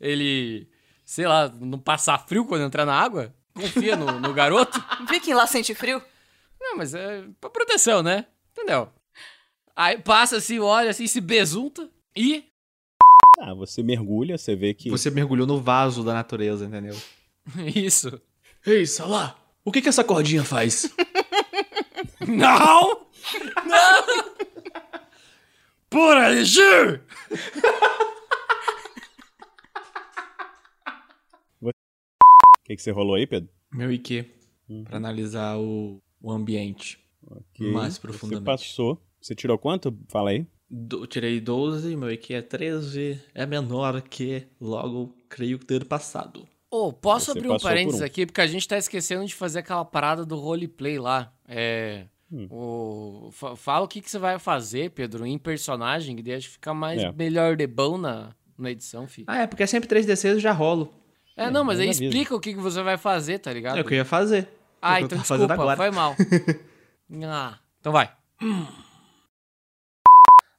Ele. Sei lá, não passar frio quando entrar na água. Confia no, no garoto. Viking lá sente frio? Não, mas é pra proteção, né? Entendeu? Aí passa assim, olha assim, se besunta e. Ah, você mergulha, você vê que. Você mergulhou no vaso da natureza, entendeu? Isso. Ei, Salá, o que, que essa cordinha faz? Não! Não! Por Alexir! O que, que você rolou aí, Pedro? Meu IQ. Pra analisar o, o ambiente. Ok, Mais Você profundamente. passou. Você tirou quanto? Fala aí. Do, tirei 12, meu IQ é 13. É menor que, logo, creio ter passado. Ô, posso Você abrir um parênteses por um. aqui? Porque a gente tá esquecendo de fazer aquela parada do roleplay lá. É. Hum. O... fa- Fala o que, que você vai fazer, Pedro, em personagem, que deixa ficar mais É. melhor de bom na, na edição, filho. Ah, é, porque é sempre 3D6 eu já rolo. É, não, mas eu aí explica o que, que você vai fazer, tá ligado? É o que eu ia fazer. Ah, É eu então desculpa, agora. foi mal. ah, então vai.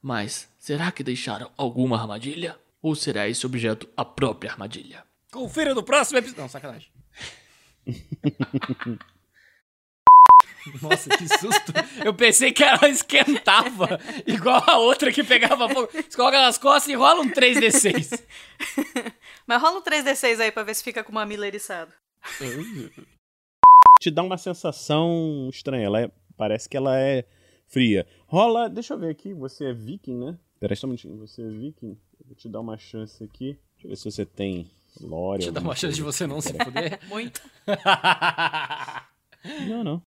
Mas será que deixaram alguma armadilha? Ou será esse objeto a própria armadilha? Confira no próximo episódio. Não, sacanagem. Nossa, que susto. Eu pensei que ela esquentava, igual a outra que pegava fogo. Você coloca nas costas e rola um 3D6. Mas rola um 3D6 aí pra ver se fica com o mamilo eriçado. Te dá uma sensação estranha. Ela é- parece que ela é fria. Rola. Deixa eu ver aqui. Você é viking, né? Peraí só um minutinho. Você é viking. Eu vou te dar uma chance aqui. Deixa eu ver se você tem lore. Deixa eu dar uma chance de você não se fuder. Muito. Não, não.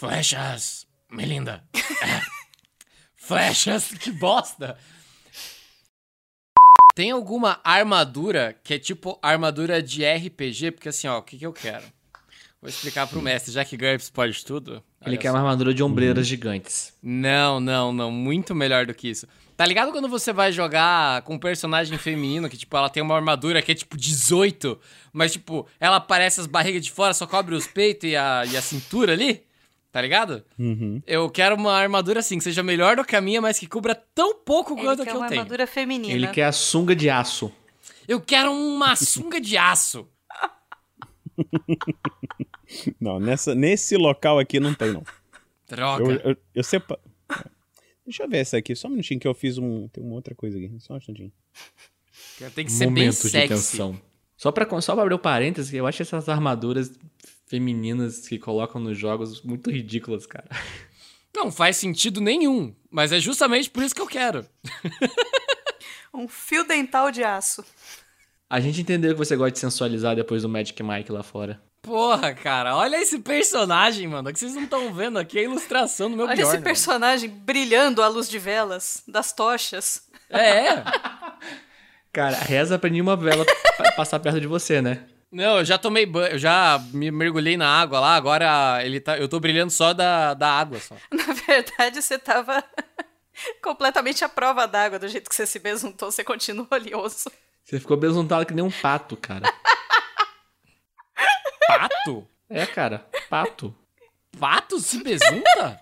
Flechas, Melinda. Flechas, que bosta. Tem alguma armadura que é tipo armadura de RPG? Porque assim, ó, o que, que eu quero? Vou explicar pro mestre, já que GURPS pode tudo. Ele quer só. uma armadura de ombreiras gigantes. Não, não, não. Muito melhor do que isso. Tá ligado quando você vai jogar com um personagem feminino que, tipo, ela tem uma armadura que é, tipo, 18, mas, tipo, ela aparece as barrigas de fora, só cobre os peitos e a, e a cintura ali? Tá ligado? Uhum. Eu quero uma armadura assim, que seja melhor do que a minha, mas que cubra tão pouco Ele quanto a quer que eu uma tenho. armadura feminina. Ele quer a sunga de aço. Eu quero uma sunga de aço. Não, nessa, nesse local aqui não tem, não. Droga. Eu, eu, eu sepa... Deixa eu ver essa aqui. Só um minutinho que eu fiz um. Tem uma outra coisa aqui. Só um instantinho. Tem que ser bem Momentos de sexy. tensão. Só pra, só pra abrir o parênteses, eu acho essas armaduras femininas que colocam nos jogos muito ridículas, cara. Não faz sentido nenhum, mas é justamente por isso que eu quero. Um fio dental de aço. A gente entendeu que você gosta de sensualizar depois do Magic Mike lá fora. Porra, cara, olha esse personagem, mano. Que vocês não estão vendo aqui é a ilustração do meu Olha Bjorn, esse mano. personagem brilhando à luz de velas, das tochas. É. Cara, reza pra nenhuma vela pa- passar perto de você, né? Não, eu já tomei banho, eu já me mergulhei na água lá, agora ele tá, eu tô brilhando só da, da água só. Na verdade, você tava completamente à prova d'água, do jeito que você se besuntou, você continua oleoso. Você ficou besuntado que nem um pato, cara. Pato? É, cara, pato. Pato se besunta?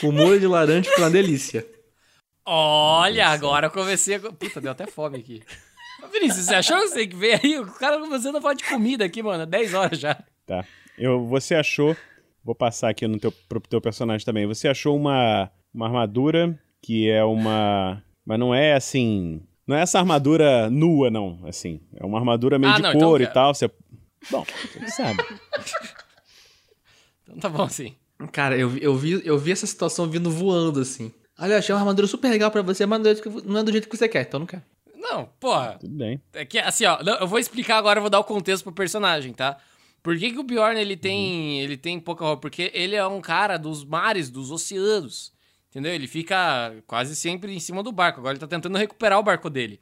Com molho de laranja foi uma delícia. Olha, agora eu comecei a... Puta, deu até fome aqui. Vinícius, você achou que você que veio aí? O cara começando a falar de comida aqui, mano, 10 horas já. Tá. Eu, você achou. Vou passar aqui no teu, pro teu personagem também. Você achou uma, uma armadura que é uma. Mas não é assim. Não é essa armadura nua, não. Assim. É uma armadura meio Ah, de não, então couro eu e tal. Você... Bom, você sabe. Então tá bom assim. Cara, eu, vi- eu, vi, eu vi essa situação vindo voando, assim. Olha, eu achei uma armadura super legal pra você, mas não é do jeito que- não é do jeito que você quer, então não quer. Não, porra. Tudo bem. É que, assim, ó, eu vou explicar agora, eu vou dar o contexto pro personagem, tá? Por que, que o Bjorn ele tem, ele tem pouca roupa? Porque ele é um cara dos mares, dos oceanos. Entendeu? Ele fica quase sempre em cima do barco. Agora ele tá tentando recuperar o barco dele.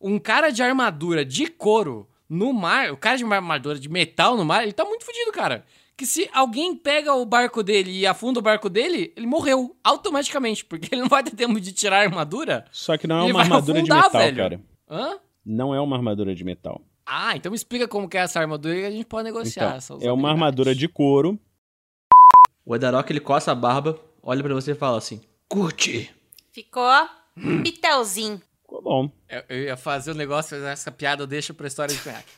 Um cara de armadura de couro no mar, o cara de armadura de metal no mar, ele tá muito fodido, cara. Que se alguém pega o barco dele e afunda o barco dele, ele morreu automaticamente, porque ele não vai ter tempo de tirar a armadura. Só que não é uma armadura de afundar, metal, velho. cara. Hã? Não é uma armadura de metal. Ah, então me explica como que é essa armadura e a gente pode negociar. Então, é uma armadura de couro. O Edarok ele coça a barba, olha pra você e fala assim: Curte. Ficou pitelzinho. Ficou bom. Eu, eu ia fazer o negócio, essa piada eu deixo pra história de conhaque.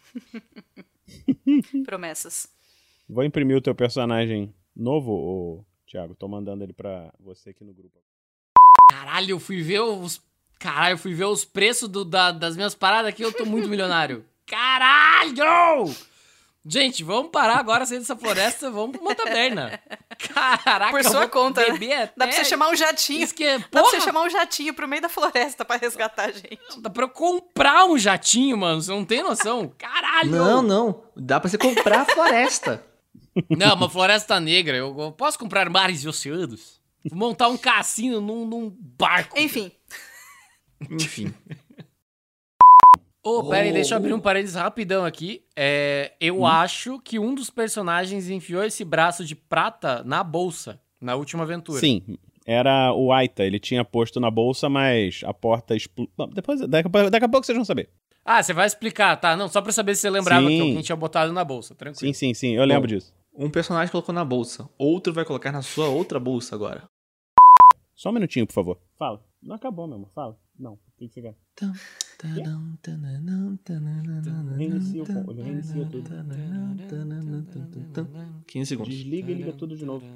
Promessas. Vou imprimir o teu personagem novo, ô, Thiago. Tô mandando ele pra você aqui no grupo. Caralho, eu fui ver os. Caralho, eu fui ver os preços do- da- das minhas paradas aqui, eu tô muito milionário. Caralho! Gente, vamos parar agora, sair dessa floresta, vamos pra uma taberna. Caraca, Por sua conta, né? Dá pra você chamar um jatinho. Isso que é, Dá pra você chamar um jatinho pro meio da floresta pra resgatar a gente. dá pra eu comprar um jatinho, mano, você não tem noção? Caralho! Não, não. Dá pra você comprar a floresta. Não, uma floresta negra, eu, posso comprar mares e oceanos? Vou montar um cassino num, num barco. Enfim, Enfim. Ô, pera aí, deixa eu abrir um parênteses rapidão aqui. É, eu Hum? acho que um dos personagens enfiou esse braço de prata na bolsa, na última aventura. Sim, era o Aita. Ele tinha posto na bolsa, mas a porta explodiu. Depois, daqui, daqui a pouco vocês vão saber. Ah, você vai explicar, tá? Não, só pra saber se você lembrava Sim. que alguém tinha botado na bolsa, tranquilo. Sim, sim, sim. Eu lembro Bom. disso. Um personagem colocou na bolsa, outro vai colocar na sua outra bolsa agora. Só um minutinho, por favor. Fala. Não acabou, meu amor. Fala. Não, tem que chegar. Reinicia tudo. 15 segundos. Desliga e liga tudo de novo.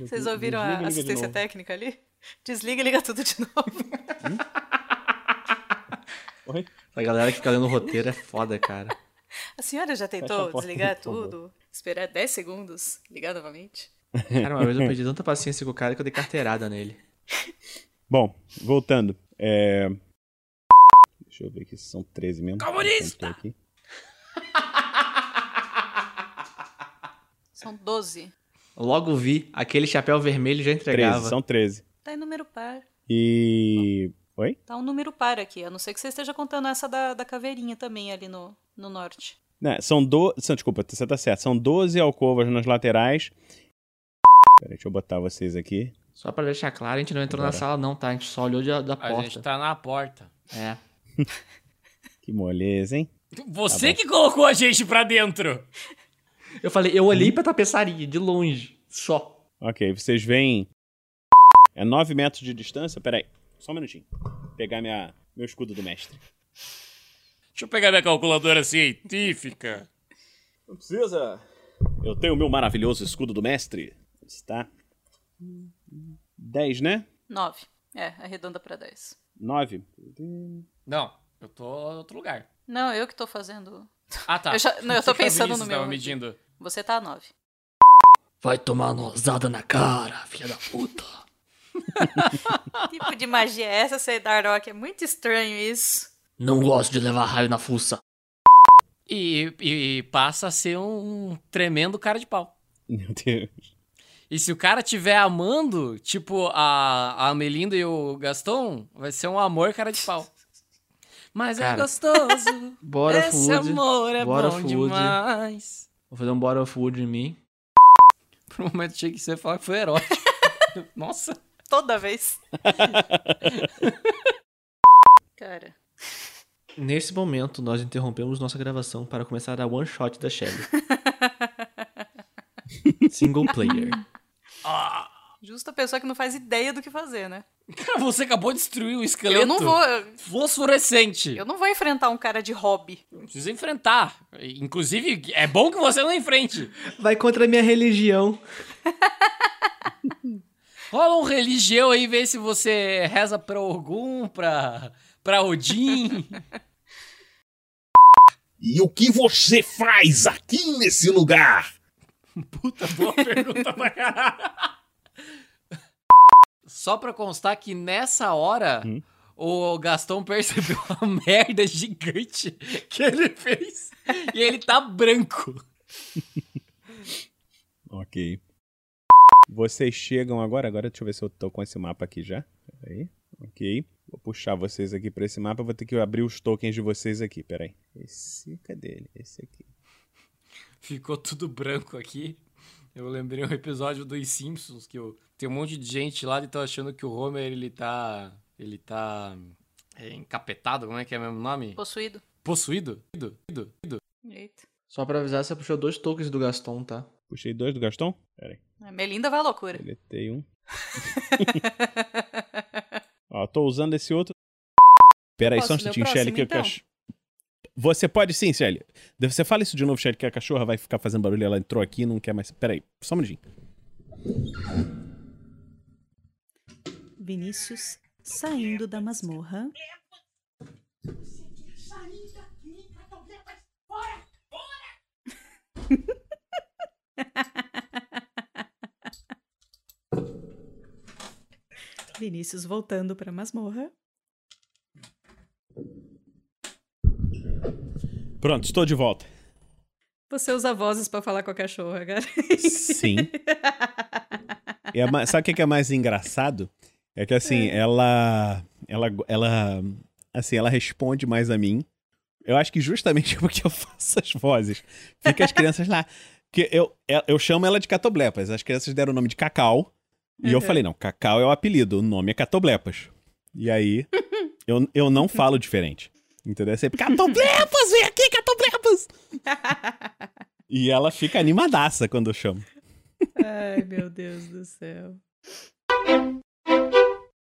Vocês ouviram desliga a assistência técnica ali? Desliga e liga tudo de novo. Oi? A galera que fica lendo o roteiro é foda, cara. A senhora já tentou porta, desligar tudo? Esperar 10 segundos? Ligar novamente? Cara, uma vez eu perdi tanta paciência com o cara que eu dei carteirada nele. Bom, voltando. É... Deixa eu ver aqui se são 13 mesmo. Comunista! Aqui. São 12. Logo vi, aquele chapéu vermelho já 13, entregava. são 13. Tá em número par. E. Oi? Tá um número par aqui, a não ser que você esteja contando essa da, da caveirinha também ali no, no norte. Né, são 12. São, desculpa, você tá certo. São 12 alcovas nas laterais. Peraí, deixa eu botar vocês aqui. Só pra deixar claro, a gente não entrou na Bora. sala não, tá? A gente só olhou de- da A porta. gente tá na porta. É. Que moleza, hein? Você bom. que colocou a gente pra dentro. Eu falei, eu olhei pra tapeçaria, de longe, só. Ok, vocês veem. É 9 metros de distância? Peraí, só um minutinho. Pegar minha, meu escudo do mestre. Deixa eu pegar minha calculadora científica. Não precisa. Eu tenho o meu maravilhoso escudo do mestre. Está. 10, né? 9. É, arredonda pra 10. 9. Não, eu tô em outro lugar. Não, eu que tô fazendo. Ah, tá. Eu já- não, eu tô pensando no meu medindo. Você tá a 9. Vai tomar nozada na cara, filha da puta. Que tipo de magia é essa, Seidarok? É muito estranho isso. Não gosto de levar raio na fuça. E, e passa a ser um tremendo cara de pau. Meu Deus. E se o cara tiver amando, tipo a, a Melinda e o Gaston, vai ser um amor cara de pau. Mas é Cara, gostoso. Bora Esse food. amor é bora bom food. demais. Vou fazer um bora food em mim. Por um momento achei que você ia falar que foi erótico. Nossa. Toda vez. Cara. Nesse momento, nós interrompemos nossa gravação para começar a one shot da Shelly. Single player. Justa pessoa que não faz ideia do que fazer, né? Cara, você acabou de destruir o esqueleto. Eu não vou. Eu, Fosforescente. eu não vou enfrentar um cara de hobby. Não precisa enfrentar. Inclusive, é bom que você não enfrente. Vai contra a minha religião. Rola um religião aí, vê se você reza pra Ogum, pra, pra Odin. E o que você faz aqui nesse lugar? Puta, boa pergunta pra caralho. Só pra constar que nessa hora, Hum. o Gastão percebeu a merda gigante que ele fez e ele tá branco. Ok. Vocês chegam agora. Agora deixa eu ver se eu tô com esse mapa aqui já. Peraí. Ok. Vou puxar vocês aqui pra esse mapa. Vou ter que abrir os tokens de vocês aqui. Peraí. Esse, cadê ele? Esse aqui. Ficou tudo branco aqui. Eu lembrei um episódio dos Simpsons que eu, tem um monte de gente lá e tá achando que o Homer ele tá. Ele tá. é, encapetado, como é que é o mesmo nome? Possuído. Possuído? Ido, ido, ido. Eita. Só pra avisar, você puxou dois tokens do Gaston, tá? Puxei dois do Gastão? Peraí. A Melinda vai à loucura. Deletei um. Ó, tô usando esse outro. Peraí, Posso só um instantinho, Shelly, que eu então? cach... Você pode sim, Shelly. Você fala isso de novo, Shelly, que a cachorra vai ficar fazendo barulho. Ela entrou aqui e não quer mais. Peraí, só um minutinho. Vinícius saindo da masmorra. Vinícius voltando para a masmorra. Pronto, estou de volta. Você usa vozes para falar com a cachorra, cara. Sim. É Sabe o que que é mais engraçado? É que assim, ela. Ela. Ela. Assim, ela responde mais a mim. Eu acho que justamente porque eu faço as vozes. Fica as crianças lá. Que eu, eu, eu chamo ela de Catoblepas. As crianças deram o nome de Cacau. E eu Uhum. falei, não, Cacau é o apelido, o nome é Catoblepas. E aí, eu, eu não falo diferente. Entendeu? É sempre Catoblepas, vem aqui, Catoblepas! E ela fica animadaça quando eu chamo. Ai, meu Deus do céu.